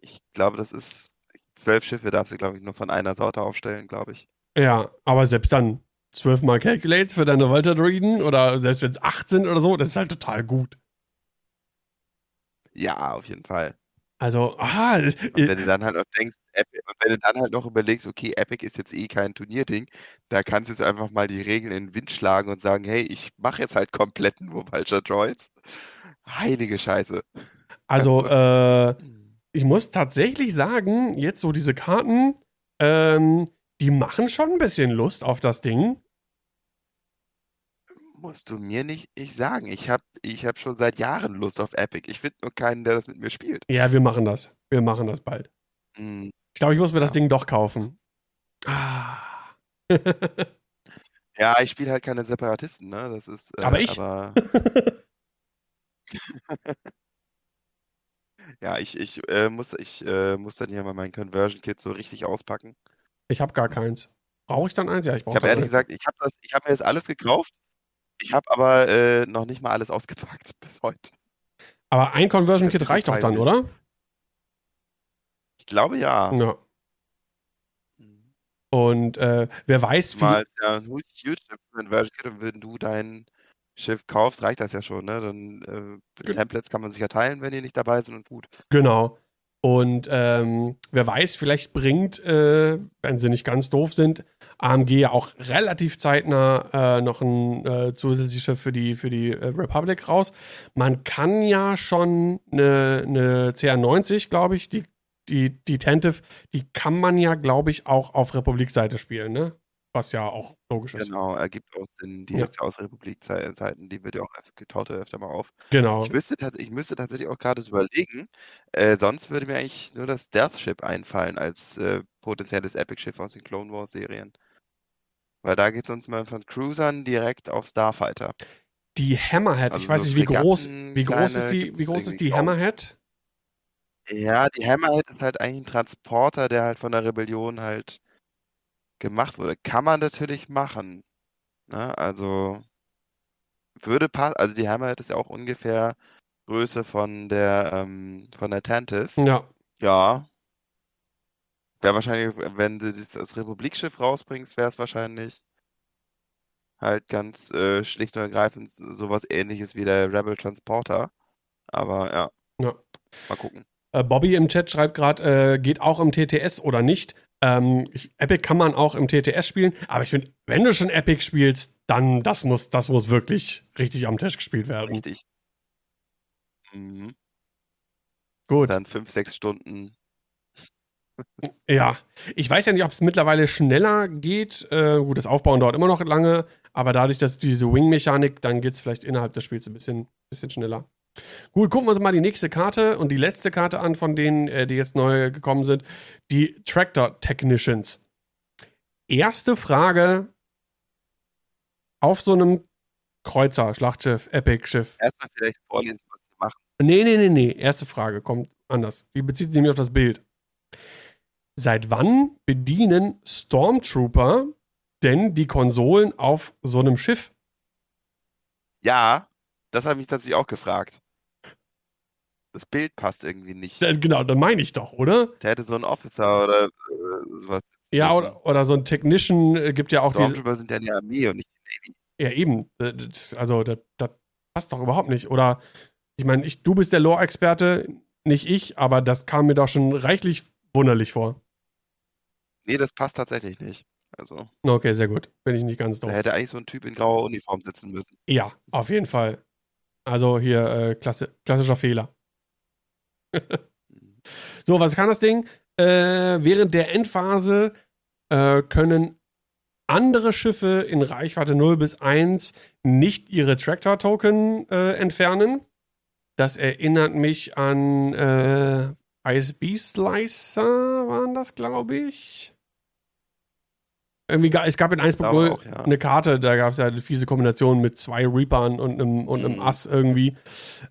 S3: ich glaube, das ist zwölf Schiffe darfst du, glaube ich, nur von einer Sorte aufstellen, glaube ich.
S1: Ja, aber selbst dann zwölfmal Calculates für deine Volta Druiden oder selbst wenn es acht sind oder so, das ist halt total gut.
S3: Ja, auf jeden Fall.
S1: Also, ah, und
S3: wenn du dann halt noch denkst, Epic, und wenn du dann halt noch überlegst, okay, Epic ist jetzt eh kein Turnierding, da kannst du jetzt einfach mal die Regeln in den Wind schlagen und sagen, hey, ich mache jetzt halt kompletten Vulture Droids. Heilige Scheiße.
S1: Also, äh, ich muss tatsächlich sagen, jetzt so diese Karten, ähm, die machen schon ein bisschen Lust auf das Ding.
S3: Musst du mir nicht ich sagen. Ich habe ich hab schon seit Jahren Lust auf Epic. Ich finde nur keinen, der das mit mir spielt.
S1: Ja, wir machen das. Wir machen das bald. Hm. Ich glaube, ich muss mir ja. das Ding doch kaufen. Ah.
S3: ja, ich spiele halt keine Separatisten, ne? Das ist.
S1: Äh, aber ich. Aber
S3: Ja, ich, ich, äh, muss, ich äh, muss dann hier mal mein Conversion Kit so richtig auspacken.
S1: Ich habe gar keins. Brauche ich dann eins? Ja, ich brauche
S3: Ich habe ehrlich eins. gesagt, ich habe hab mir jetzt alles gekauft. Ich habe aber äh, noch nicht mal alles ausgepackt bis heute.
S1: Aber ein Conversion Kit reicht doch dann, oder?
S3: Ich glaube ja.
S1: Ja. Mhm. Und äh, wer weiß,
S3: wie. Mal ja, ein huge Conversion Kit und wenn du dein Schiff kaufst, reicht das ja schon, ne? Dann äh, Templates kann man sich ja teilen, wenn die nicht dabei sind und gut.
S1: Genau. Und ähm, wer weiß, vielleicht bringt, äh, wenn sie nicht ganz doof sind, AMG ja auch relativ zeitnah äh, noch ein äh, zusätzliches Schiff für die, für die äh, Republic raus. Man kann ja schon eine, eine CR90, glaube ich, die die, die Tentive, die kann man ja, glaube ich, auch auf Republik-Seite spielen, ne? Was ja auch logisch ist.
S3: Genau, ergibt auch Sinn. Die
S1: Ja.
S3: ist ja aus Republik-Zeiten, die wird ja auch getaucht öfter mal auf.
S1: Genau.
S3: Ich müsste, ich müsste tatsächlich auch gerade überlegen, äh, sonst würde mir eigentlich nur das Death Ship einfallen als äh, potenzielles Epic-Schiff aus den Clone Wars-Serien. Weil da geht es uns mal von Cruisern direkt auf Starfighter.
S1: Die Hammerhead, ich
S3: Also
S1: weiß
S3: so
S1: nicht, wie groß, wie groß ist
S3: kleine
S1: die,
S3: gibt's
S1: wie groß ist die. Hammerhead?
S3: Ja, die Hammerhead ist halt eigentlich ein Transporter, der halt von der Rebellion halt gemacht wurde. Kann man natürlich machen. Ne? Also würde passen. Also die Hammerhead ist ja auch ungefähr Größe von der ähm, von der Tantive.
S1: Ja.
S3: Ja. Wäre wahrscheinlich, wenn du das Republikschiff rausbringst, wäre es wahrscheinlich halt ganz äh, schlicht und ergreifend so- sowas ähnliches wie der Rebel Transporter. Aber ja,
S1: Ja.
S3: mal gucken.
S1: Äh, Bobby im Chat schreibt gerade, äh, geht auch im TTS oder nicht. Ähm, ich, Epic kann man auch im TTS spielen, aber ich finde, wenn du schon Epic spielst, dann das muss, das muss wirklich richtig am Tisch gespielt werden.
S3: Richtig. Mhm.
S1: Gut.
S3: Dann fünf, sechs Stunden.
S1: Ja, ich weiß ja nicht, ob es mittlerweile schneller geht. Äh, gut, das Aufbauen dauert immer noch lange, aber dadurch, dass diese Wing-Mechanik, dann geht es vielleicht innerhalb des Spiels ein bisschen, bisschen schneller. Gut, gucken wir uns mal die nächste Karte und die letzte Karte an, von denen, äh, die jetzt neu gekommen sind. Die Tractor Technicians. Erste Frage auf so einem Kreuzer, Schlachtschiff, Epic-Schiff.
S3: Erstmal vielleicht vorlesen, was sie machen.
S1: Nee, nee, nee, nee. Erste Frage kommt anders. Die bezieht sich nämlich auf das Bild. Seit wann bedienen Stormtrooper denn die Konsolen auf so einem Schiff?
S3: Ja, das habe ich tatsächlich auch gefragt. Das Bild passt irgendwie nicht.
S1: Äh, Genau, da meine ich doch, oder?
S3: Der hätte so einen Officer oder äh, sowas.
S1: Ja, oder, oder so ein Technician äh, gibt ja auch die.
S3: Stormtrooper sind ja die Armee und nicht die Navy.
S1: Ja, eben. Äh, Also, das, das passt doch überhaupt nicht. Oder, ich meine, du bist der Lore-Experte, nicht ich, aber das kam mir doch schon reichlich wunderlich vor.
S3: Nee, das passt tatsächlich nicht. Also,
S1: Okay, sehr gut. Bin ich nicht ganz
S3: da
S1: doof.
S3: hätte eigentlich so ein Typ in grauer Uniform sitzen müssen.
S1: Ja, auf jeden Fall. Also hier äh, klasse, klassischer Fehler. So, was kann das Ding? Äh, während der Endphase äh, können andere Schiffe in Reichweite 0 bis 1 nicht ihre Tractor-Token äh, entfernen. Das erinnert mich an äh, ISB Slicer, waren das, glaube ich. Irgendwie, es gab in 1.0
S3: glaube auch, ja.
S1: eine Karte, da gab es ja eine fiese Kombination mit zwei Reapern und einem, und einem
S3: Mhm.
S1: Ass irgendwie.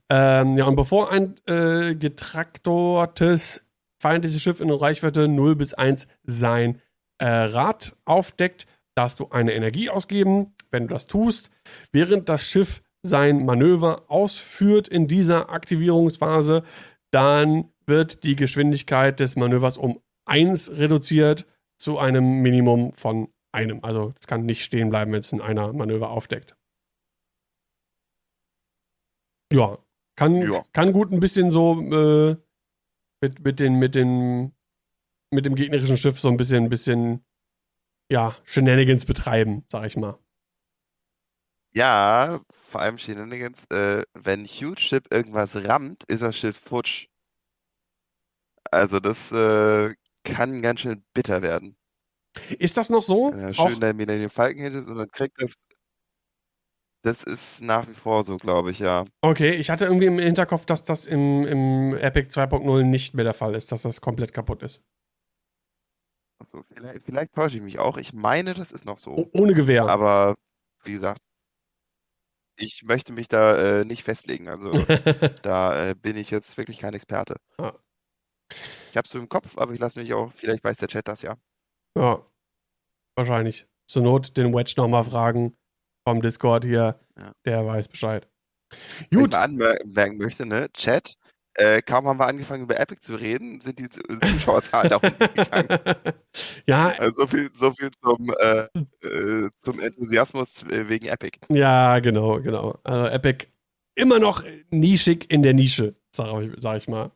S1: Ähm, ja, und bevor ein äh, getraktortes feindliches Schiff in Reichweite 0 bis 1 sein äh, Rad aufdeckt, darfst du eine Energie ausgeben. Wenn du das tust, während das Schiff sein Manöver ausführt in dieser Aktivierungsphase, dann wird die Geschwindigkeit des Manövers um 1 reduziert zu einem Minimum von einem. Also es kann nicht stehen bleiben, wenn es in einer Manöver aufdeckt. Ja, kann,
S3: Ja.
S1: kann gut ein bisschen so äh, mit, mit, den, mit, den, mit dem gegnerischen Schiff so ein bisschen, bisschen ja, Shenanigans betreiben, sag ich mal.
S3: Ja, vor allem Shenanigans, äh, wenn Huge Ship irgendwas rammt, ist das Schiff futsch. Also das äh, kann ganz schön bitter werden.
S1: Ist das noch so?
S3: Wenn er
S1: Auch,
S3: schön der Millennium Falcon hittet und dann kriegt das. Das ist nach wie vor so, glaube ich, ja.
S1: okay, ich hatte irgendwie im Hinterkopf, dass das im, im Epic 2.0 nicht mehr der Fall ist, dass das komplett kaputt ist.
S3: Also vielleicht, vielleicht täusche ich mich auch. Ich meine, das ist noch so.
S1: O ohne Gewehr.
S3: Aber wie gesagt, ich möchte mich da äh, nicht festlegen. Also da äh, bin ich jetzt wirklich kein Experte.
S1: Ah.
S3: Ich habe es so im Kopf, aber ich lasse mich auch, vielleicht weiß der Chat das ja.
S1: ja, wahrscheinlich. Zur Not den Wedge nochmal fragen vom Discord hier.
S3: Ja.
S1: Der weiß Bescheid.
S3: Ich
S1: Gut.
S3: mal anmerken möchte, ne, Chat, äh, kaum haben wir angefangen über Epic zu reden, sind die Zu- Zuschauerzahlen unten gegangen.
S1: ja,
S3: Also so viel, so viel zum, äh, äh, zum Enthusiasmus wegen Epic.
S1: ja, genau, genau. Also Epic immer noch nischig in der Nische, sag ich, sag ich mal.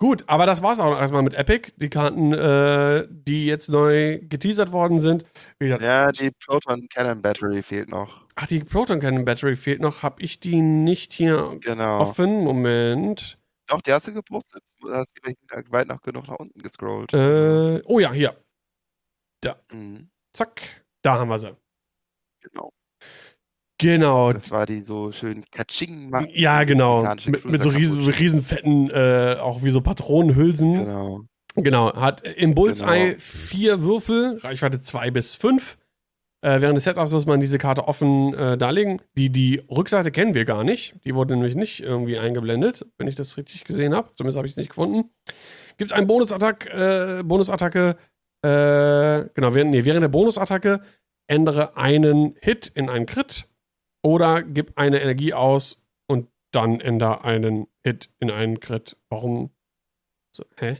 S1: Gut, aber das war's auch erstmal mit Epic. Die Karten, äh, die jetzt neu geteasert worden sind.
S3: Ja, die Proton Cannon Battery fehlt noch.
S1: Ach, die Proton Cannon Battery fehlt noch. Hab ich die nicht hier
S3: Genau.
S1: offen? Moment.
S3: Doch, die hast du gepostet. hast du weit noch genug nach unten gescrollt.
S1: Äh, oh ja, hier. Da. Mhm. Zack. Da haben wir sie.
S3: Genau.
S1: Genau.
S3: Das war die so schön Katsching.
S1: Ja, genau. Mit, mit so riesen, riesen fetten, äh, auch wie so Patronenhülsen.
S3: Genau.
S1: Genau. Hat im Bullseye genau. vier Würfel, Reichweite zwei bis fünf. Äh, während des Setups muss man diese Karte offen äh, darlegen. Die, die Rückseite kennen wir gar nicht. Die wurde nämlich nicht irgendwie eingeblendet, wenn ich das richtig gesehen habe. Zumindest habe ich es nicht gefunden. Gibt einen Bonusattack, äh, Bonusattacke, äh, genau, während, nee, während der Bonusattacke ändere einen Hit in einen Crit oder gib eine Energie aus und dann ändere einen Hit in einen Crit. Warum? So, hä?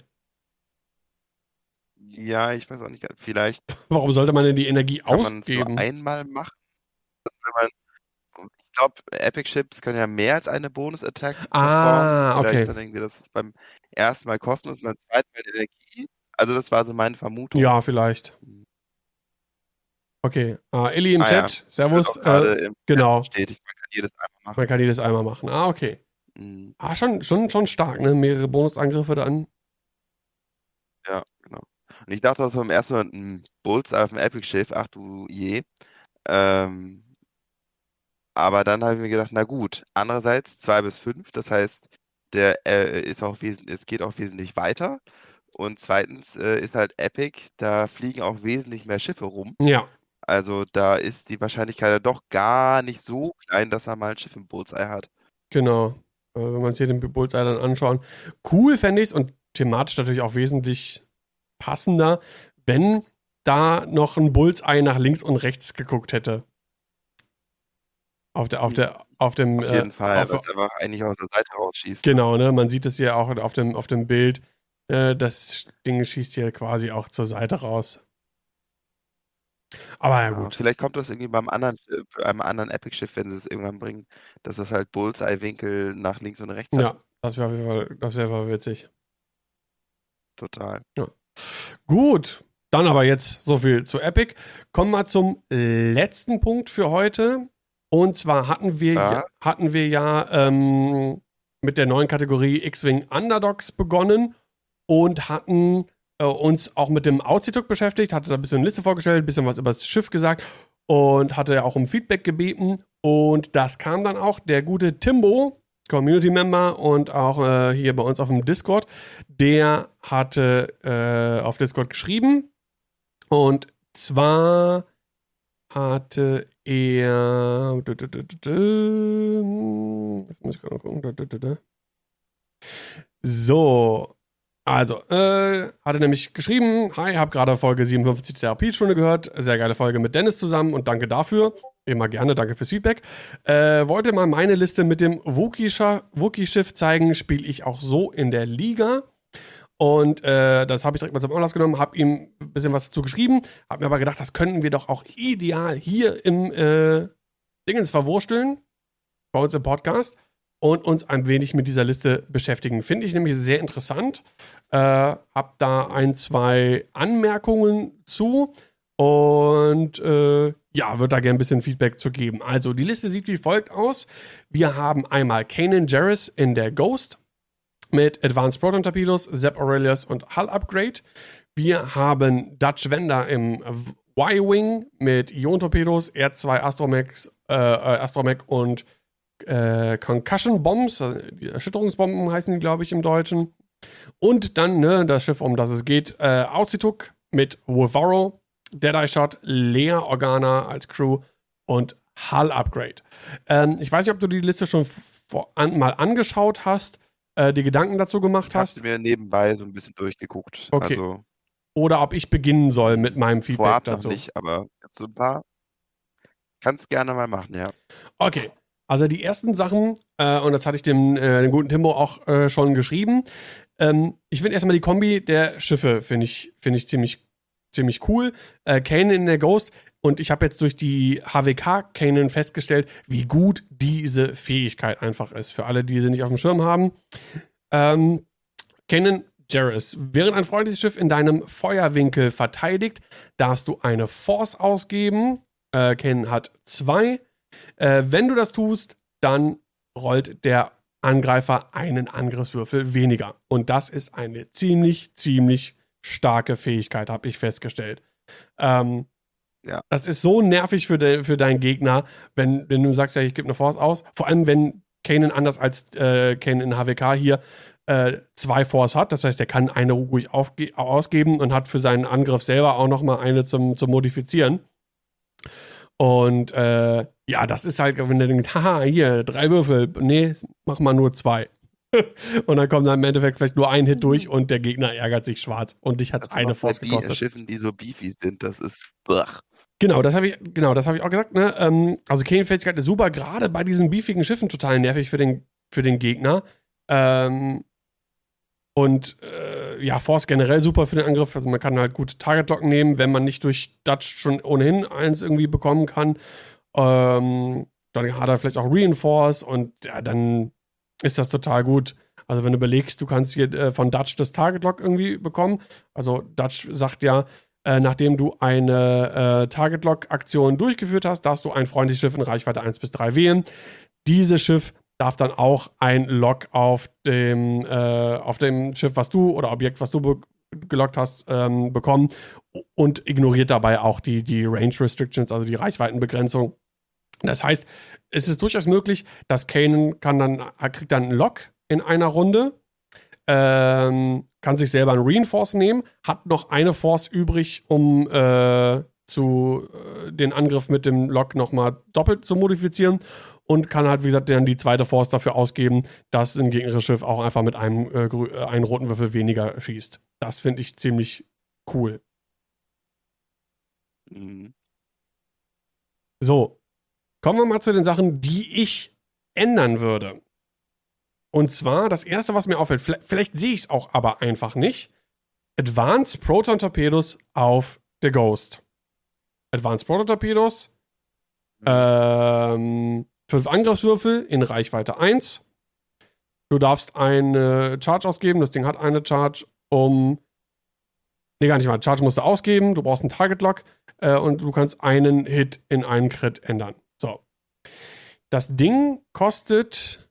S3: Ja, ich weiß auch nicht. Vielleicht.
S1: Warum sollte man denn die Energie kann ausgeben?
S3: Man einmal machen. Man, ich glaube, Epic Chips können ja mehr als eine Bonus-Attack.
S1: Ah,
S3: performen.
S1: okay.
S3: Dann irgendwie das beim ersten Mal kostenlos und beim zweiten Mal Energie. Also das war so meine Vermutung.
S1: Ja, vielleicht. Okay, uh, Ellie im ah, Chat, ja. Servus.
S3: Äh,
S1: genau.
S3: Steht, man kann jedes einmal machen.
S1: Man kann jedes einmal machen. Ah, okay.
S3: Mhm.
S1: Ah, schon, schon, schon stark, ne? Mehrere Bonusangriffe dann.
S3: Ja, genau. Und ich dachte, das war beim ersten Mal ein Bullseye auf dem Epic Schiff, ach du je. Ähm, aber dann habe ich mir gedacht, na gut, andererseits 2 bis 5, das heißt, der äh, ist auch es geht auch wesentlich weiter. Und zweitens äh, ist halt Epic, da fliegen auch wesentlich mehr Schiffe rum.
S1: Ja.
S3: Also da ist die Wahrscheinlichkeit ja doch gar nicht so klein, dass er mal ein Schiff im Bullseye hat.
S1: Genau. Äh, wenn wir uns hier den Bullseye dann anschauen. Cool fände ich es und thematisch natürlich auch wesentlich passender, wenn da noch ein Bullseye nach links und rechts geguckt hätte. Auf der, auf der, auf dem.
S3: Auf jeden äh, Fall, weil es einfach eigentlich aus der Seite rausschießt.
S1: Genau, ne? Man sieht es ja auch auf dem, auf dem Bild. Äh, das Ding schießt hier quasi auch zur Seite raus. Aber ja, gut. Ja,
S3: vielleicht kommt das irgendwie beim anderen, beim anderen Epic-Schiff, wenn sie es irgendwann bringen, dass das halt Bullseye-Winkel nach links und rechts
S1: Ja, hat. das wäre das wär witzig.
S3: Total.
S1: Ja. Gut, dann aber jetzt so viel zu Epic. Kommen wir zum letzten Punkt für heute. Und zwar hatten wir ja, hatten wir ja ähm, mit der neuen Kategorie X-Wing Underdogs begonnen und hatten äh, uns auch mit dem Outsituk beschäftigt, hatte da ein bisschen eine Liste vorgestellt, ein bisschen was über das Schiff gesagt und hatte auch um Feedback gebeten. Und das kam dann auch der gute Timbo, Community Member und auch äh, hier bei uns auf dem Discord, der hatte äh, auf Discord geschrieben. Und zwar hatte er. Jetzt muss ich gerade gucken. So. Also, äh, hatte nämlich geschrieben, hi, hab gerade Folge 57 Therapiestunde gehört, sehr geile Folge mit Dennis zusammen und danke dafür. Immer gerne, danke fürs Feedback. Äh, wollte mal meine Liste mit dem Wookie-Schiff zeigen, spiele ich auch so in der Liga. Und äh, das habe ich direkt mal zum Anlass genommen, habe ihm ein bisschen was dazu geschrieben, habe mir aber gedacht, das könnten wir doch auch ideal hier im äh, Dingens verwursteln, bei uns im Podcast und uns ein wenig mit dieser Liste beschäftigen. Finde ich nämlich sehr interessant. Äh, hab da ein, zwei Anmerkungen zu und äh, ja, würde da gerne ein bisschen Feedback zu geben. Also, die Liste sieht wie folgt aus. Wir haben einmal Kanan Jarrus in der Ghost mit Advanced Proton Torpedos, Zep Aurelius und Hull Upgrade. Wir haben Dutch Wender im Y-Wing mit Ion-Torpedos, R2 Astromech, äh, äh, Astromech und äh, Concussion Bombs, äh, die Erschütterungsbomben heißen die, glaube ich, im Deutschen. Und dann ne, das Schiff, um das es geht, äh, Auzituk mit Wolfaro, Deadeye Shot, Lea Organa als Crew und Hull Upgrade. Ähm, ich weiß nicht, ob du die Liste schon an, mal angeschaut hast, äh, die Gedanken dazu gemacht hast.
S3: Du mir nebenbei so ein bisschen durchgeguckt.
S1: Okay. Also, Oder ob ich beginnen soll mit meinem Feedback
S3: vorab
S1: dazu.
S3: Noch nicht, aber so ein paar. Kannst gerne mal machen, ja.
S1: Okay, also die ersten Sachen, äh, und das hatte ich dem, äh, dem guten Timbo auch äh, schon geschrieben. Ähm, ich finde erstmal die Kombi der Schiffe, finde ich, find ich ziemlich, ziemlich cool. Äh, Kanan in der Ghost. Und ich habe jetzt durch die HWK Kanan festgestellt, wie gut diese Fähigkeit einfach ist. Für alle, die sie nicht auf dem Schirm haben. Ähm, Kanan Jarrus. Während ein freundliches Schiff in deinem Feuerwinkel verteidigt, darfst du eine Force ausgeben. Äh, Kanan hat zwei. Äh, wenn du das tust, dann rollt der Angreifer einen Angriffswürfel weniger. Und das ist eine ziemlich, ziemlich starke Fähigkeit, habe ich festgestellt. Ähm, ja. Das ist so nervig für, de, für deinen Gegner, wenn, wenn du sagst, ja, ich gebe eine Force aus. Vor allem, wenn Kanan anders als äh, Kanan in HWK hier äh, zwei Force hat. Das heißt, er kann eine ruhig ausgeben und hat für seinen Angriff selber auch noch mal eine zum, zum Modifizieren. Und äh, ja, das ist halt, wenn der denkt, haha, hier, drei Würfel. Nee, mach mal nur zwei. und dann kommt dann im Endeffekt vielleicht nur ein Hit durch und der Gegner ärgert sich schwarz. Und dich hat es eine Force gekostet.
S3: Schiffen, die so beefy sind, das ist. Blach.
S1: Genau, das habe ich, genau, das ich auch gesagt. Ne? Ähm, also Kane-Fähigkeit ist super, gerade bei diesen beefigen Schiffen total nervig für den, für den Gegner. Ähm, und äh, ja, Force generell super für den Angriff. Also man kann halt gut Target-Lock nehmen, wenn man nicht durch Dutch schon ohnehin eins irgendwie bekommen kann. Ähm, dann hat er vielleicht auch Reinforce und ja, dann ist das total gut. Also wenn du überlegst, du kannst hier äh, von Dutch das Target-Lock irgendwie bekommen. Also Dutch sagt ja, äh, nachdem du eine äh, Target-Lock-Aktion durchgeführt hast, darfst du ein freundliches Schiff in Reichweite 1 bis 3 wählen. Dieses Schiff darf dann auch ein Lock auf dem, äh, auf dem Schiff, was du oder Objekt, was du gelockt hast, ähm, bekommen und ignoriert dabei auch die, die Range Restrictions, also die Reichweitenbegrenzung. Das heißt, es ist durchaus möglich, dass Kanan kann dann, kriegt dann einen Lock in einer Runde, ähm, kann sich selber einen Reinforce nehmen, hat noch eine Force übrig, um äh, zu, äh, den Angriff mit dem Lock nochmal doppelt zu modifizieren und kann halt, wie gesagt, dann die zweite Force dafür ausgeben, dass ein gegnerisches Schiff auch einfach mit einem äh, äh einen roten Würfel weniger schießt. Das finde ich ziemlich cool. Mhm. So, kommen wir mal zu den Sachen, die ich ändern würde. Und zwar, das erste, was mir auffällt, vielleicht, vielleicht sehe ich es auch aber einfach nicht. Advanced Proton Torpedos auf The Ghost. Advanced Proton Torpedos. Mhm. Ähm, fünf Angriffswürfel in Reichweite 1. Du darfst eine Charge ausgeben. Das Ding hat eine Charge, um. Nee, gar nicht mal. Charge musst du ausgeben. Du brauchst einen Target Lock. Äh, und du kannst einen Hit in einen Crit ändern. So. Das Ding kostet.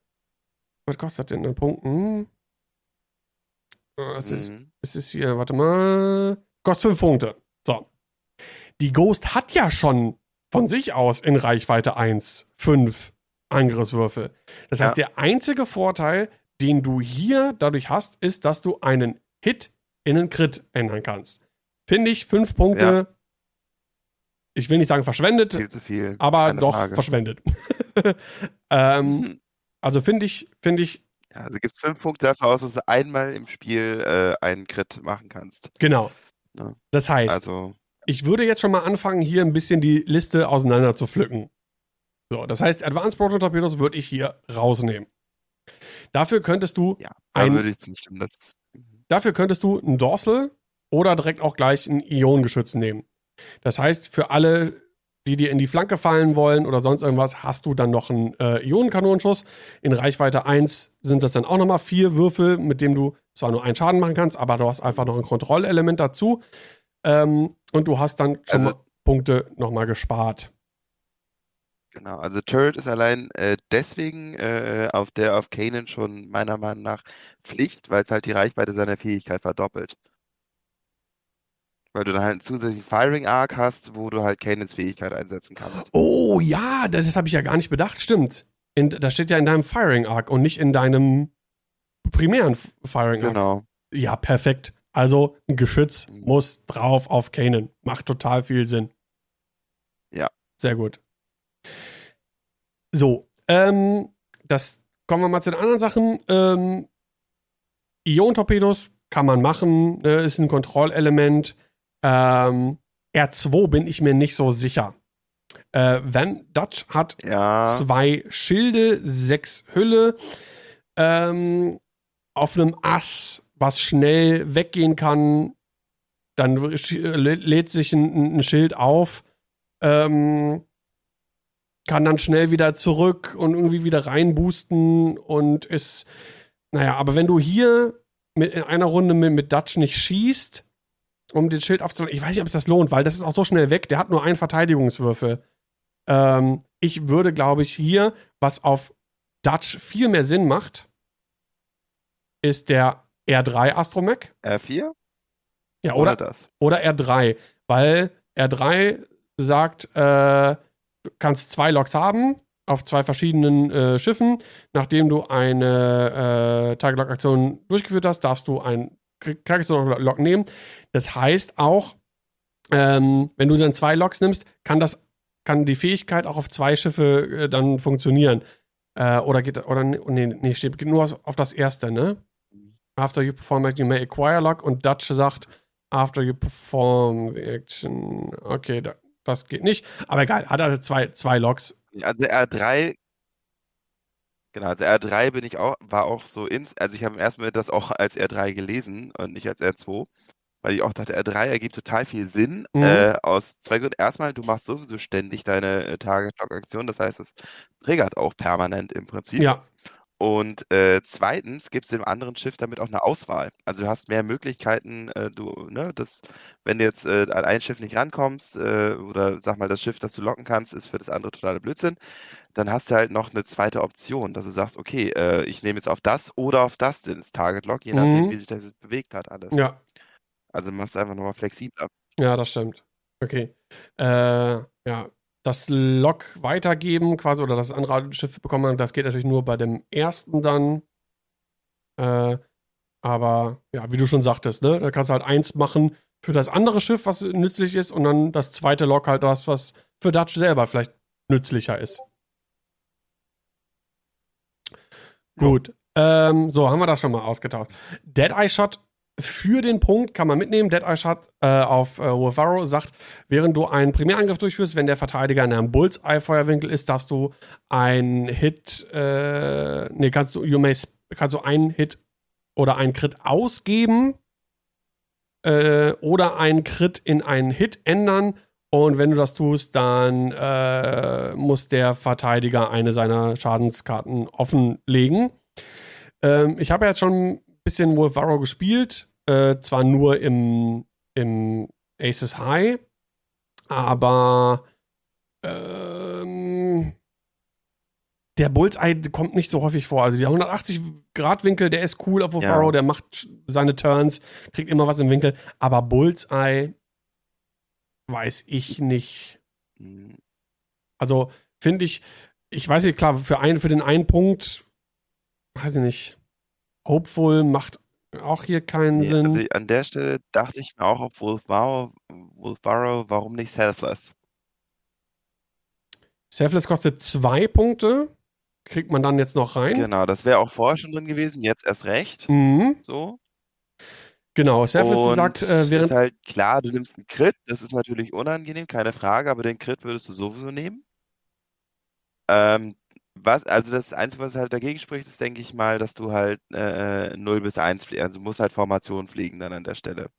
S1: Was kostet denn in Punkten? Äh, es, ist, mhm. es ist hier, warte mal. Kostet 5 Punkte. So. Die Ghost hat ja schon von sich aus in Reichweite 1 5 Angriffswürfel. Das heißt, ja. der einzige Vorteil, den du hier dadurch hast, ist, dass du einen Hit in einen Crit ändern kannst. Finde ich 5 Punkte. Ja. Ich will nicht sagen verschwendet,
S3: viel zu viel.
S1: aber doch Frage. verschwendet. ähm. Also finde ich, finde ich.
S3: Ja, also gibt fünf Punkte dafür aus, dass du einmal im Spiel äh, einen Crit machen kannst.
S1: Genau. Ja. Das heißt, also, ich würde jetzt schon mal anfangen, hier ein bisschen die Liste auseinander zu pflücken. So, das heißt, Advanced Proton Torpedos würde ich hier rausnehmen. Dafür könntest du
S3: ja, da ein, würde ich zustimmen.
S1: Mhm. dafür könntest du ein Dorsal oder direkt auch gleich ein Ionengeschütz nehmen. Das heißt, für alle, die dir in die Flanke fallen wollen oder sonst irgendwas, hast du dann noch einen äh, Ionenkanonenschuss. In Reichweite 1 sind das dann auch nochmal vier Würfel, mit dem du zwar nur einen Schaden machen kannst, aber du hast einfach noch ein Kontrollelement dazu. Ähm, und du hast dann schon also, mal Punkte nochmal gespart.
S3: Genau, also Turret ist allein äh, deswegen äh, auf der auf Kanan schon meiner Meinung nach Pflicht, weil es halt die Reichweite seiner Fähigkeit verdoppelt. Weil du dann halt einen zusätzlichen Firing Arc hast, wo du halt Kanans Fähigkeit einsetzen kannst.
S1: Oh ja, das, das habe ich ja gar nicht bedacht, stimmt. In, das steht ja in deinem Firing Arc und nicht in deinem primären Firing Arc.
S3: Genau.
S1: Ja, perfekt. Also ein Geschütz mhm. muss drauf auf Kanan. Macht total viel Sinn.
S3: Ja.
S1: Sehr gut. So, ähm, das kommen wir mal zu den anderen Sachen. Ähm, Ion-Torpedos kann man machen, ne, ist ein Kontrollelement. Ähm, R2 bin ich mir nicht so sicher. Äh, Van Dutch hat ja. zwei Schilde, sechs Hülle. Ähm, auf einem Ass was schnell weggehen kann, dann lädt sich ein, ein Schild auf, ähm, kann dann schnell wieder zurück und irgendwie wieder reinboosten und ist, naja, aber wenn du hier mit, in einer Runde mit, mit Dutch nicht schießt, um den Schild aufzuladen, ich weiß nicht, ob es das lohnt, weil das ist auch so schnell weg, der hat nur einen Verteidigungswürfel. Ähm, ich würde, glaube ich, hier was auf Dutch viel mehr Sinn macht, ist der R3 Astromech.
S3: R4?
S1: Ja, oder, oder das. Oder R3, weil R3 sagt, äh, kannst zwei Loks haben auf zwei verschiedenen äh, Schiffen. Nachdem du eine äh, Target-Lock-Aktion durchgeführt hast, darfst du ein Charakter-Lock nehmen. Das heißt auch, ähm, wenn du dann zwei Loks nimmst, kann das kann die Fähigkeit auch auf zwei Schiffe äh, dann funktionieren. Äh, oder geht oder nee, nee, steht nur auf, auf das erste, ne? After you perform action, you may acquire lock und Dutch sagt, after you perform the action. Okay, da, das geht nicht. Aber egal, hat er zwei, zwei Logs.
S3: Also R3, genau, also R3 bin ich auch, war auch so ins, also ich habe im ersten Moment das auch als R3 gelesen und nicht als R2 weil ich auch dachte, R3 ergibt total viel Sinn. Mhm. Äh, aus zwei Gründen. Erstmal, du machst sowieso ständig deine äh, Target-Lock-Aktion, das heißt, es triggert auch permanent im Prinzip.
S1: Ja.
S3: Und äh, zweitens gibt es dem anderen Schiff damit auch eine Auswahl. Also du hast mehr Möglichkeiten, äh, du, ne, das, wenn du jetzt äh, an ein Schiff nicht rankommst, äh, oder sag mal, das Schiff, das du locken kannst, ist für das andere totaler Blödsinn, dann hast du halt noch eine zweite Option, dass du sagst, okay, äh, ich nehme jetzt auf das oder auf das ins Target Lock, je nachdem, mhm. wie sich das jetzt bewegt hat, alles.
S1: Ja.
S3: Also macht es einfach nochmal flexibler.
S1: Ja, das stimmt. Okay. Äh, ja, das Log weitergeben quasi oder das andere Schiff bekommen, das geht natürlich nur bei dem ersten dann. Äh, aber ja, wie du schon sagtest, ne, da kannst du halt eins machen für das andere Schiff, was nützlich ist, und dann das zweite Log halt das, was für Dutch selber vielleicht nützlicher ist. Gut. Ähm, so, haben wir das schon mal ausgetauscht. Dead Eye Shot für den Punkt kann man mitnehmen. Dead Eye Shot äh, auf äh, Wolfaro sagt, während du einen Primärangriff durchführst, wenn der Verteidiger in einem Bullseye-Feuerwinkel ist, darfst du einen Hit, äh, nee, kannst du, you may, kannst du einen Hit oder einen Crit ausgeben äh, oder einen Crit in einen Hit ändern. Und wenn du das tust, dann äh, muss der Verteidiger eine seiner Schadenskarten offenlegen. Ähm, ich habe jetzt schon bisschen Wolfaro gespielt äh, zwar nur im, im Aces High, aber ähm, der Bullseye kommt nicht so häufig vor. Also der 180-Grad-Winkel, der ist cool auf Ovaro, ja. der macht seine Turns, kriegt immer was im Winkel. Aber Bullseye weiß ich nicht. Also finde ich, ich weiß nicht, klar, für, ein, für den einen Punkt, weiß ich nicht, Hopeful macht auch hier keinen nee, Sinn. Also
S3: an der Stelle dachte ich mir auch auf Wolfbaro, Wolfbaro warum nicht Selfless?
S1: Selfless kostet zwei Punkte. Kriegt man dann jetzt noch rein?
S3: Genau, das wäre auch vorher schon drin gewesen, jetzt erst recht.
S1: Mhm.
S3: So.
S1: Genau, Selfless Und sagt, äh, während.
S3: ist halt klar, du nimmst einen Crit, das ist natürlich unangenehm, keine Frage, aber den Crit würdest du sowieso nehmen. Ähm, was, also das Einzige, was halt dagegen spricht, ist, denke ich mal, dass du halt äh, 0 bis 1 fliegst. Also du musst halt Formation fliegen dann an der Stelle.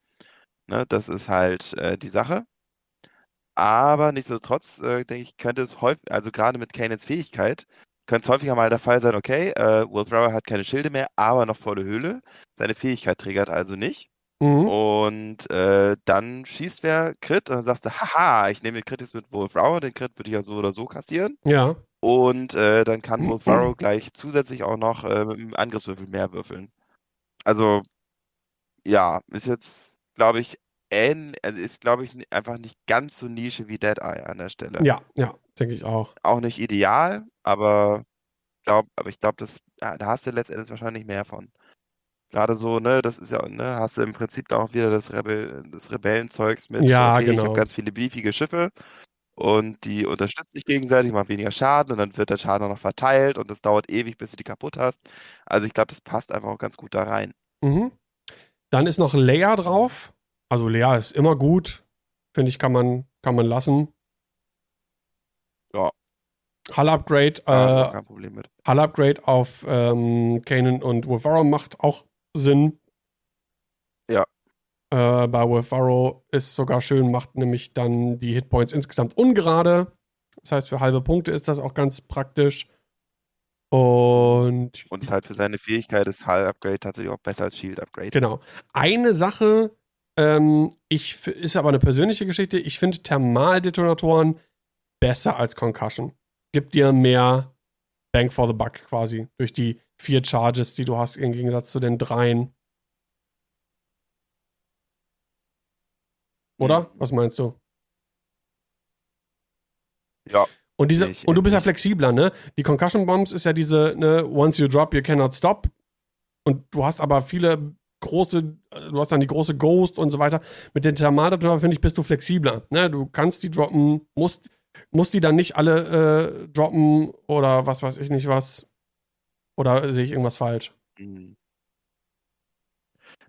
S3: Ne, das ist halt äh, die Sache. Aber nichtsdestotrotz, äh, denke ich, könnte es häufig, also gerade mit Kanans Fähigkeit, könnte es häufiger mal der Fall sein, okay, äh, Will Thrower hat keine Schilde mehr, aber noch volle Höhle. Seine Fähigkeit triggert also nicht. Mhm. Und äh, dann schießt wer Crit und dann sagst du, haha, ich nehme den Crit jetzt mit Wolf Rauer, den Crit würde ich ja so oder so kassieren.
S1: Ja.
S3: Und äh, dann kann Wolf Rauer gleich zusätzlich auch noch äh, mit dem Angriffswürfel mehr würfeln. Also, ja, ist jetzt, glaube ich, ähn, also ist, glaube ich, einfach nicht ganz so Nische wie Dead Eye an der Stelle.
S1: Ja, ja, denke ich auch.
S3: Auch nicht ideal, aber, glaub, aber ich glaube, ja, da hast du letztendlich wahrscheinlich mehr von. Gerade so, ne, das ist ja, ne, hast du im Prinzip da auch wieder das, Rebell, das Rebellenzeugs mit,
S1: ja,
S3: okay,
S1: genau.
S3: ich habe ganz viele beefige Schiffe und die unterstützen sich gegenseitig, machen weniger Schaden und dann wird der Schaden auch noch verteilt und das dauert ewig, bis du die kaputt hast. Also ich glaube, das passt einfach auch ganz gut da rein.
S1: Mhm. Dann ist noch Leia drauf. Also Leia ist immer gut. Finde ich, kann man, kann man lassen.
S3: Ja.
S1: Hull Upgrade,
S3: ja, äh, kein Problem mit.
S1: Hull Upgrade auf ähm, Kanan und Wolfaro macht auch Sinn. Äh, bei Wolfaro ist sogar schön, macht nämlich dann die Hitpoints insgesamt ungerade. Das heißt, für halbe Punkte ist das auch ganz praktisch. Und.
S3: Und halt für seine Fähigkeit ist Hull Upgrade tatsächlich auch besser als Shield Upgrade.
S1: Genau. Eine Sache, ähm, ich, ist aber eine persönliche Geschichte. Ich finde Thermaldetonatoren besser als Concussion. Gibt dir mehr Bank for the Buck quasi. Durch die vier Charges, die du hast, im Gegensatz zu den dreien. Oder? Mhm. Was meinst du?
S3: Ja.
S1: Und, diese, und du bist ja flexibler, ne? Die Concussion Bombs ist ja diese, ne, once you drop, you cannot stop. Und du hast aber viele große, du hast dann die große Ghost und so weiter. Mit den Thermaldetonator, finde ich, bist du flexibler. Ne? Du kannst die droppen, musst, musst die dann nicht alle äh, droppen oder was weiß ich nicht was. Oder sehe ich irgendwas falsch?
S3: Mhm.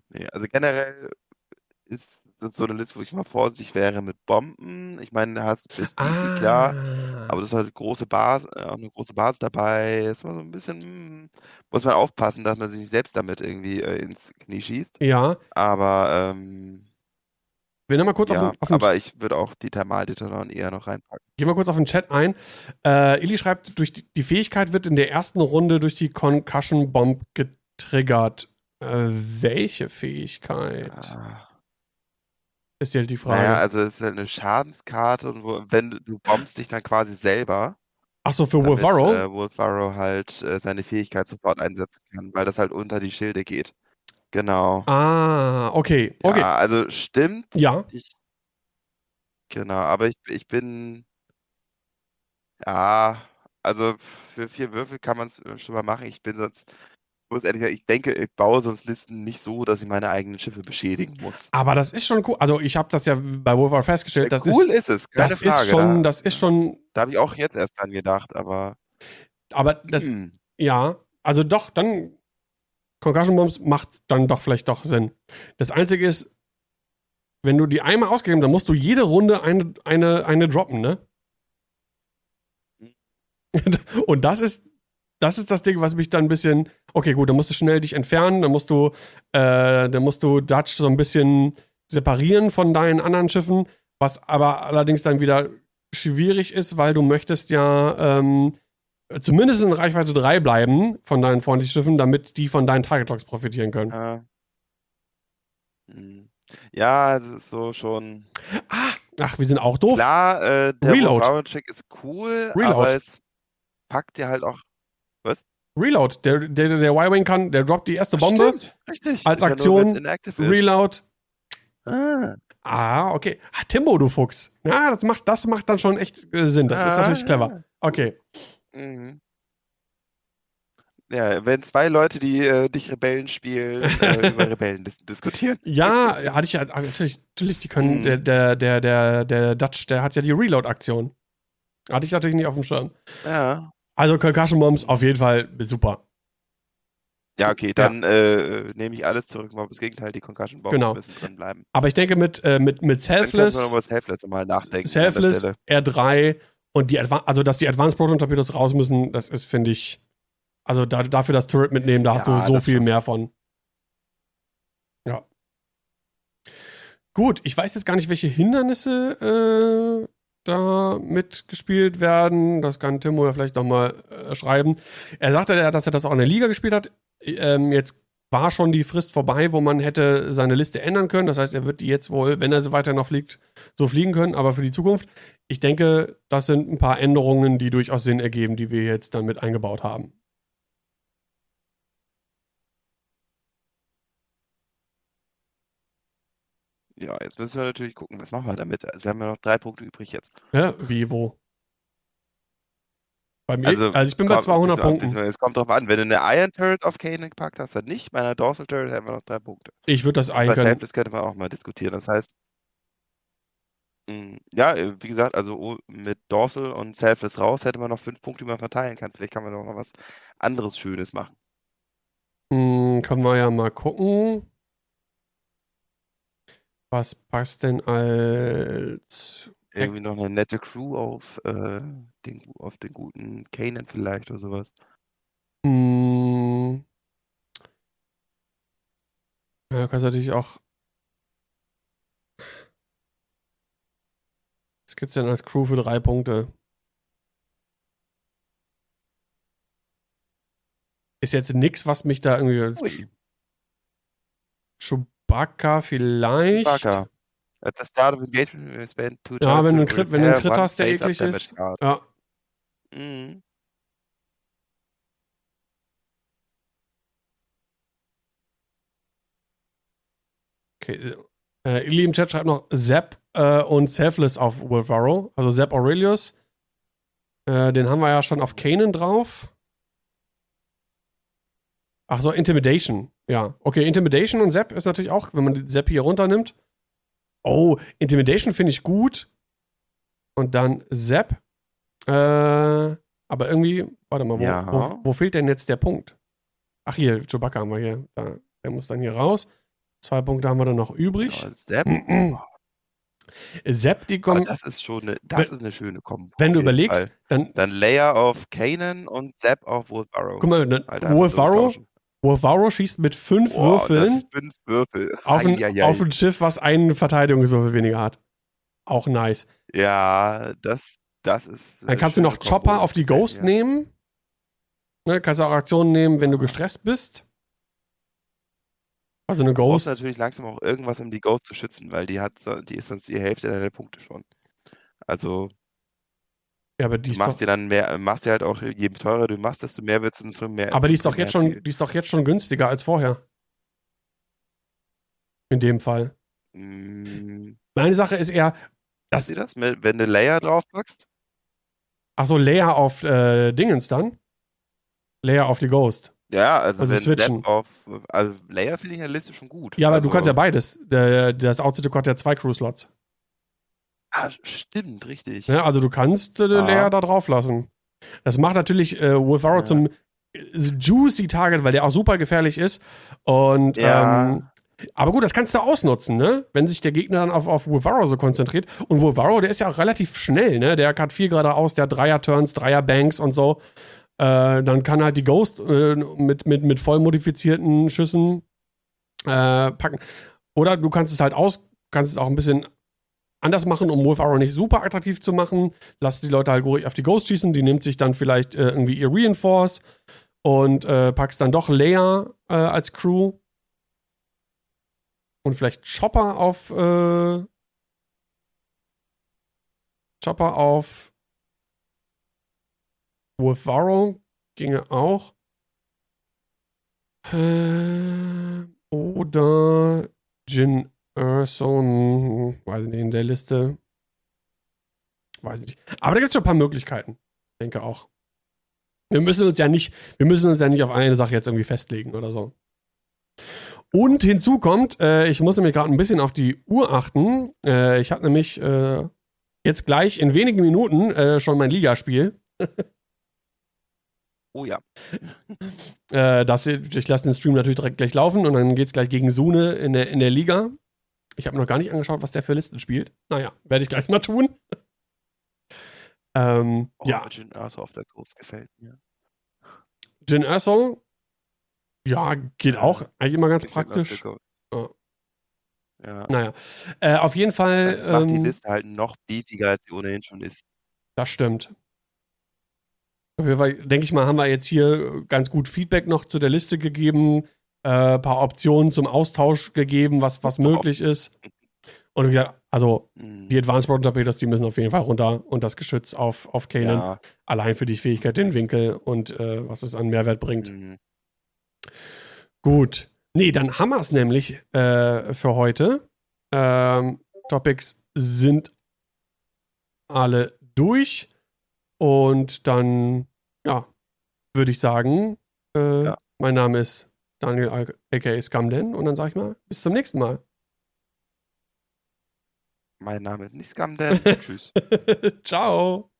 S3: Nee, also generell ist so eine Liste, wo ich mal vorsichtig wäre mit Bomben. Ich meine, du hast bis ah. klar, aber das ist halt große Basis, äh, auch eine große Basis dabei. Ist mal so ein bisschen, hm, muss man aufpassen, dass man sich nicht selbst damit irgendwie äh, ins Knie schießt.
S1: Ja.
S3: Aber ähm,
S1: wir nehmen mal kurz
S3: ja,
S1: auf, auf
S3: den Aber ich würde auch die Thermaldetonaten eher noch reinpacken.
S1: Geh mal kurz auf den Chat ein. Äh, Ili schreibt, durch die, die, Fähigkeit wird in der ersten Runde durch die Concussion Bomb getriggert. Äh, welche Fähigkeit? Ja. Ist halt die Frage.
S3: Naja, also es ist halt eine Schadenskarte und wo, wenn du, du bombst dich dann quasi selber.
S1: Ach so, für Wolf Arrow?
S3: Äh, Wolf Arrow halt äh, seine Fähigkeit sofort einsetzen kann, weil das halt unter die Schilde geht. Genau.
S1: Ah, okay. okay.
S3: Ja, also stimmt.
S1: Ja.
S3: Ich, genau, aber ich, ich bin. Ja, also für vier Würfel kann man es schon mal machen. Ich bin sonst muss ehrlich sagen, ich denke, ich baue sonst Listen nicht so, dass ich meine eigenen Schiffe beschädigen muss.
S1: Aber das ist schon cool. Also ich habe das ja bei Wolfhard festgestellt. Das
S3: cool
S1: ist,
S3: ist es, keine
S1: das
S3: Frage.
S1: Ist schon, da, das ist schon.
S3: Da habe ich auch jetzt erst dran gedacht, aber.
S1: Aber das, hm. ja, also doch, dann Concussion Bombs macht dann doch vielleicht doch Sinn. Das Einzige ist, wenn du die einmal ausgegeben, dann musst du jede Runde eine, eine, eine droppen, ne? Hm. Und das ist das ist das Ding, was mich dann ein bisschen, okay, gut, dann musst du schnell dich entfernen, dann musst du, äh, dann musst du Dutch so ein bisschen separieren von deinen anderen Schiffen, was aber allerdings dann wieder schwierig ist, weil du möchtest ja ähm, zumindest in Reichweite 3 bleiben von deinen freundlichen Schiffen, damit die von deinen Target Locks profitieren können.
S3: Ja. Hm. Ja, es ist so schon.
S1: Ah, ach, wir sind auch doof.
S3: Klar, äh, der Reload. Check ist cool, Reload. aber es packt dir halt auch was?
S1: Reload. Der, der, der Y-Wing kann, der droppt die erste Bombe.
S3: Stimmt, richtig.
S1: Als Aktion. Ja Reload. Ah. Ah, okay. Ah, Timbo, du Fuchs. Ja, das macht, das macht dann schon echt äh, Sinn. Das ah, ist natürlich clever. Okay. Mhm.
S3: Ja, wenn zwei Leute, die äh, dich Rebellen spielen, äh, über Rebellen dis diskutieren.
S1: Ja, hatte ich ja, natürlich, natürlich, die können, mhm. der, der, der, der, der Dutch, der hat ja die Reload-Aktion. Hatte ich natürlich nicht auf dem Schirm.
S3: Ja.
S1: Also Concussion Bombs auf jeden Fall super.
S3: Ja, okay, dann ja. äh, nehme ich alles zurück, aber das Gegenteil, die Concussion Bombs
S1: genau.
S3: müssen drin bleiben.
S1: Aber ich denke mit, äh, mit, mit Selfless.
S3: Dann über Selfless nochmal nachdenken.
S1: Selfless, R3 und die Adva also dass die Advanced Proton Torpedos raus müssen, das ist, finde ich. Also da, dafür das Turret mitnehmen, da ja, hast du so viel mehr von. Ja. Gut, ich weiß jetzt gar nicht, welche Hindernisse äh, da mitgespielt werden. Das kann Timo ja vielleicht nochmal äh, schreiben. Er sagte ja, dass er das auch in der Liga gespielt hat. Ähm, jetzt war schon die Frist vorbei, wo man hätte seine Liste ändern können. Das heißt, er wird die jetzt wohl, wenn er so weiter noch fliegt, so fliegen können. Aber für die Zukunft, ich denke, das sind ein paar Änderungen, die durchaus Sinn ergeben, die wir jetzt dann mit eingebaut haben.
S3: Ja, jetzt müssen wir natürlich gucken, was machen wir damit? Also wir haben ja noch drei Punkte übrig jetzt.
S1: Ja, wie, wo? Bei mir, also, also ich bin bei 200 Punkten.
S3: Es kommt drauf an, wenn du eine Iron Turret auf Kane gepackt hast, dann nicht. Bei einer Dorsal Turret haben wir noch drei Punkte.
S1: Ich würde das eigentlich.
S3: Das könnte man auch mal diskutieren. Das heißt, hm, ja, äh, wie gesagt, also oh, mit Dorsal und Selfless raus hätte man noch fünf Punkte, die man verteilen kann. Vielleicht kann man doch noch was anderes Schönes machen.
S1: Hm, können wir ja mal gucken. Was passt denn als.
S3: Irgendwie noch eine nette Crew auf, äh, den, auf den guten Kanan vielleicht oder sowas.
S1: Hm. Ja, du kannst natürlich auch. Was gibt's denn als Crew für drei Punkte? Ist jetzt nichts, was mich da irgendwie. Ui. Baka vielleicht. Baka.
S3: At the start of engagement, we spend two
S1: Ja, wenn du einen Crit, wenn du einen Crit hast, der eklig ist. Ja. Mhm. Okay. Äh, äh Illy im Chat schreibt noch Zap äh, und Selfless auf Wolfaro. Also Zap Aurelius. Äh, den haben wir ja schon auf Kanan drauf. Ach so, Intimidation. Ja, okay, Intimidation und Zap ist natürlich auch, wenn man die Zap hier runternimmt. Oh, Intimidation finde ich gut. Und dann Zap. Äh, aber irgendwie, warte mal, wo, ja. wo, wo, fehlt denn jetzt der Punkt? Ach hier, Chewbacca haben wir hier. Da, der muss dann hier raus. Zwei Punkte haben wir dann noch übrig. Ja,
S3: Sepp.
S1: Sepp, die kommen.
S3: Das ist schon eine, das ist eine schöne Kombo.
S1: Wenn du überlegst, dann.
S3: Dann Layer auf Kanan und Sepp auf Wolf Arrow.
S1: Guck mal, dann Wolf Arrow. Wolf Arrow schießt mit fünf Boah, Würfeln,
S3: fünf Würfel.
S1: Auf, ein, auf ein Schiff, was einen Verteidigungswürfel weniger hat. Auch nice.
S3: Ja, das, das ist.
S1: Dann kannst du noch Kombo Chopper auf die Ghost ja. nehmen. Ne, kannst du auch Aktionen nehmen, wenn du gestresst bist. Also eine Ghost.
S3: Du brauchst natürlich langsam auch irgendwas, um die Ghost zu schützen, weil die hat, die ist sonst die Hälfte deiner Punkte schon. Also.
S1: Ja, aber die
S3: du machst dir dann mehr, machst dir halt auch, je teurer du machst, desto mehr wird es mehr.
S1: Aber die ist doch jetzt schon, die ist doch jetzt schon günstiger als vorher. In dem Fall. Mm. Meine Sache ist eher,
S3: dass. Sie das, wenn du Layer draufpackst?
S1: Achso, Layer auf äh, Dingens dann? Layer auf die Ghost.
S3: Ja, also, also wenn switchen. auf, also Layer finde ich in der Liste schon gut.
S1: Ja, aber
S3: also,
S1: du kannst ja beides. Das Outsider hat ja zwei Crew-Slots.
S3: Ah, stimmt, richtig.
S1: Ja, also du kannst äh, ah. Layer da drauf lassen. Das macht natürlich äh, Wolf Arrow ja. zum juicy Target, weil der auch super gefährlich ist. Und ja. ähm, aber gut, das kannst du ausnutzen, ne? Wenn sich der Gegner dann auf, auf Wolvaro so konzentriert. Und Wolvaro, der ist ja auch relativ schnell, ne? Der hat viel geradeaus, der hat Dreier-Turns, Dreier-Banks und so. Äh, dann kann halt die Ghost äh, mit, mit, mit voll modifizierten Schüssen äh, packen. Oder du kannst es halt aus, kannst es auch ein bisschen anders machen, um Wolf Arrow nicht super attraktiv zu machen. Lass die Leute halt auf die Ghost schießen, die nimmt sich dann vielleicht äh, irgendwie ihr Reinforce und äh, packst dann doch Leia äh, als Crew. Und vielleicht Chopper auf äh, Chopper auf Wolfaro ginge auch. Äh, oder Jin Erson, weiß ich nicht, in der Liste. Weiß ich nicht. Aber da gibt es schon ein paar Möglichkeiten. Ich denke auch. Wir müssen uns ja nicht, wir müssen uns ja nicht auf eine Sache jetzt irgendwie festlegen oder so. Und hinzu kommt, äh, ich muss nämlich gerade ein bisschen auf die Uhr achten. Äh, ich habe nämlich äh, jetzt gleich in wenigen Minuten äh, schon mein Ligaspiel.
S3: Oh ja.
S1: äh, das, ich lasse den Stream natürlich direkt gleich laufen und dann geht es gleich gegen Sune in der, in der Liga. Ich habe noch gar nicht angeschaut, was der für Listen spielt. Naja, werde ich gleich mal tun. ähm, oh, ja.
S3: Jin Erso auf der Groß gefällt mir.
S1: Jin Erso? Ja, geht auch. Eigentlich immer ganz ich praktisch. Ja. Ja. Naja, äh, auf jeden Fall.
S3: Das macht ähm, die Liste halt noch beefiger, als sie ohnehin schon ist.
S1: Das stimmt. Denke ich mal, haben wir jetzt hier ganz gut Feedback noch zu der Liste gegeben, äh, paar Optionen zum Austausch gegeben, was, was möglich ist. Und ja, also mhm. die Advanced Proton Torpedos, die müssen auf jeden Fall runter und das Geschütz auf, auf Kanan. Ja. Allein für die Fähigkeit, den Winkel und äh, was es an Mehrwert bringt. Mhm. Gut. Nee, dann haben wir es nämlich äh, für heute. Ähm, Topics sind alle durch. Und dann, ja, würde ich sagen, äh, ja. mein Name ist Daniel aka Scamden und dann sage ich mal, bis zum nächsten Mal.
S3: Mein Name ist nicht Scamden. Tschüss.
S1: Ciao.